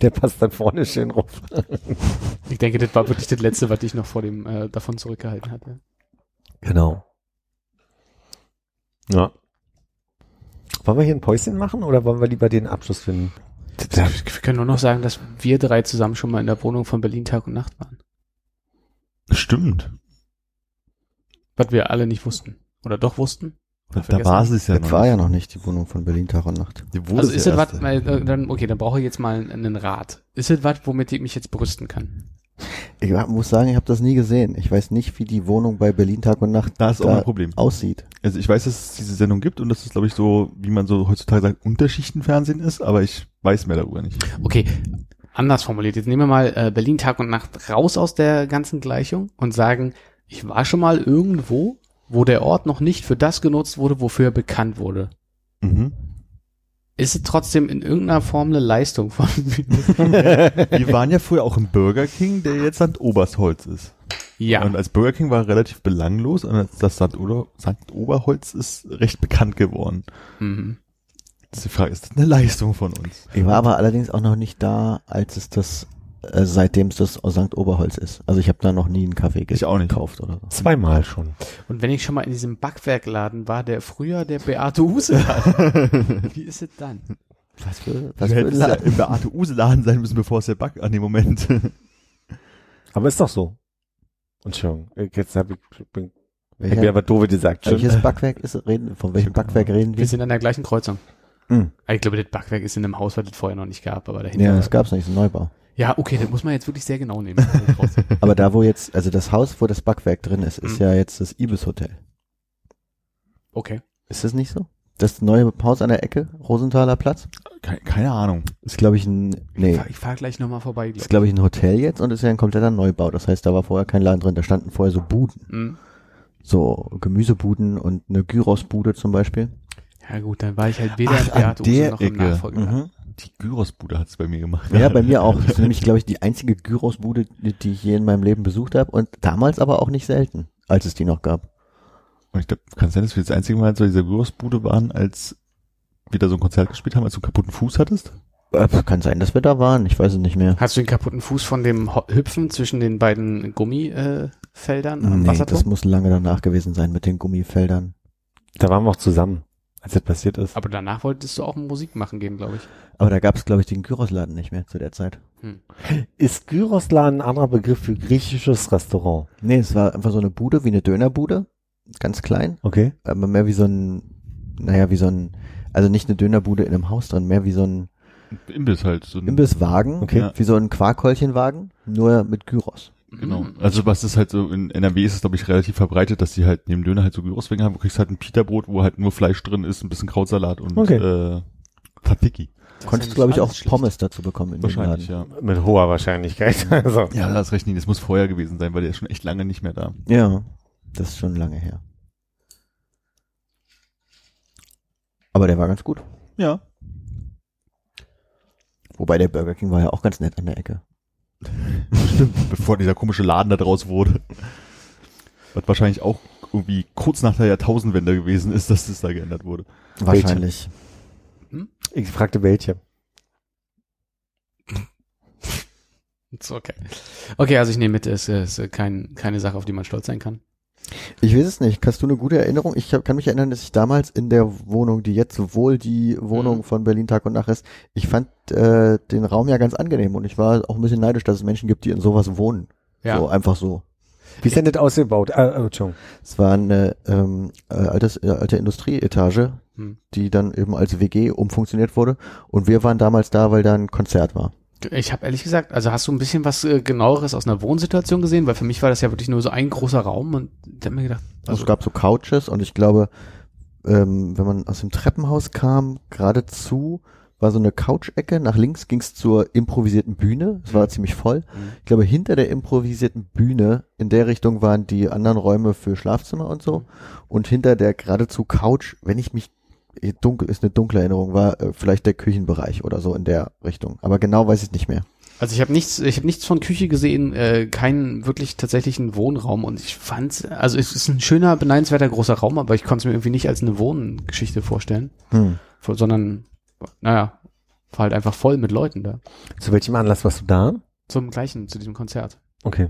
Der passt dann vorne schön rauf. Ich denke, das war wirklich das Letzte, was ich noch vor dem äh, davon zurückgehalten hatte. Genau. Ja. Wollen wir hier ein Päuschen machen oder wollen wir lieber den Abschluss finden? Wir können nur noch sagen, dass wir drei zusammen schon mal in der Wohnung von Berlin Tag und Nacht waren. Stimmt. Was wir alle nicht wussten. Oder doch wussten? Oder Da war es ja Das war nicht. ja noch nicht die Wohnung von Berlin Tag und Nacht. Die wurde Also ist es was, äh, dann, okay, dann brauche ich jetzt mal einen Rat. Ist es was, womit ich mich jetzt brüsten kann? Ich muss sagen, ich habe das nie gesehen. Ich weiß nicht, wie die Wohnung bei Berlin Tag und Nacht Da ist auch ein Problem. aussieht. Also ich weiß, dass es diese Sendung gibt und dass es, glaube ich, so, wie man so heutzutage sagt, Unterschichtenfernsehen ist, aber ich weiß mehr darüber nicht. Okay, anders formuliert. Jetzt nehmen wir mal äh, Berlin Tag und Nacht raus aus der ganzen Gleichung und sagen, ich war schon mal irgendwo, wo der Ort noch nicht für das genutzt wurde, wofür er bekannt wurde. Mhm. Ist es trotzdem in irgendeiner Form eine Leistung von mir? Wir waren ja früher auch im Burger King, der jetzt St. Oberstholz ist. ja. Und als Burger King war er relativ belanglos und als das St. Oder St. Oberholz ist recht bekannt geworden. Mhm. Das ist die Frage, ist das eine Leistung von uns? Ich war aber allerdings auch noch nicht da, als es das, äh, seitdem es das aus St. Oberholz ist. Also ich habe da noch nie einen Kaffee Ich auch nicht. gekauft oder so. Zweimal schon. Und wenn ich schon mal in diesem Backwerkladen war, der früher der Beate Use war, wie ist es dann? Was für, Du was für ein hättest ja im Beate Use Laden sein müssen, bevor es der Back an dem Moment. Aber ist doch so. Und schon. Jetzt habe ich, ich bin, ich bin aber doof gesagt. Schon. welches Backwerk ist, reden, von welchem Backwerk reden Wir wir? sind an der gleichen Kreuzung. Hm. Ich glaube, das Backwerk ist in einem Haus, was es vorher noch nicht gab, aber dahinter. Ja, das gab's nicht, so ein Neubau. Ja, okay, das muss man jetzt wirklich sehr genau nehmen. Aber da, wo jetzt, also das Haus, wo das Backwerk drin ist, ist Mhm. ja jetzt das Ibis Hotel. okay. Ist das nicht so? Das neue Haus an der Ecke, Rosenthaler Platz? keine, keine Ahnung. Ist, glaube ich, ein, nee, ich fahr gleich nochmal vorbei. ist, glaube ich, ein Hotel jetzt und ist ja ein kompletter Neubau. Das heißt, da war vorher kein Laden drin. Da standen vorher so Buden. Mhm. So Gemüsebuden und eine Gyrosbude zum Beispiel. Ja gut, dann war ich halt weder Ach, im der noch im Ecke. Nachfolgeladen. Die Gyrosbude hat es bei mir gemacht. Ja, bei mir auch. Das ist nämlich, glaube ich, die einzige Gyrosbude, die, ich je in meinem Leben besucht habe und damals aber auch nicht selten, als es die noch gab. Und ich glaube, kann es sein, dass wir das einzige Mal zu dieser Gyrosbude waren, als wir da so ein Konzert gespielt haben, als du einen kaputten Fuß hattest? Äh, Kann sein, dass wir da waren. Ich weiß es nicht mehr. Hast du den kaputten Fuß von dem Hüpfen zwischen den beiden Gummifeldern äh, Feldern am Nee, Wasserturm? das muss lange danach gewesen sein mit den Gummifeldern. Da waren wir auch zusammen, als das passiert ist. Aber danach wolltest du auch Musik machen gehen, glaube ich. Aber da gab es, glaube ich, den Gyrosladen nicht mehr zu der Zeit. Ist Gyroslan ein anderer Begriff für griechisches Restaurant? Nee, es war einfach so eine Bude wie eine Dönerbude. Ganz klein, Okay. aber mehr wie so ein, naja, wie so ein, also nicht eine Dönerbude in einem Haus drin, mehr wie so ein Imbiss halt. So ein, Imbisswagen, Okay. Ja. wie so ein Quarkhäulchenwagen, nur mit Gyros. Genau. Mhm. Also was ist halt so, in NRW ist es, glaube ich, relativ verbreitet, dass die halt neben Döner halt so Gyroswänge haben. Du kriegst halt ein Pita-Brot, wo halt nur Fleisch drin ist, ein bisschen Krautsalat und Okay. äh, Tzatziki. Das Konntest, ja glaube ich, auch schlecht. Pommes dazu bekommen in Wahrscheinlich, Laden. ja. Mit hoher Wahrscheinlichkeit. Also. Ja, das recht nicht. Das muss vorher gewesen sein, weil der ist schon echt lange nicht mehr da. Ja, das ist schon lange her. Aber der war ganz gut. Ja. Wobei der Burger King war ja auch ganz nett an der Ecke. Stimmt. Bevor dieser komische Laden da draus wurde. Was wahrscheinlich auch irgendwie kurz nach der Jahrtausendwende gewesen ist, dass das da geändert wurde. Wahrscheinlich. Ich fragte welche. Ist okay. Okay, also ich nehme mit, es ist kein, keine Sache, auf die man stolz sein kann. Ich weiß es nicht. Hast du eine gute Erinnerung? Ich hab, kann mich erinnern, dass ich damals in der Wohnung, die jetzt wohl die Wohnung Mhm. von Berlin Tag und Nacht ist, ich fand äh, den Raum ja ganz angenehm und ich war auch ein bisschen neidisch, dass es Menschen gibt, die in sowas wohnen. Ja. So einfach so. Wie ist denn das ausgebaut? Äh, Entschuldigung. Es war eine ähm, äh, altes, äh, alte Industrieetage, Hm. die dann eben als WG umfunktioniert wurde. Und wir waren damals da, weil da ein Konzert war. Ich habe ehrlich gesagt, also hast du ein bisschen was äh, genaueres aus einer Wohnsituation gesehen? Weil für mich war das ja wirklich nur so ein großer Raum und ich habe mir gedacht, Also es gab so Couches und ich glaube, ähm, wenn man aus dem Treppenhaus kam, geradezu war so eine Couch-Ecke. Nach links ging es zur improvisierten Bühne. Es war ziemlich voll. Ich glaube, hinter der improvisierten Bühne, in der Richtung waren die anderen Räume für Schlafzimmer und so. Und hinter der geradezu Couch, wenn ich mich dunkel ist eine dunkle Erinnerung, war äh, vielleicht der Küchenbereich oder so in der Richtung. Aber genau weiß ich nicht mehr. Also ich habe nichts, ich habe nichts von Küche gesehen, äh, keinen wirklich tatsächlichen Wohnraum und ich fand, also es ist ein schöner, beneidenswerter großer Raum, aber ich konnte es mir irgendwie nicht als eine Wohngeschichte vorstellen, Hm. sondern, naja, war halt einfach voll mit Leuten da. Zu welchem Anlass warst du da? Zum gleichen, zu diesem Konzert. Okay.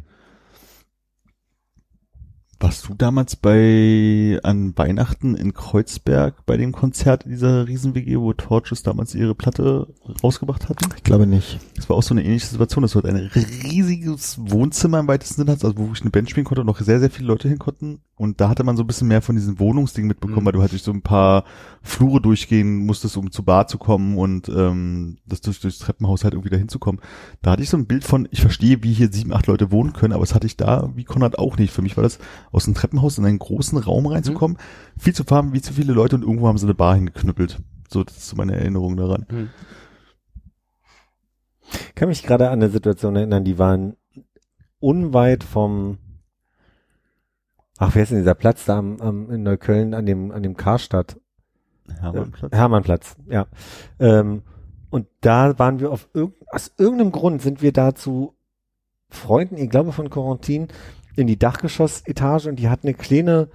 Warst du damals bei an Weihnachten in Kreuzberg bei dem Konzert dieser Riesen-WG, wo Torches damals ihre Platte rausgebracht hatten? Ich glaube nicht. Das war auch so eine ähnliche Situation, dass du halt ein riesiges Wohnzimmer im weitesten Sinne hast, also wo ich eine Band spielen konnte und noch sehr, sehr viele Leute hin konnten. Und da hatte man so ein bisschen mehr von diesen Wohnungsdingen mitbekommen, Mhm. weil du halt durch so ein paar Flure durchgehen musstest, um zur Bar zu kommen und ähm, das durch, durchs Treppenhaus halt irgendwie da hinzukommen. Da hatte ich so ein Bild von, ich verstehe, wie hier sieben, acht Leute wohnen können, aber das hatte ich da wie Konrad auch nicht. Für mich war das aus dem Treppenhaus in einen großen Raum reinzukommen, viel zu farben, wie zu viele Leute und irgendwo haben sie eine Bar hingeknüppelt. So, das ist so meine Erinnerung daran. Hm. Ich kann mich gerade an eine Situation erinnern, die waren unweit vom, ach, wer ist denn dieser Platz da am, am, in Neukölln an dem, an dem Karstadt? Hermannplatz. Äh, Hermannplatz, ja. Ähm, und da waren wir auf irg aus irgendeinem Grund sind wir da zu Freunden, ich glaube von Quarantin, in die Dachgeschossetage und die hatten eine kleine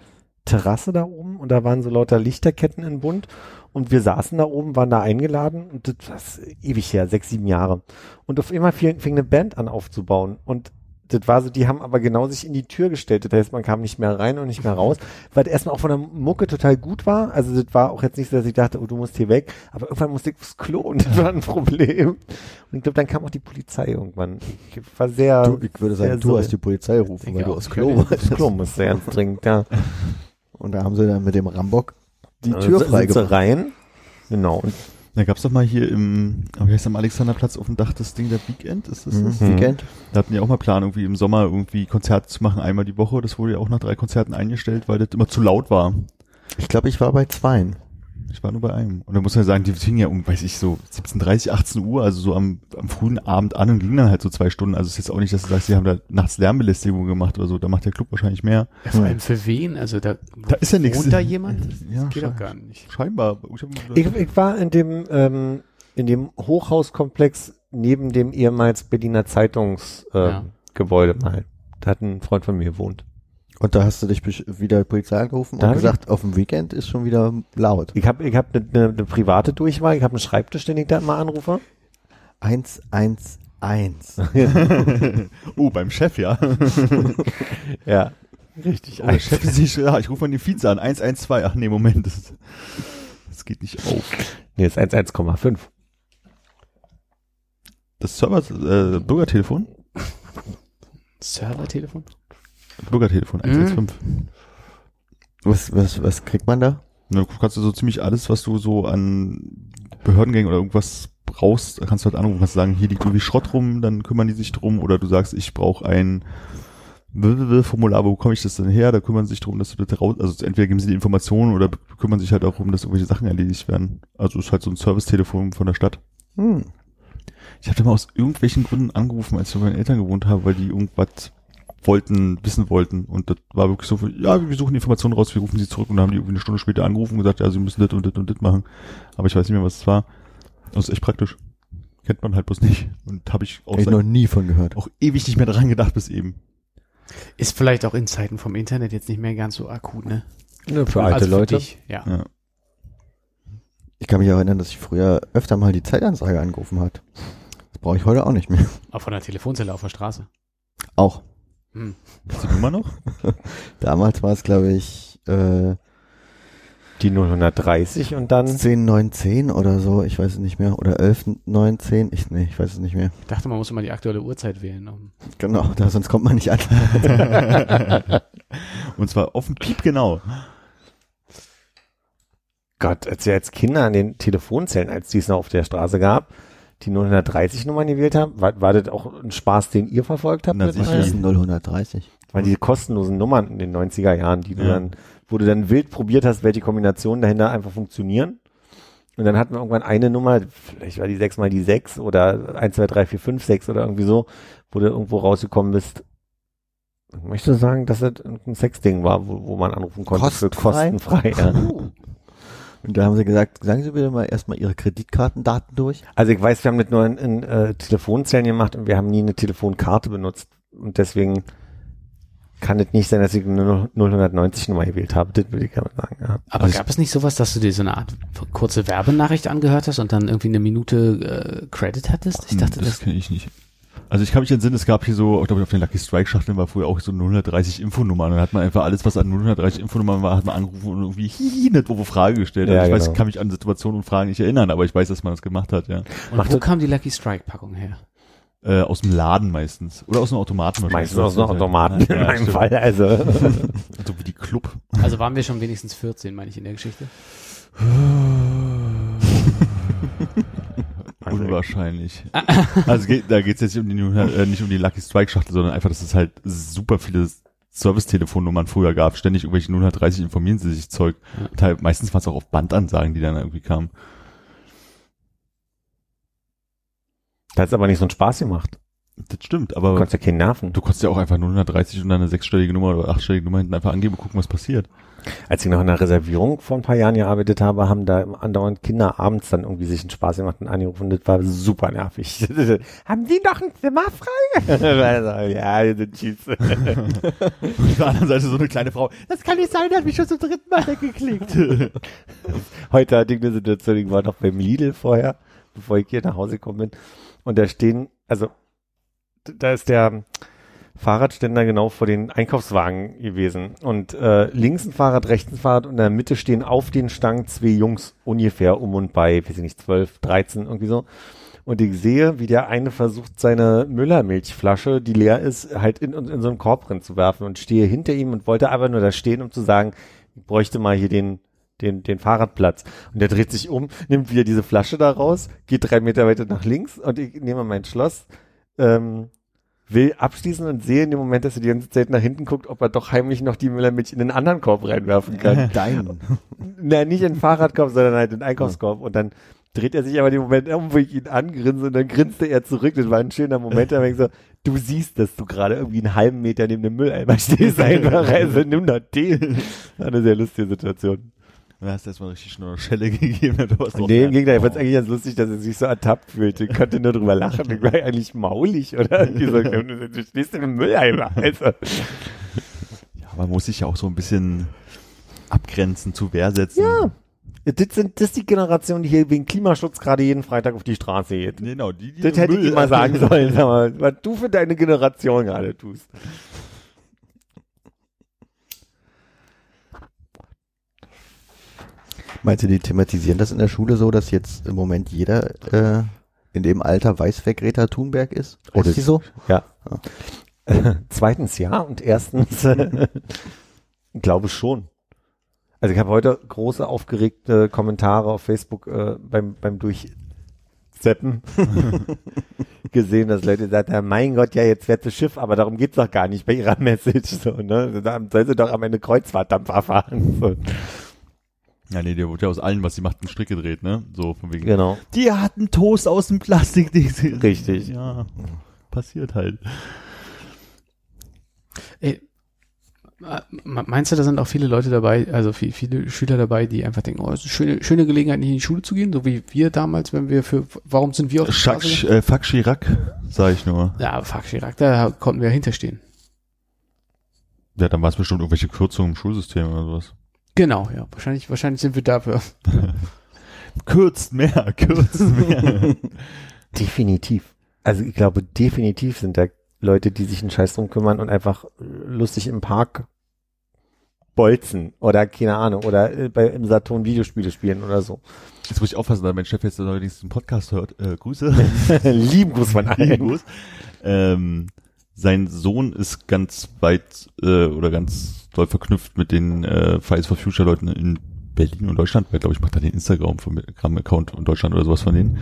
Terrasse da oben und da waren so lauter Lichterketten in Bund und wir saßen da oben, waren da eingeladen und das war ewig her, sechs, sieben Jahre. Und auf einmal fing, fing eine Band an aufzubauen und das war so, die haben aber genau sich in die Tür gestellt. Das heißt, man kam nicht mehr rein und nicht mehr raus, weil das erstmal auch von der Mucke total gut war. Also das war auch jetzt nicht so, dass ich dachte, oh, du musst hier weg. Aber irgendwann musste ich aufs Klo und das war ein Problem. Und ich glaube, dann kam auch die Polizei irgendwann. Ich war sehr, Du, ich würde sagen, sehr du so- hast die Polizei rufen, weil du aufs Klo Ja, aufs. Klo musste ganz dringend, ja. Und da haben sie dann mit dem Rambock die Dann Tür sind frei rein. Genau. Und Da gab's doch mal hier im, aber wie heißt am Alexanderplatz auf dem Dach das Ding der Weekend, ist das das? Mhm. Weekend. Da hatten die auch mal Plan, irgendwie im Sommer irgendwie Konzerte zu machen, einmal die Woche. Das wurde ja auch nach drei Konzerten eingestellt, weil das immer zu laut war. Ich glaube, ich war bei zweien. Ich war nur bei einem. Und da muss man sagen, die fingen ja um, weiß ich, so 17.30, 18 Uhr, also so am, am frühen Abend an und gingen dann halt so zwei Stunden. Also es ist jetzt auch nicht, dass du sagst, sie haben da nachts Lärmbelästigung gemacht oder so. Da macht der Club wahrscheinlich mehr. Ja, vor allem für wen? Also da, Da ist ja nichts. Wohnt da jemand? Ja, Das geht doch gar nicht. Scheinbar. Ich ich, ich war in dem, ähm, in dem Hochhauskomplex neben dem ehemals Berliner Zeitungsgebäude Ja. äh, Gebäude mal. Da hat ein Freund von mir gewohnt. Und da hast du dich wieder Polizei angerufen Da und gesagt, auf dem Weekend ist schon wieder laut. Ich habe ich hab eine ne, ne private Durchwahl, ich habe einen Schreibtisch, den ich da immer anrufe. 111. oh, beim Chef, ja. Ja. Richtig. Oh, der Chef ist nicht, ja, ich rufe mal den Vize an. 112. Ach nee, Moment. Das, das geht nicht auf. Nee, ist 1,1,5. Das Server, äh, Bürgertelefon? Servertelefon? Bürgertelefon, 115. Was, was, was kriegt man da? Na, Du kannst du so ziemlich alles, was du so an Behördengängen oder irgendwas brauchst, kannst du halt anrufen, kannst sagen, hier liegt irgendwie Schrott rum, dann kümmern die sich drum. Oder du sagst, ich brauche ein Formular, wo komme ich das denn her? Da kümmern sie sich drum, dass du das raus, also entweder geben sie die Informationen oder kümmern sich halt auch um, dass irgendwelche Sachen erledigt werden. Also ist halt so ein Servicetelefon von der Stadt. Hm. Ich habe da mal aus irgendwelchen Gründen angerufen, als ich bei meinen Eltern gewohnt habe, weil die irgendwas wollten, wissen wollten. Und das war wirklich so, ja, wir suchen die Informationen raus, wir rufen sie zurück und dann haben die irgendwie eine Stunde später angerufen und gesagt, ja, sie müssen das und das und das machen. Aber ich weiß nicht mehr, was es war. Das ist echt praktisch. Kennt man halt bloß nicht. Und habe ich auch, Hab ich noch nie von gehört. auch ewig nicht mehr dran gedacht bis eben. Ist vielleicht auch in Zeiten vom Internet jetzt nicht mehr ganz so akut, ne? Ja, für alte Also Leute. dich, ja. Ja. Ich kann mich auch erinnern, dass ich früher öfter mal die Zeitanzeige angerufen hat. Das brauche ich heute auch nicht mehr. Auch von der Telefonzelle auf der Straße. Auch. Hm. Ist die Nummer noch? Damals war es, glaube ich, äh, Die 030 und dann 10, 9, 10 oder so. Ich weiß es nicht mehr. Oder 11, 9, 10. Ich, nee, ich weiß es nicht mehr. Ich dachte, man muss immer die aktuelle Uhrzeit wählen. Um Genau, da, sonst kommt man nicht an. Und zwar auf den Piep genau. Gott, als wir als Kinder an den Telefonzellen, als die es noch auf der Straße gab, die 030 Nummern gewählt haben, war, war das auch ein Spaß, den ihr verfolgt habt? Na, sicher. Ist ein 0130. Weil diese kostenlosen Nummern in den 90er Jahren, die du Ja. dann, wo du dann wild probiert hast, welche Kombinationen dahinter einfach funktionieren. Und dann hatten wir irgendwann eine Nummer, vielleicht war die 6 mal die 6 oder 1, 2, 3, 4, 5, 6 oder irgendwie so, wo du irgendwo rausgekommen bist. Ich möchte sagen, dass das ein Sexding war, wo, wo man anrufen konnte Kostenfrei? für kostenfrei. Ja. Und da haben sie gesagt, sagen Sie bitte mal erstmal Ihre Kreditkartendaten durch. Also ich weiß, wir haben nicht nur in, in äh, Telefonzellen gemacht und wir haben nie eine Telefonkarte benutzt. Und deswegen kann es nicht sein, dass ich eine 090 Nummer gewählt habe. Das würde ich gerne sagen. Ja. Aber Also gab es nicht sowas, dass du dir so eine Art kurze Werbenachricht angehört hast und dann irgendwie eine Minute äh, Credit hattest? Ich dachte, das das, kenne ich nicht. Also ich kann mich entsinnen, es gab hier so, ich glaube auf den Lucky Strike Schachteln war früher auch so 030 Infonummern. Und dann hat man einfach alles, was an 030 Infonummern war, hat man angerufen und irgendwie hihi, eine doofe Frage gestellt. Also Ja, ich weiß, genau. ich kann mich an Situationen und Fragen nicht erinnern, aber ich weiß, dass man das gemacht hat, ja. und Macht wo kam die Lucky Strike Packung her? Äh, aus dem Laden meistens. Oder aus einem Automaten Meistens aus dem Automaten in Ja, meinem stimmt. Fall. Also So wie die Club. Also waren wir schon wenigstens 14, meine ich, in der Geschichte. Unwahrscheinlich. also es geht, da geht es jetzt nicht um die, 000, äh, nicht um die Lucky Strike Schachtel, sondern einfach, dass es halt super viele Service-Telefonnummern früher gab. Ständig irgendwelche 030 informieren sie sich Zeug. Ja. Teil, meistens war es auch auf Bandansagen, die dann irgendwie kamen. das hat aber nicht so einen Spaß gemacht. Das stimmt, Du aber konntest ja keinen nerven. du konntest ja auch einfach 030 und dann eine sechsstellige Nummer oder achtstellige Nummer hinten einfach angeben und gucken, was passiert. Als ich noch in der Reservierung vor ein paar Jahren gearbeitet habe, haben da andauernd Kinder abends dann irgendwie sich einen Spaß gemacht und angerufen. Das war super nervig. haben Sie noch ein Zimmer frei? ja, tschüss. Und auf der anderen Seite so eine kleine Frau. Das kann nicht sein, der hat mich schon zum dritten Mal weggeklickt. Heute hatte ich eine Situation, ich war noch beim Lidl vorher, bevor ich hier nach Hause gekommen bin. Und da stehen, also da ist der Fahrradständer genau vor den Einkaufswagen gewesen. Und äh, links ein Fahrrad, rechts ein Fahrrad und in der Mitte stehen auf den Stangen zwei Jungs ungefähr um und bei, weiß ich nicht, 12, 13, irgendwie so. Und ich sehe, wie der eine versucht, seine Müllermilchflasche, die leer ist, halt in, in so einen Korb drin zu werfen und stehe hinter ihm und wollte aber nur da stehen, um zu sagen, ich bräuchte mal hier den, den, den Fahrradplatz. Und der dreht sich um, nimmt wieder diese Flasche da raus, geht drei Meter weiter nach links und ich nehme mein Schloss, ähm, will abschließen und sehe in dem Moment, dass er die ganze Zeit nach hinten guckt, ob er doch heimlich noch die Müllermilch in den anderen Korb reinwerfen kann. Dein. Nein, nicht in den Fahrradkorb, sondern halt in den Einkaufskorb. Und dann dreht er sich aber den Moment um, wo ich ihn angrinse und dann grinste er zurück. Das war ein schöner Moment, da ich so, du siehst, dass du gerade irgendwie einen halben Meter neben dem Mülleimer stehst, einfach, also nimm doch den. War eine sehr lustige Situation. Da hast du erstmal richtig schnell eine Schelle gegeben. Du Nee, im Gegenteil, ich fand es eigentlich ganz lustig, dass er sich so ertappt fühlte. Ich konnte nur drüber lachen. Ich war eigentlich maulig, oder? Du stehst im Mülleimer. Also. Ja, man muss sich ja auch so ein bisschen abgrenzen, zu Wehr setzen. Ja. Das, sind, das ist die Generation, die hier wegen Klimaschutz gerade jeden Freitag auf die Straße geht. Genau, die, die Das hätte ich ihm mal sagen sollen, sag mal, was du für deine Generation gerade tust. Meinst du, die thematisieren das in der Schule so, dass jetzt im Moment jeder äh, in dem Alter weiß, wer Greta Thunberg ist? Oder Ist die so? Ja. Zweitens ja und erstens äh, glaube schon. Also ich habe heute große aufgeregte Kommentare auf Facebook äh, beim beim Durchseppen gesehen, dass Leute gesagt haben, mein Gott, ja, jetzt wird das Schiff, aber darum geht's doch gar nicht bei ihrer Message. So, ne? Da soll sie doch am Ende Kreuzfahrtdampfer fahren. So. Ja, nee, der wurde ja aus allen, was sie macht, einen Strick gedreht, ne? So von wegen. Genau. Die hat einen Toast aus dem Plastikding. Richtig. Ja, passiert halt. Ey, meinst du, da sind auch viele Leute dabei, also viel, viele Schüler dabei, die einfach denken, oh, es ist eine schöne, schöne Gelegenheit, nicht in die Schule zu gehen, so wie wir damals, wenn wir für, warum sind wir auf Straße? äh, Fuck Chirac, sag ich nur. Ja, fuck, Chirac, da konnten wir hinterstehen. Ja, dann war es bestimmt irgendwelche Kürzungen im Schulsystem oder sowas. Genau, ja, wahrscheinlich, wahrscheinlich sind wir dafür. Kürzt mehr, kürzt mehr. Definitiv. Also ich glaube, definitiv sind da Leute, die sich einen Scheiß drum kümmern und einfach lustig im Park bolzen oder keine Ahnung oder äh, bei, im Saturn Videospiele spielen oder so. Jetzt muss ich aufpassen, da mein Chef jetzt allerdings den Podcast hört. Äh, Grüße. Lieben Gruß von allen. Gruß. Ähm, sein Sohn ist ganz weit äh, oder ganz doll verknüpft mit den äh, Fridays for Future Leuten in Berlin und Deutschland, weil glaube ich macht er den Instagram-Account in Deutschland oder sowas von denen.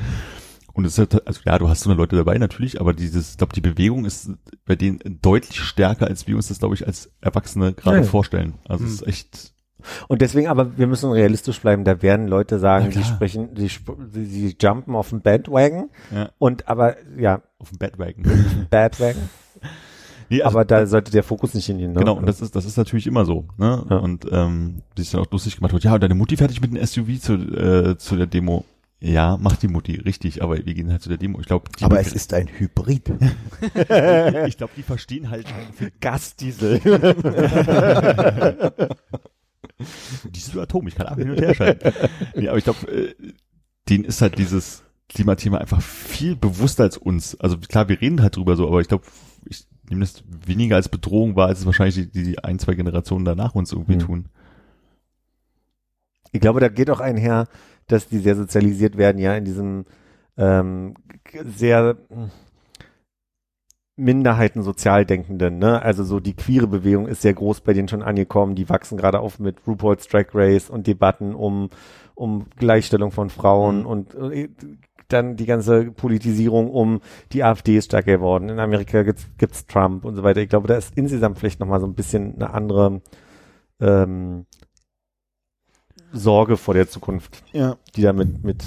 Und es ist halt, also ja, du hast so eine Leute dabei natürlich, aber dieses, ich glaube, die Bewegung ist bei denen deutlich stärker, als wir uns das, glaube ich, als Erwachsene gerade Ja. vorstellen. Also es Hm. ist echt, Und deswegen, aber wir müssen realistisch bleiben, da werden Leute sagen, klar. sprechen, sie, sie jumpen auf den Bandwagon ja, und aber, ja, auf dem Bandwagon. Bandwagon. Nee, also aber da sollte der Fokus nicht hingehen. Ne? Genau, und das ist, das ist natürlich immer so. Ne? Ja. Und ähm, die sich dann auch lustig gemacht wird, ja, und deine Mutti fertig mit einem SUV zu, äh, zu der Demo. Ja, macht die Mutti, richtig, aber wir gehen halt zu der Demo. Ich glaube, Aber es ist ein Hybrid. ich glaube, die verstehen halt Gasdiesel. dieses Atom, ich kann ab hin und her schalten. nee, aber ich glaube, äh, denen ist halt dieses Klimathema einfach viel bewusster als uns. Also klar, wir reden halt drüber so, aber ich glaube, das weniger als Bedrohung wahr, als es wahrscheinlich die, die ein, zwei Generationen danach uns irgendwie Hm. tun. Ich glaube, da geht auch einher, dass die sehr sozialisiert werden, ja, in diesem ähm, sehr hm, Minderheiten sozial denkenden, ne? Also so die queere Bewegung ist sehr groß bei denen schon angekommen. Die wachsen gerade auf mit RuPaul's Drag Race und Debatten um um Gleichstellung von Frauen Mhm. und äh, dann die ganze Politisierung um die AfD ist stärker geworden. In Amerika gibt's, gibt's Trump und so weiter. Ich glaube, da ist insgesamt vielleicht noch mal so ein bisschen eine andere ähm, Sorge vor der Zukunft, Ja. die damit mit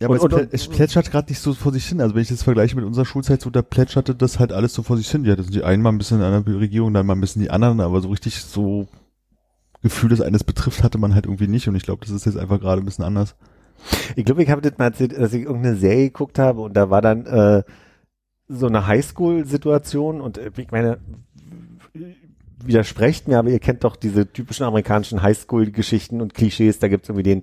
Ja, aber Und- es, und- plä- es plätschert gerade nicht so vor sich hin. Also wenn ich das vergleiche mit unserer Schulzeit, so da plätscherte das halt alles so vor sich hin. Ja, das sind die einen mal ein bisschen in einer Regierung, dann mal ein bisschen die anderen, aber so richtig so Gefühl, dass eines betrifft, hatte man halt irgendwie nicht. Und ich glaube, das ist jetzt einfach gerade ein bisschen anders. Ich glaube, ich habe das mal erzählt, dass ich irgendeine Serie geguckt habe und da war dann äh, so eine Highschool-Situation und äh, ich meine, widersprecht mir, aber ihr kennt doch diese typischen amerikanischen Highschool-Geschichten und Klischees. Da gibt's irgendwie den,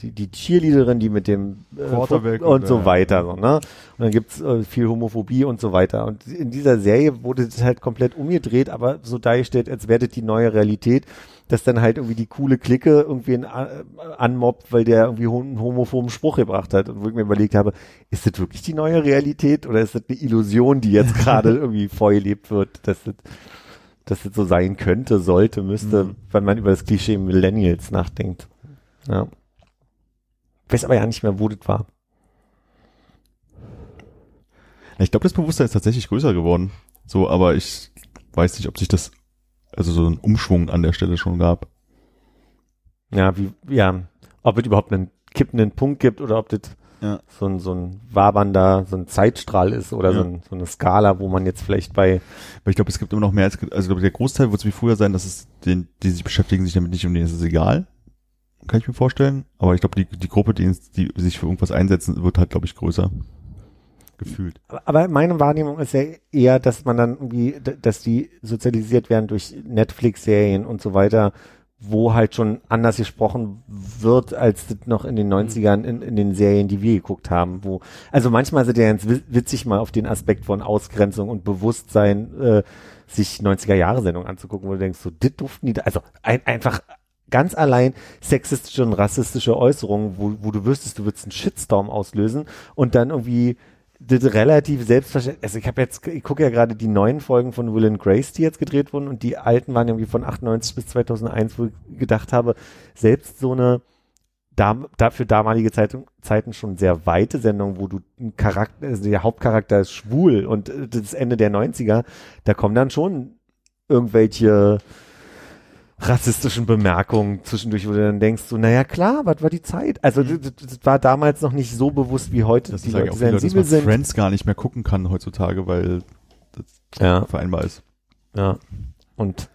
die, die Cheerleaderin, die mit dem äh, und, und so äh, weiter. So, ne? Und dann gibt's äh, viel Homophobie und so weiter. Und in dieser Serie wurde das halt komplett umgedreht, aber so dargestellt, als wäre das die neue Realität, dass dann halt irgendwie die coole Clique irgendwie einen äh, anmobbt, weil der irgendwie einen homophoben Spruch gebracht hat. Und wo ich mir überlegt habe, ist das wirklich die neue Realität oder ist das eine Illusion, die jetzt gerade irgendwie vorgelebt wird, dass das, dass das so sein könnte, sollte, müsste, Mhm. wenn man über das Klischee Millennials nachdenkt. Ja. Ich weiß aber ja nicht mehr, wo das war. Ich glaube, das Bewusstsein ist tatsächlich größer geworden. So, aber ich weiß nicht, ob sich das, also so einen Umschwung an der Stelle schon gab. Ja, wie, ja, ob es überhaupt einen kippenden Punkt gibt oder ob das Ja. so ein, so ein wabernder, so ein Zeitstrahl ist oder Ja. so, ein, so eine Skala, wo man jetzt vielleicht bei, Weil ich glaube, es gibt immer noch mehr als, also ich glaube, der Großteil wird es wie früher sein, dass es den, die sich beschäftigen, sich damit nicht um denen ist es egal. Kann ich mir vorstellen. Aber ich glaube, die, die Gruppe, die, die sich für irgendwas einsetzen, wird halt, glaube ich, größer. Gefühlt. aber- meine Wahrnehmung ist ja eher, dass man dann irgendwie, dass die sozialisiert werden durch Netflix-Serien und so weiter, wo halt schon anders gesprochen wird, als das noch in den 90ern in, in den Serien, die wir geguckt haben, wo, also manchmal sind ja ganz wi- witzig mal auf den Aspekt von Ausgrenzung und Bewusstsein, äh, sich 90er-Jahre-Sendungen anzugucken, wo du denkst, so, das durften die, da, also ein, einfach ganz allein sexistische und rassistische Äußerungen, wo, wo du wüsstest, du würdest einen Shitstorm auslösen und dann irgendwie das relativ selbstverständlich, also ich habe jetzt, ich gucke ja gerade die neuen Folgen von Will and Grace, die jetzt gedreht wurden und die alten waren irgendwie von 98 bis 2001, wo ich gedacht habe, selbst so eine dam, dafür damalige Zeitung, Zeiten schon sehr weite Sendung, wo du ein Charakter, also der Hauptcharakter ist schwul und äh, das Ende der 90er, da kommen dann schon irgendwelche rassistischen Bemerkungen zwischendurch, wo du dann denkst, so, naja klar, was war die Zeit? Also das, das das war damals noch nicht so bewusst wie heute, Das die Leute viele Leute, dass sensibel man sind. Friends gar nicht mehr gucken kann heutzutage, weil das Ja. vereinbar ist. Ja. Und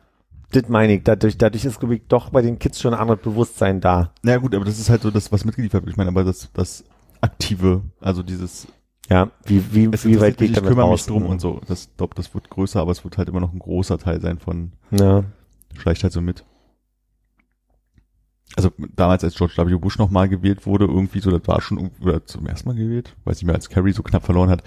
das meine ich, dadurch, dadurch ist, glaube ich, doch bei den Kids schon ein anderes Bewusstsein da. Naja gut, aber das ist halt so das, was mitgeliefert wird. Ich meine, aber das, das aktive, also dieses Ja, wie, wie, es wie weit geht ich damit kümmere mich drum und so. Das glaube, das wird größer, aber es wird halt immer noch ein großer Teil sein von Ja. Schleicht halt so mit. Also damals, als George W. Bush nochmal gewählt wurde, irgendwie so, das war schon oder zum ersten Mal gewählt, weiß nicht mehr, als Kerry so knapp verloren hat.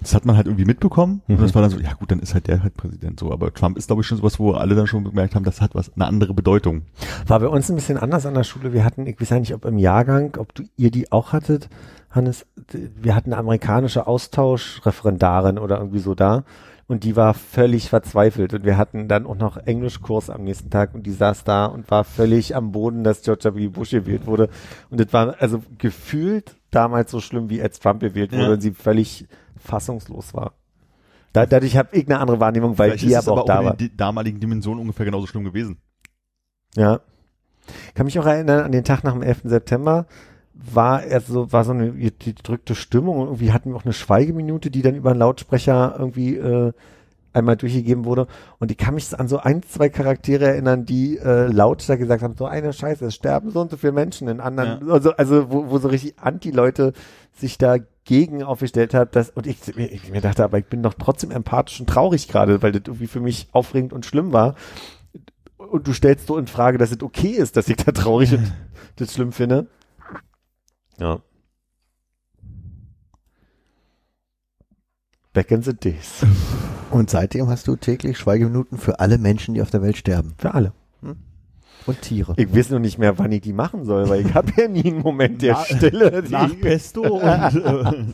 Das hat man halt irgendwie mitbekommen Mhm. und das war dann so, ja gut, dann ist halt der halt Präsident so. Aber Trump ist, glaube ich, schon sowas, wo alle dann schon gemerkt haben, das hat was, eine andere Bedeutung. War bei uns ein bisschen anders an der Schule. Wir hatten, ich weiß ja nicht, ob im Jahrgang, ob du, ihr die auch hattet, Hannes, wir hatten eine amerikanische Austauschreferendarin oder irgendwie so da. Und die war völlig verzweifelt. Und wir hatten dann auch noch Englischkurs am nächsten Tag und die saß da und war völlig am Boden, dass George W. Bush gewählt wurde. Und das war also gefühlt damals so schlimm, wie als Trump gewählt wurde Ja. und sie völlig fassungslos war. Da, dadurch habe ich eine andere Wahrnehmung, weil Vielleicht die aber auch da in war. den di- damaligen Dimensionen ungefähr genauso schlimm gewesen. Ja. Kann mich auch erinnern an den Tag nach dem 11. September war er so, war so eine gedrückte Stimmung und irgendwie hatten wir auch eine Schweigeminute, die dann über einen Lautsprecher irgendwie äh, einmal durchgegeben wurde. Und ich kann mich an so ein, zwei Charaktere erinnern, die äh, laut da gesagt haben, so eine Scheiße, es sterben so und so viele Menschen in anderen, also, also wo, wo so richtig Anti-Leute sich dagegen aufgestellt hat, dass, und ich, ich mir dachte, aber ich bin doch trotzdem empathisch und traurig gerade, weil das irgendwie für mich aufregend und schlimm war. Und du stellst so in Frage, dass es okay ist, dass ich da traurig und das schlimm finde. Ja. Back in the days. Und seitdem hast du täglich Schweigeminuten für alle Menschen, die auf der Welt sterben. Für alle. Und Tiere. Ich weiß nur nicht mehr, wann ich die machen soll, weil ich habe ja nie einen Moment der Stille. Nach Pesto und äh,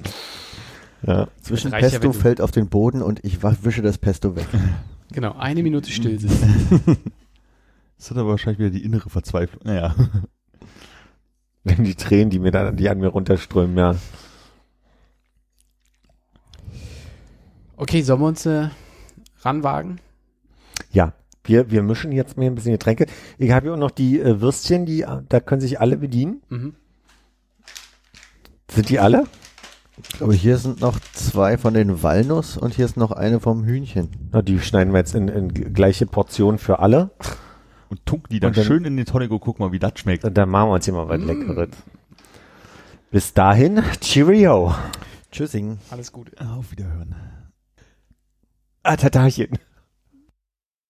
ja. Zwischen ja, Pesto du- fällt auf den Boden und ich wische das Pesto weg. Genau, eine Minute still sitzen. das hat aber wahrscheinlich wieder die innere Verzweiflung. Naja. Wenn die Tränen, die mir dann, die an mir runterströmen, ja. Okay, sollen wir uns äh, ranwagen? Ja. Wir, wir mischen jetzt mir ein bisschen Getränke. Ich habe ja auch noch die äh, Würstchen, die, äh, da können sich alle bedienen. Mhm. Sind die alle? Aber hier sind noch zwei von den Walnuss und hier ist noch eine vom Hühnchen. Na, die schneiden wir jetzt in, in gleiche Portionen für alle. Und tunken die dann, Und dann- schön in den Tonic und guck mal, wie das schmeckt. Und dann machen wir uns hier mal was Leckeres. Bis dahin, Cheerio. Tschüssing. Alles Gute. Auf Wiederhören. Ah, Tatarchen.